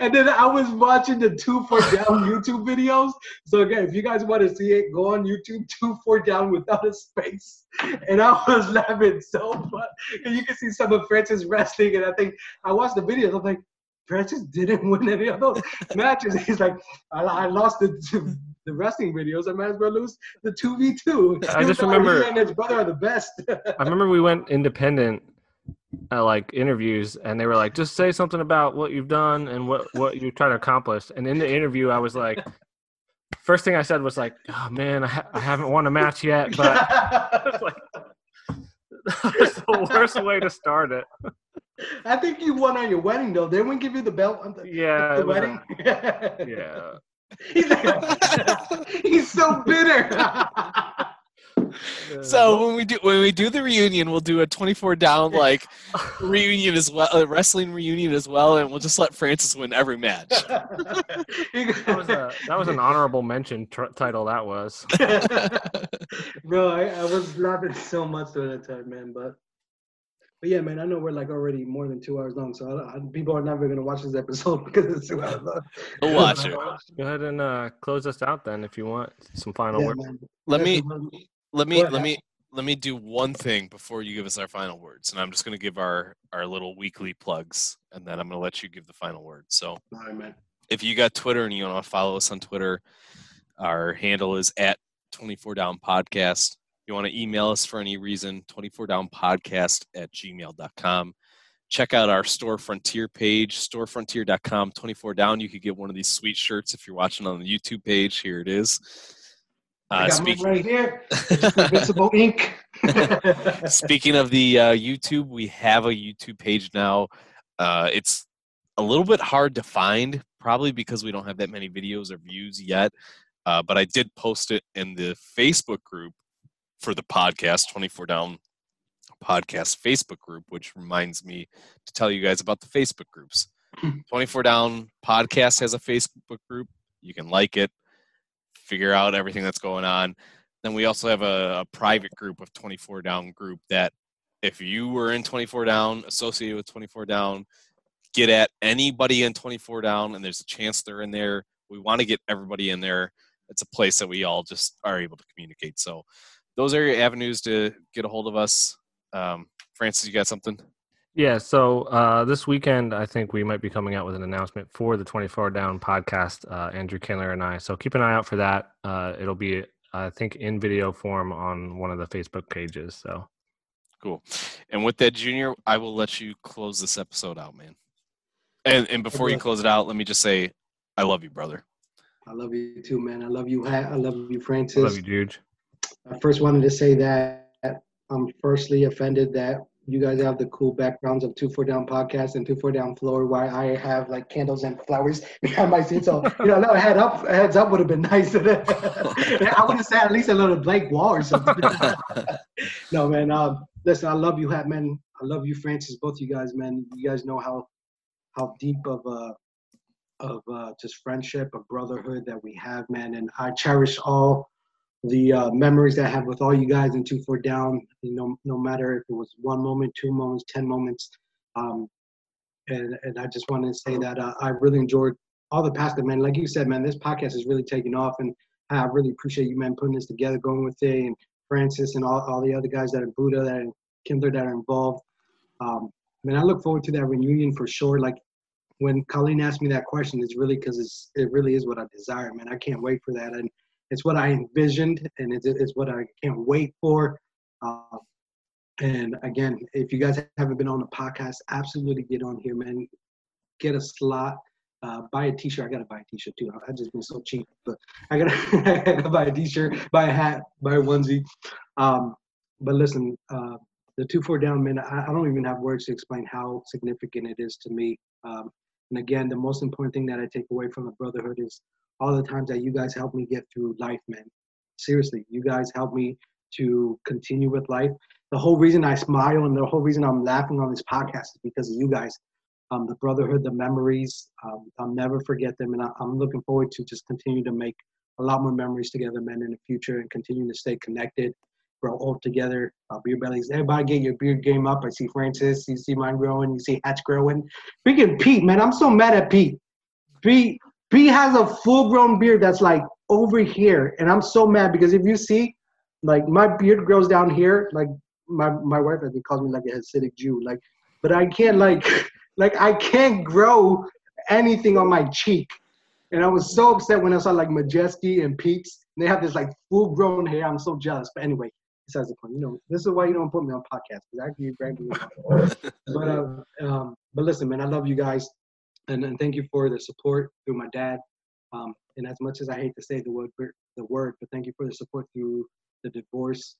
Speaker 3: and then I was watching the two four down YouTube videos. So again, if you guys want to see it, go on YouTube, two four down without a space. And I was laughing so much. And you can see some of Francis wrestling. And I think I watched the videos. I'm like, Francis didn't win any of those matches. He's like, I, I lost the the wrestling videos. I might as well lose the two v two.
Speaker 4: I just remember
Speaker 3: and his brother are the best.
Speaker 4: I remember we went independent uh, like interviews and they were like just say something about what you've done and what what you're trying to accomplish and in the interview i was like first thing i said was like oh man i, ha- I haven't won a match yet but it's like that's the worst way to start it
Speaker 3: I think you won on your wedding though. they wouldn't give you the belt on the,
Speaker 4: yeah
Speaker 3: the
Speaker 4: was a-
Speaker 3: wedding?
Speaker 4: yeah
Speaker 3: He's, he's so bitter.
Speaker 2: So when we do when we do the reunion, we'll do a 24 down like reunion as well, a wrestling reunion as well, and we'll just let Francis win every match.
Speaker 4: that was a that was an honorable mention tr- title that was
Speaker 3: no, I, I was laughing so much during that time, man. But but yeah, man, I know we're like already more than two hours long, so I, I, people are never gonna watch this episode because it's two hours long.
Speaker 2: We'll watch it.
Speaker 4: go ahead and uh close us out then if you want some final
Speaker 3: Yeah,
Speaker 4: words
Speaker 3: man.
Speaker 2: Let
Speaker 3: Yeah,
Speaker 2: me
Speaker 3: so-
Speaker 2: let me let me let me do one thing before you give us our final words, and I'm just going to give our our little weekly plugs, and then I'm going to let you give the final word. So
Speaker 3: All right, man.
Speaker 2: if you got Twitter and you want to follow us on Twitter, our handle is at 24 Down Podcast. If you want to email us for any reason, 24 Down Podcast at gmail.com. Check out our Store Frontier page, storefrontier.com, 24 Down. You could get one of these sweet shirts if you're watching on the YouTube page. Here it is.
Speaker 3: I got
Speaker 2: speak,
Speaker 3: right here. Invincible ink.
Speaker 2: Speaking of the uh, YouTube, we have a YouTube page now. Uh, it's a little bit hard to find, probably because we don't have that many videos or views yet. Uh, but I did post it in the Facebook group for the podcast, 24 Down Podcast Facebook group, which reminds me to tell you guys about the Facebook groups. 24 Down Podcast has a Facebook group. You can like it, figure out everything that's going on. Then we also have a, a private group of 24 Down group that if you were in 24 Down, associated with 24 Down, get at anybody in 24 Down, and there's a chance they're in there. We want to get everybody in there. It's a place that we all just are able to communicate. So those are your avenues to get a hold of us. Um, Francis, you got something?
Speaker 4: Yeah, so uh, this weekend, I think we might be coming out with an announcement for the 24 Down podcast, uh, Andrew Kindler and I. So keep an eye out for that. Uh, it'll be, I think, in video form on one of the Facebook pages. So
Speaker 2: Cool. And with that, Junior, I will let you close this episode out, man. And and before you close it out, let me just say, I love you, brother.
Speaker 3: I love you too, man. I love you, Hat. I love you, Francis.
Speaker 4: I love you, dude.
Speaker 3: I first wanted to say that I'm firstly offended that you guys have the cool backgrounds of Two Four Down podcast and Two Four Down floor, while I have like candles and flowers behind my seat. So you know, little head up, heads up would have been nice. I would have said at least a little blank wall or something. no, man. Um, listen, I love you, Hat, man. I love you, Francis. Both you guys, man. You guys know how how deep of a of uh, just friendship, of brotherhood that we have, man. And I cherish all the uh, memories that I have with all you guys in Two Four Down. You know, no matter if it was one moment, two moments, ten moments. Um, and and I just wanted to say that uh, I really enjoyed all the past, man. Like you said, man, this podcast is really taking off, and I really appreciate you, man, putting this together, going with it, and Francis and all, all the other guys that are Buddha, that are Kindler, that are involved. Um, man, I look forward to that reunion for sure. Like when Colleen asked me that question, it's really because it really is what I desire, man. I can't wait for that, and it's what I envisioned, and it's, it's what I can't wait for. Uh, and again, if you guys haven't been on the podcast, absolutely get on here, man. Get a slot. Uh, buy a t-shirt. I gotta buy a t-shirt too. I, I just been so cheap, but I gotta, I gotta buy a t-shirt, buy a hat, buy a onesie. Um, but listen, uh, the two four down man. I, I don't even have words to explain how significant it is to me. Um, and again, the most important thing that I take away from the brotherhood is all the times that you guys helped me get through life, man. Seriously, you guys helped me to continue with life. The whole reason I smile and the whole reason I'm laughing on this podcast is because of you guys. Um, the brotherhood, the memories, um, I'll never forget them. And I, I'm looking forward to just continue to make a lot more memories together, man, in the future and continue to stay connected grow old together. Uh, beer bellies. Everybody get your beard game up. I see Francis. You see mine growing. You see Hatch growing. Freaking Pete, man. I'm so mad at Pete. Pete, Pete has a full grown beard that's like over here. And I'm so mad because if you see, like my beard grows down here. Like my, my wife, I think, calls me like a Hasidic Jew. Like, but I can't like, like I can't grow anything on my cheek. And I was so upset when I saw like Majeski and Pete's. They have this like full grown hair. I'm so jealous. But anyway, besides the point, you know, this is why you don't put me on podcasts because I you great But uh, um, but listen, man, I love you guys, and, and thank you for the support through my dad. Um, and as much as I hate to say the word, the word, but thank you for the support through the divorce.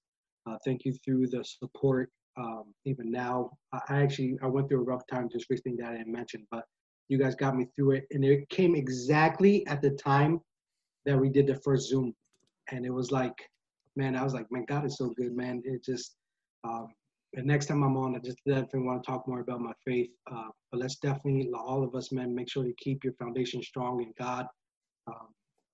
Speaker 3: Uh, thank you through the support um, even now. I actually I went through a rough time just recently that I didn't mention, but you guys got me through it, and it came exactly at the time that we did the first Zoom, and it was like, man, I was like, man, God is so good, man. It just, um, and next time I'm on, I just definitely want to talk more about my faith. Uh, but let's definitely, all of us, man, make sure to keep your foundation strong in God. Um,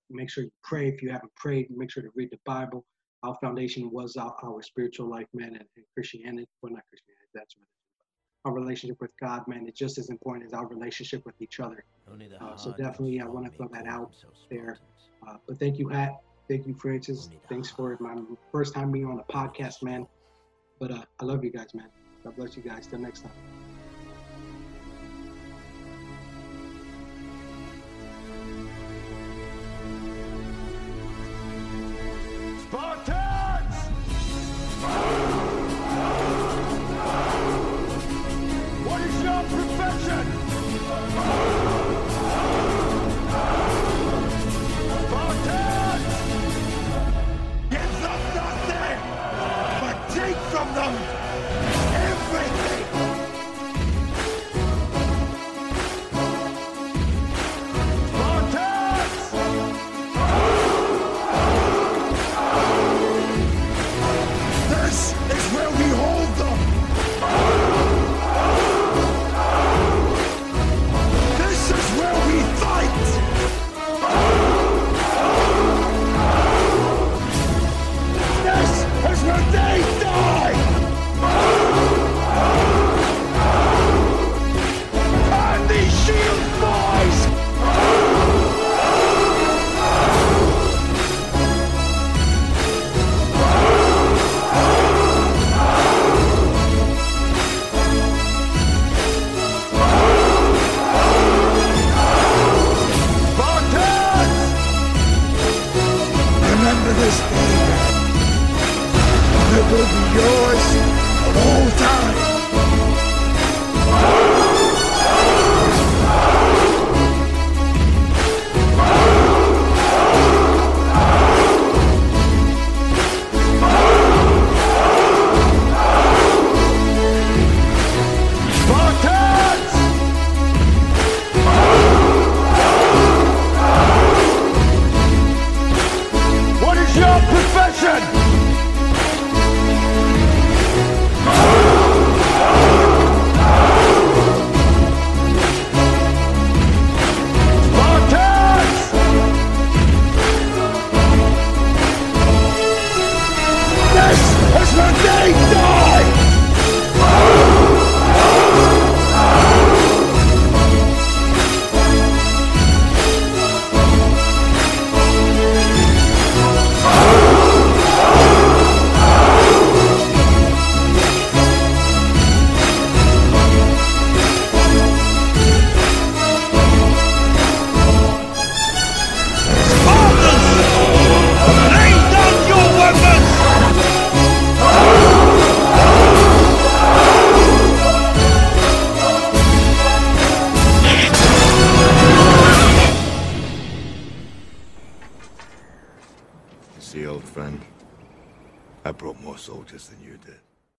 Speaker 3: make sure you pray if you haven't prayed. Make sure to read the Bible. Our foundation was our, our spiritual life, man, and, and Christianity. Well, not Christianity. That's what our relationship with God, man, is just as important as our relationship with each other. Uh, so definitely, I want to throw that out there. Uh, but thank you, Hat. Thank you, Francis. Thanks for my first time being on a podcast, man. But uh, I love you guys, man. God bless you guys. Till next time.